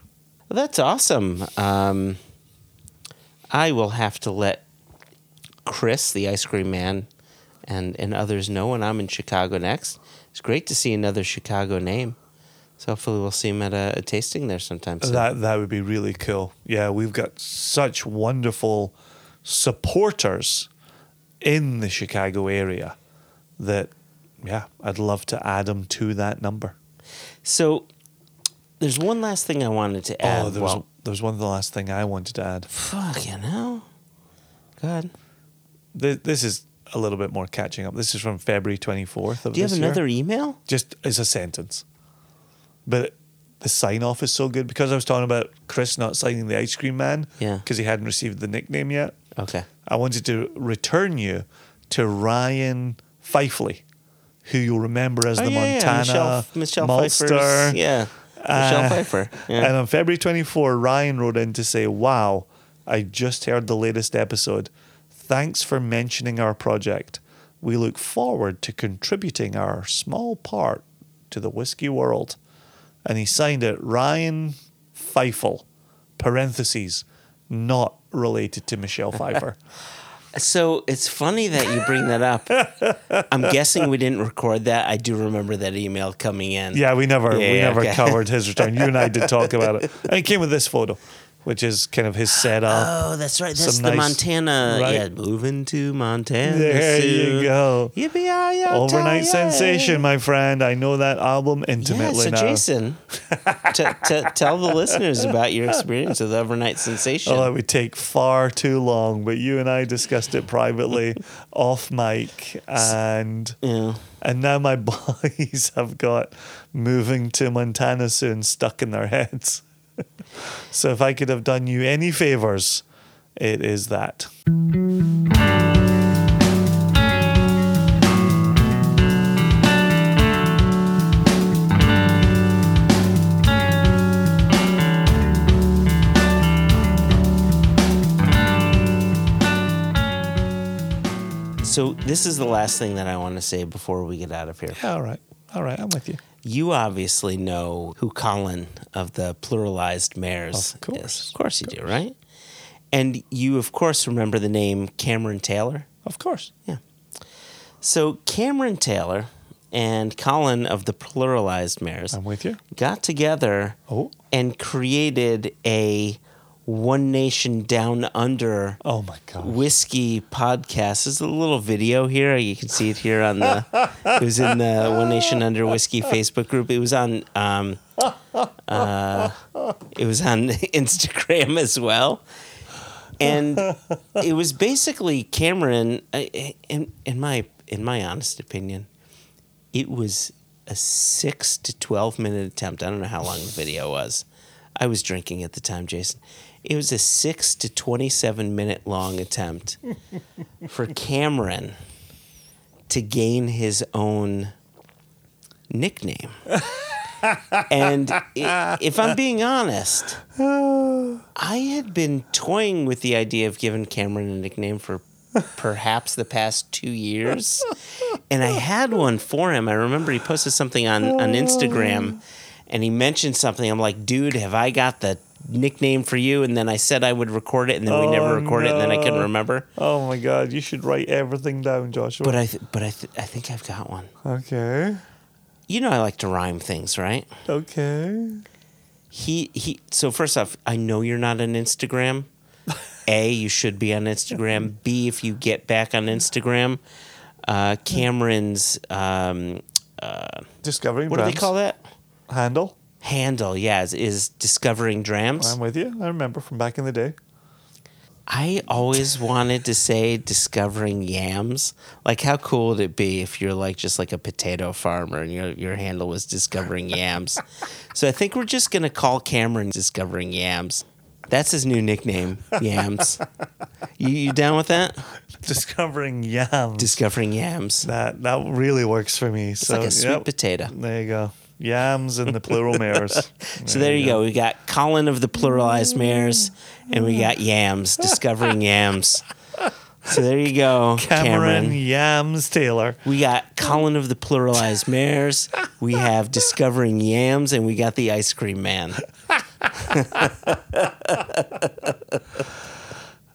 Well, that's awesome. Um, I will have to let Chris, the ice cream man, and and others know when I'm in Chicago next. It's great to see another Chicago name. So hopefully we'll see him at a, a tasting there sometime soon. That that would be really cool. Yeah, we've got such wonderful supporters in the Chicago area that yeah, I'd love to add them to that number. so there's one last thing I wanted to oh, add. oh, there was well, there was one last thing I wanted to add. fuck you know. Go ahead. This, this is a little bit more catching up. This is from February twenty fourth of Do you have this year. another email? Just as a sentence, but the sign off is so good because I was talking about Chris not signing the ice cream man. Yeah. because he hadn't received the nickname yet. Okay. I wanted to return you to Ryan Fifely, who you'll remember as Oh, the yeah, yeah, Montana Michelle, Michelle maltster. Pfeiffer's- Yeah. Michelle Uh, Pfeiffer. And on February 24, Ryan wrote in to say, Wow, I just heard the latest episode. Thanks for mentioning our project. We look forward to contributing our small part to the whiskey world. And he signed it Ryan Feifel, parentheses, not related to Michelle Pfeiffer. So it's funny that you bring that up. I'm guessing we didn't record that. I do remember that email coming in. Yeah, we never we Yeah, never okay. covered his return. You and I did talk about it. And it came with this photo, which is kind of his setup. Oh, that's right. That's Some the nice- Montana. right. Yeah, moving to Montana. there soon. you go. Yippee yi Overnight sensation, my friend. I know that album Yeah, intimately so now. Jason, t- t- tell the listeners about your experience with Overnight Sensation. Oh, it would take far too long, but you and I discussed it privately off mic, and yeah. and now my boys have got moving to Montana soon stuck in their heads. so if I could have done you any favors, it is that. So this is the last thing that I want to say before we get out of here. Yeah, all right, all right, I'm with you. You obviously know who Colin of the pluralized mares Of course, is. Of course you do, right? And you, of course, remember the name Cameron Taylor. Of course. Yeah. So Cameron Taylor and Colin of the pluralized mares I'm with you. got together Oh. and created a One Nation Down Under Oh my god. whiskey podcast. There's a little video here. You can see it here on the. it was in the One Nation Under Whiskey Facebook group. It was on. Um, uh, it was on Instagram as well, and it was basically Cameron. In in my in my honest opinion, it was a six to twelve minute attempt. I don't know how long the video was. I was drinking at the time, Jason. It was a six to twenty-seven minute long attempt for Cameron to gain his own nickname. and if I'm being honest, I had been toying with the idea of giving Cameron a nickname for perhaps the past two years. And I had one for him. I remember he posted something on, on Instagram and he mentioned something. I'm like, dude, have I got the nickname for you? And then I said I would record it and then we never Oh, recorded it and then I couldn't remember. Oh my god, you should write everything down, Joshua. But I, th- but I, th- I think I've got one. okay. You know, I like to rhyme things, right? Okay. He he. So first off, I know you're not on Instagram. A, you should be on Instagram. B, if you get back on Instagram, uh, Cameron's um, uh, Discovering what do they call that Handle. Handle? Yeah, is, is discovering drams. I'm with you. I remember from back in the day. I always wanted to say discovering yams. Like, how cool would it be if you're like just like a potato farmer and your your handle was discovering yams? so I think we're just gonna call Cameron discovering yams. That's his new nickname, yams. You, you down with that? Discovering yams. Discovering yams. that that really works for me. It's so like a sweet yep. potato. There you go. Yams and the plural mares. So there you go. We got Colin of the pluralized mares, and we got yams, discovering yams. So there you go, Cameron, Cameron. Yams Taylor. We got Colin of the pluralized mares. We have discovering yams, and we got the ice cream man.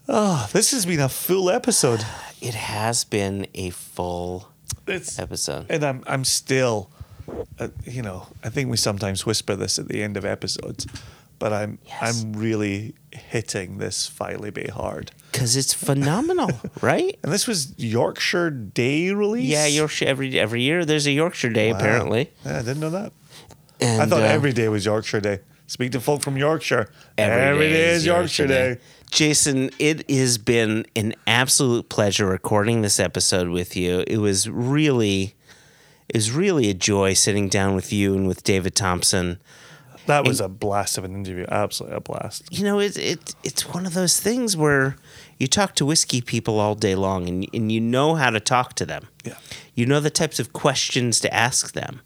Oh, this has been a full episode. It has been a full It's episode. and I'm I'm still uh, you know, I think we sometimes whisper this at the end of episodes, but I'm Yes. I'm really hitting this Filey Bay hard. Because it's phenomenal, right? And this was Yorkshire Day release. Yeah, Yorkshire every every year. There's a Yorkshire Day Wow. apparently. Yeah, I didn't know that. And, I thought uh, every day was Yorkshire Day. Speak to folk from Yorkshire. every day, is Yorkshire Day. Jason, it has been an absolute pleasure recording this episode with you. It was really, it was really a joy sitting down with you and with David Thompson. That was a blast of an interview. Absolutely a blast. You know, it's it, it's one of those things where you talk to whiskey people all day long, and and you know how to talk to them. Yeah. You know the types of questions to ask them.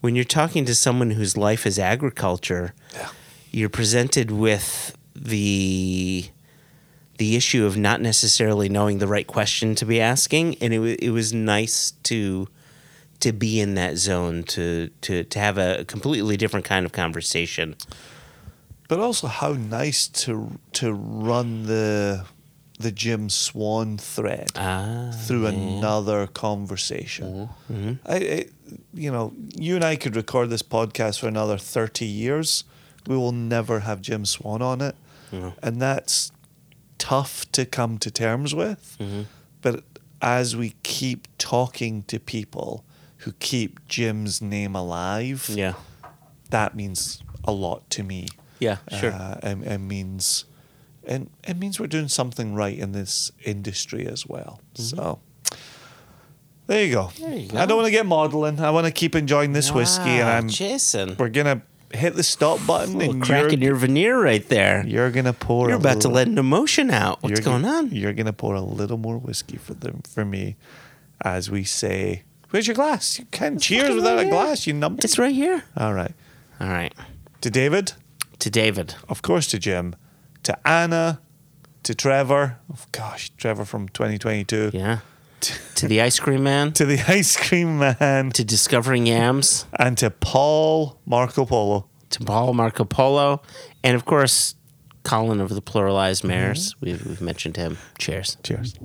When you're talking to someone whose life is agriculture, Yeah. you're presented with the the issue of not necessarily knowing the right question to be asking, and it it was nice to to be in that zone to to to have a completely different kind of conversation. But also how nice to to run the the Jim Swan thread Ah, through another conversation. Mm-hmm. I, I, you know, you and I could record this podcast for another thirty years. We will never have Jim Swan on it, and that's tough to come to terms with. Mm-hmm. But as we keep talking to people who keep Jim's name alive, yeah, that means a lot to me. yeah, sure. Uh, and, and means, and it means we're doing something right in this industry as well. So there you go. Mm-hmm. There you I don't want to get modeling. I want to keep enjoying this whiskey, and Wow, I'm. Jason. We're gonna hit the stop button, and crack in your veneer right there. You're, you're gonna pour. a about to little- let an emotion out. What's you're going go- on? You're gonna pour a little more whiskey for them for me, as we say. Where's your glass? You can't cheers fucking without right a glass. You numpty. It's right here. All right. All right. To David. To David. of course, to Jim, to Anna, to Trevor. Oh, gosh, Trevor from 2022. Yeah. to the ice cream man. To the ice cream man. To discovering yams. and to Paul Marco Polo. To Paul Marco Polo. And of course, Colin of the Pluralized mm-hmm. Mares. We've, we've mentioned him. Cheers. Cheers.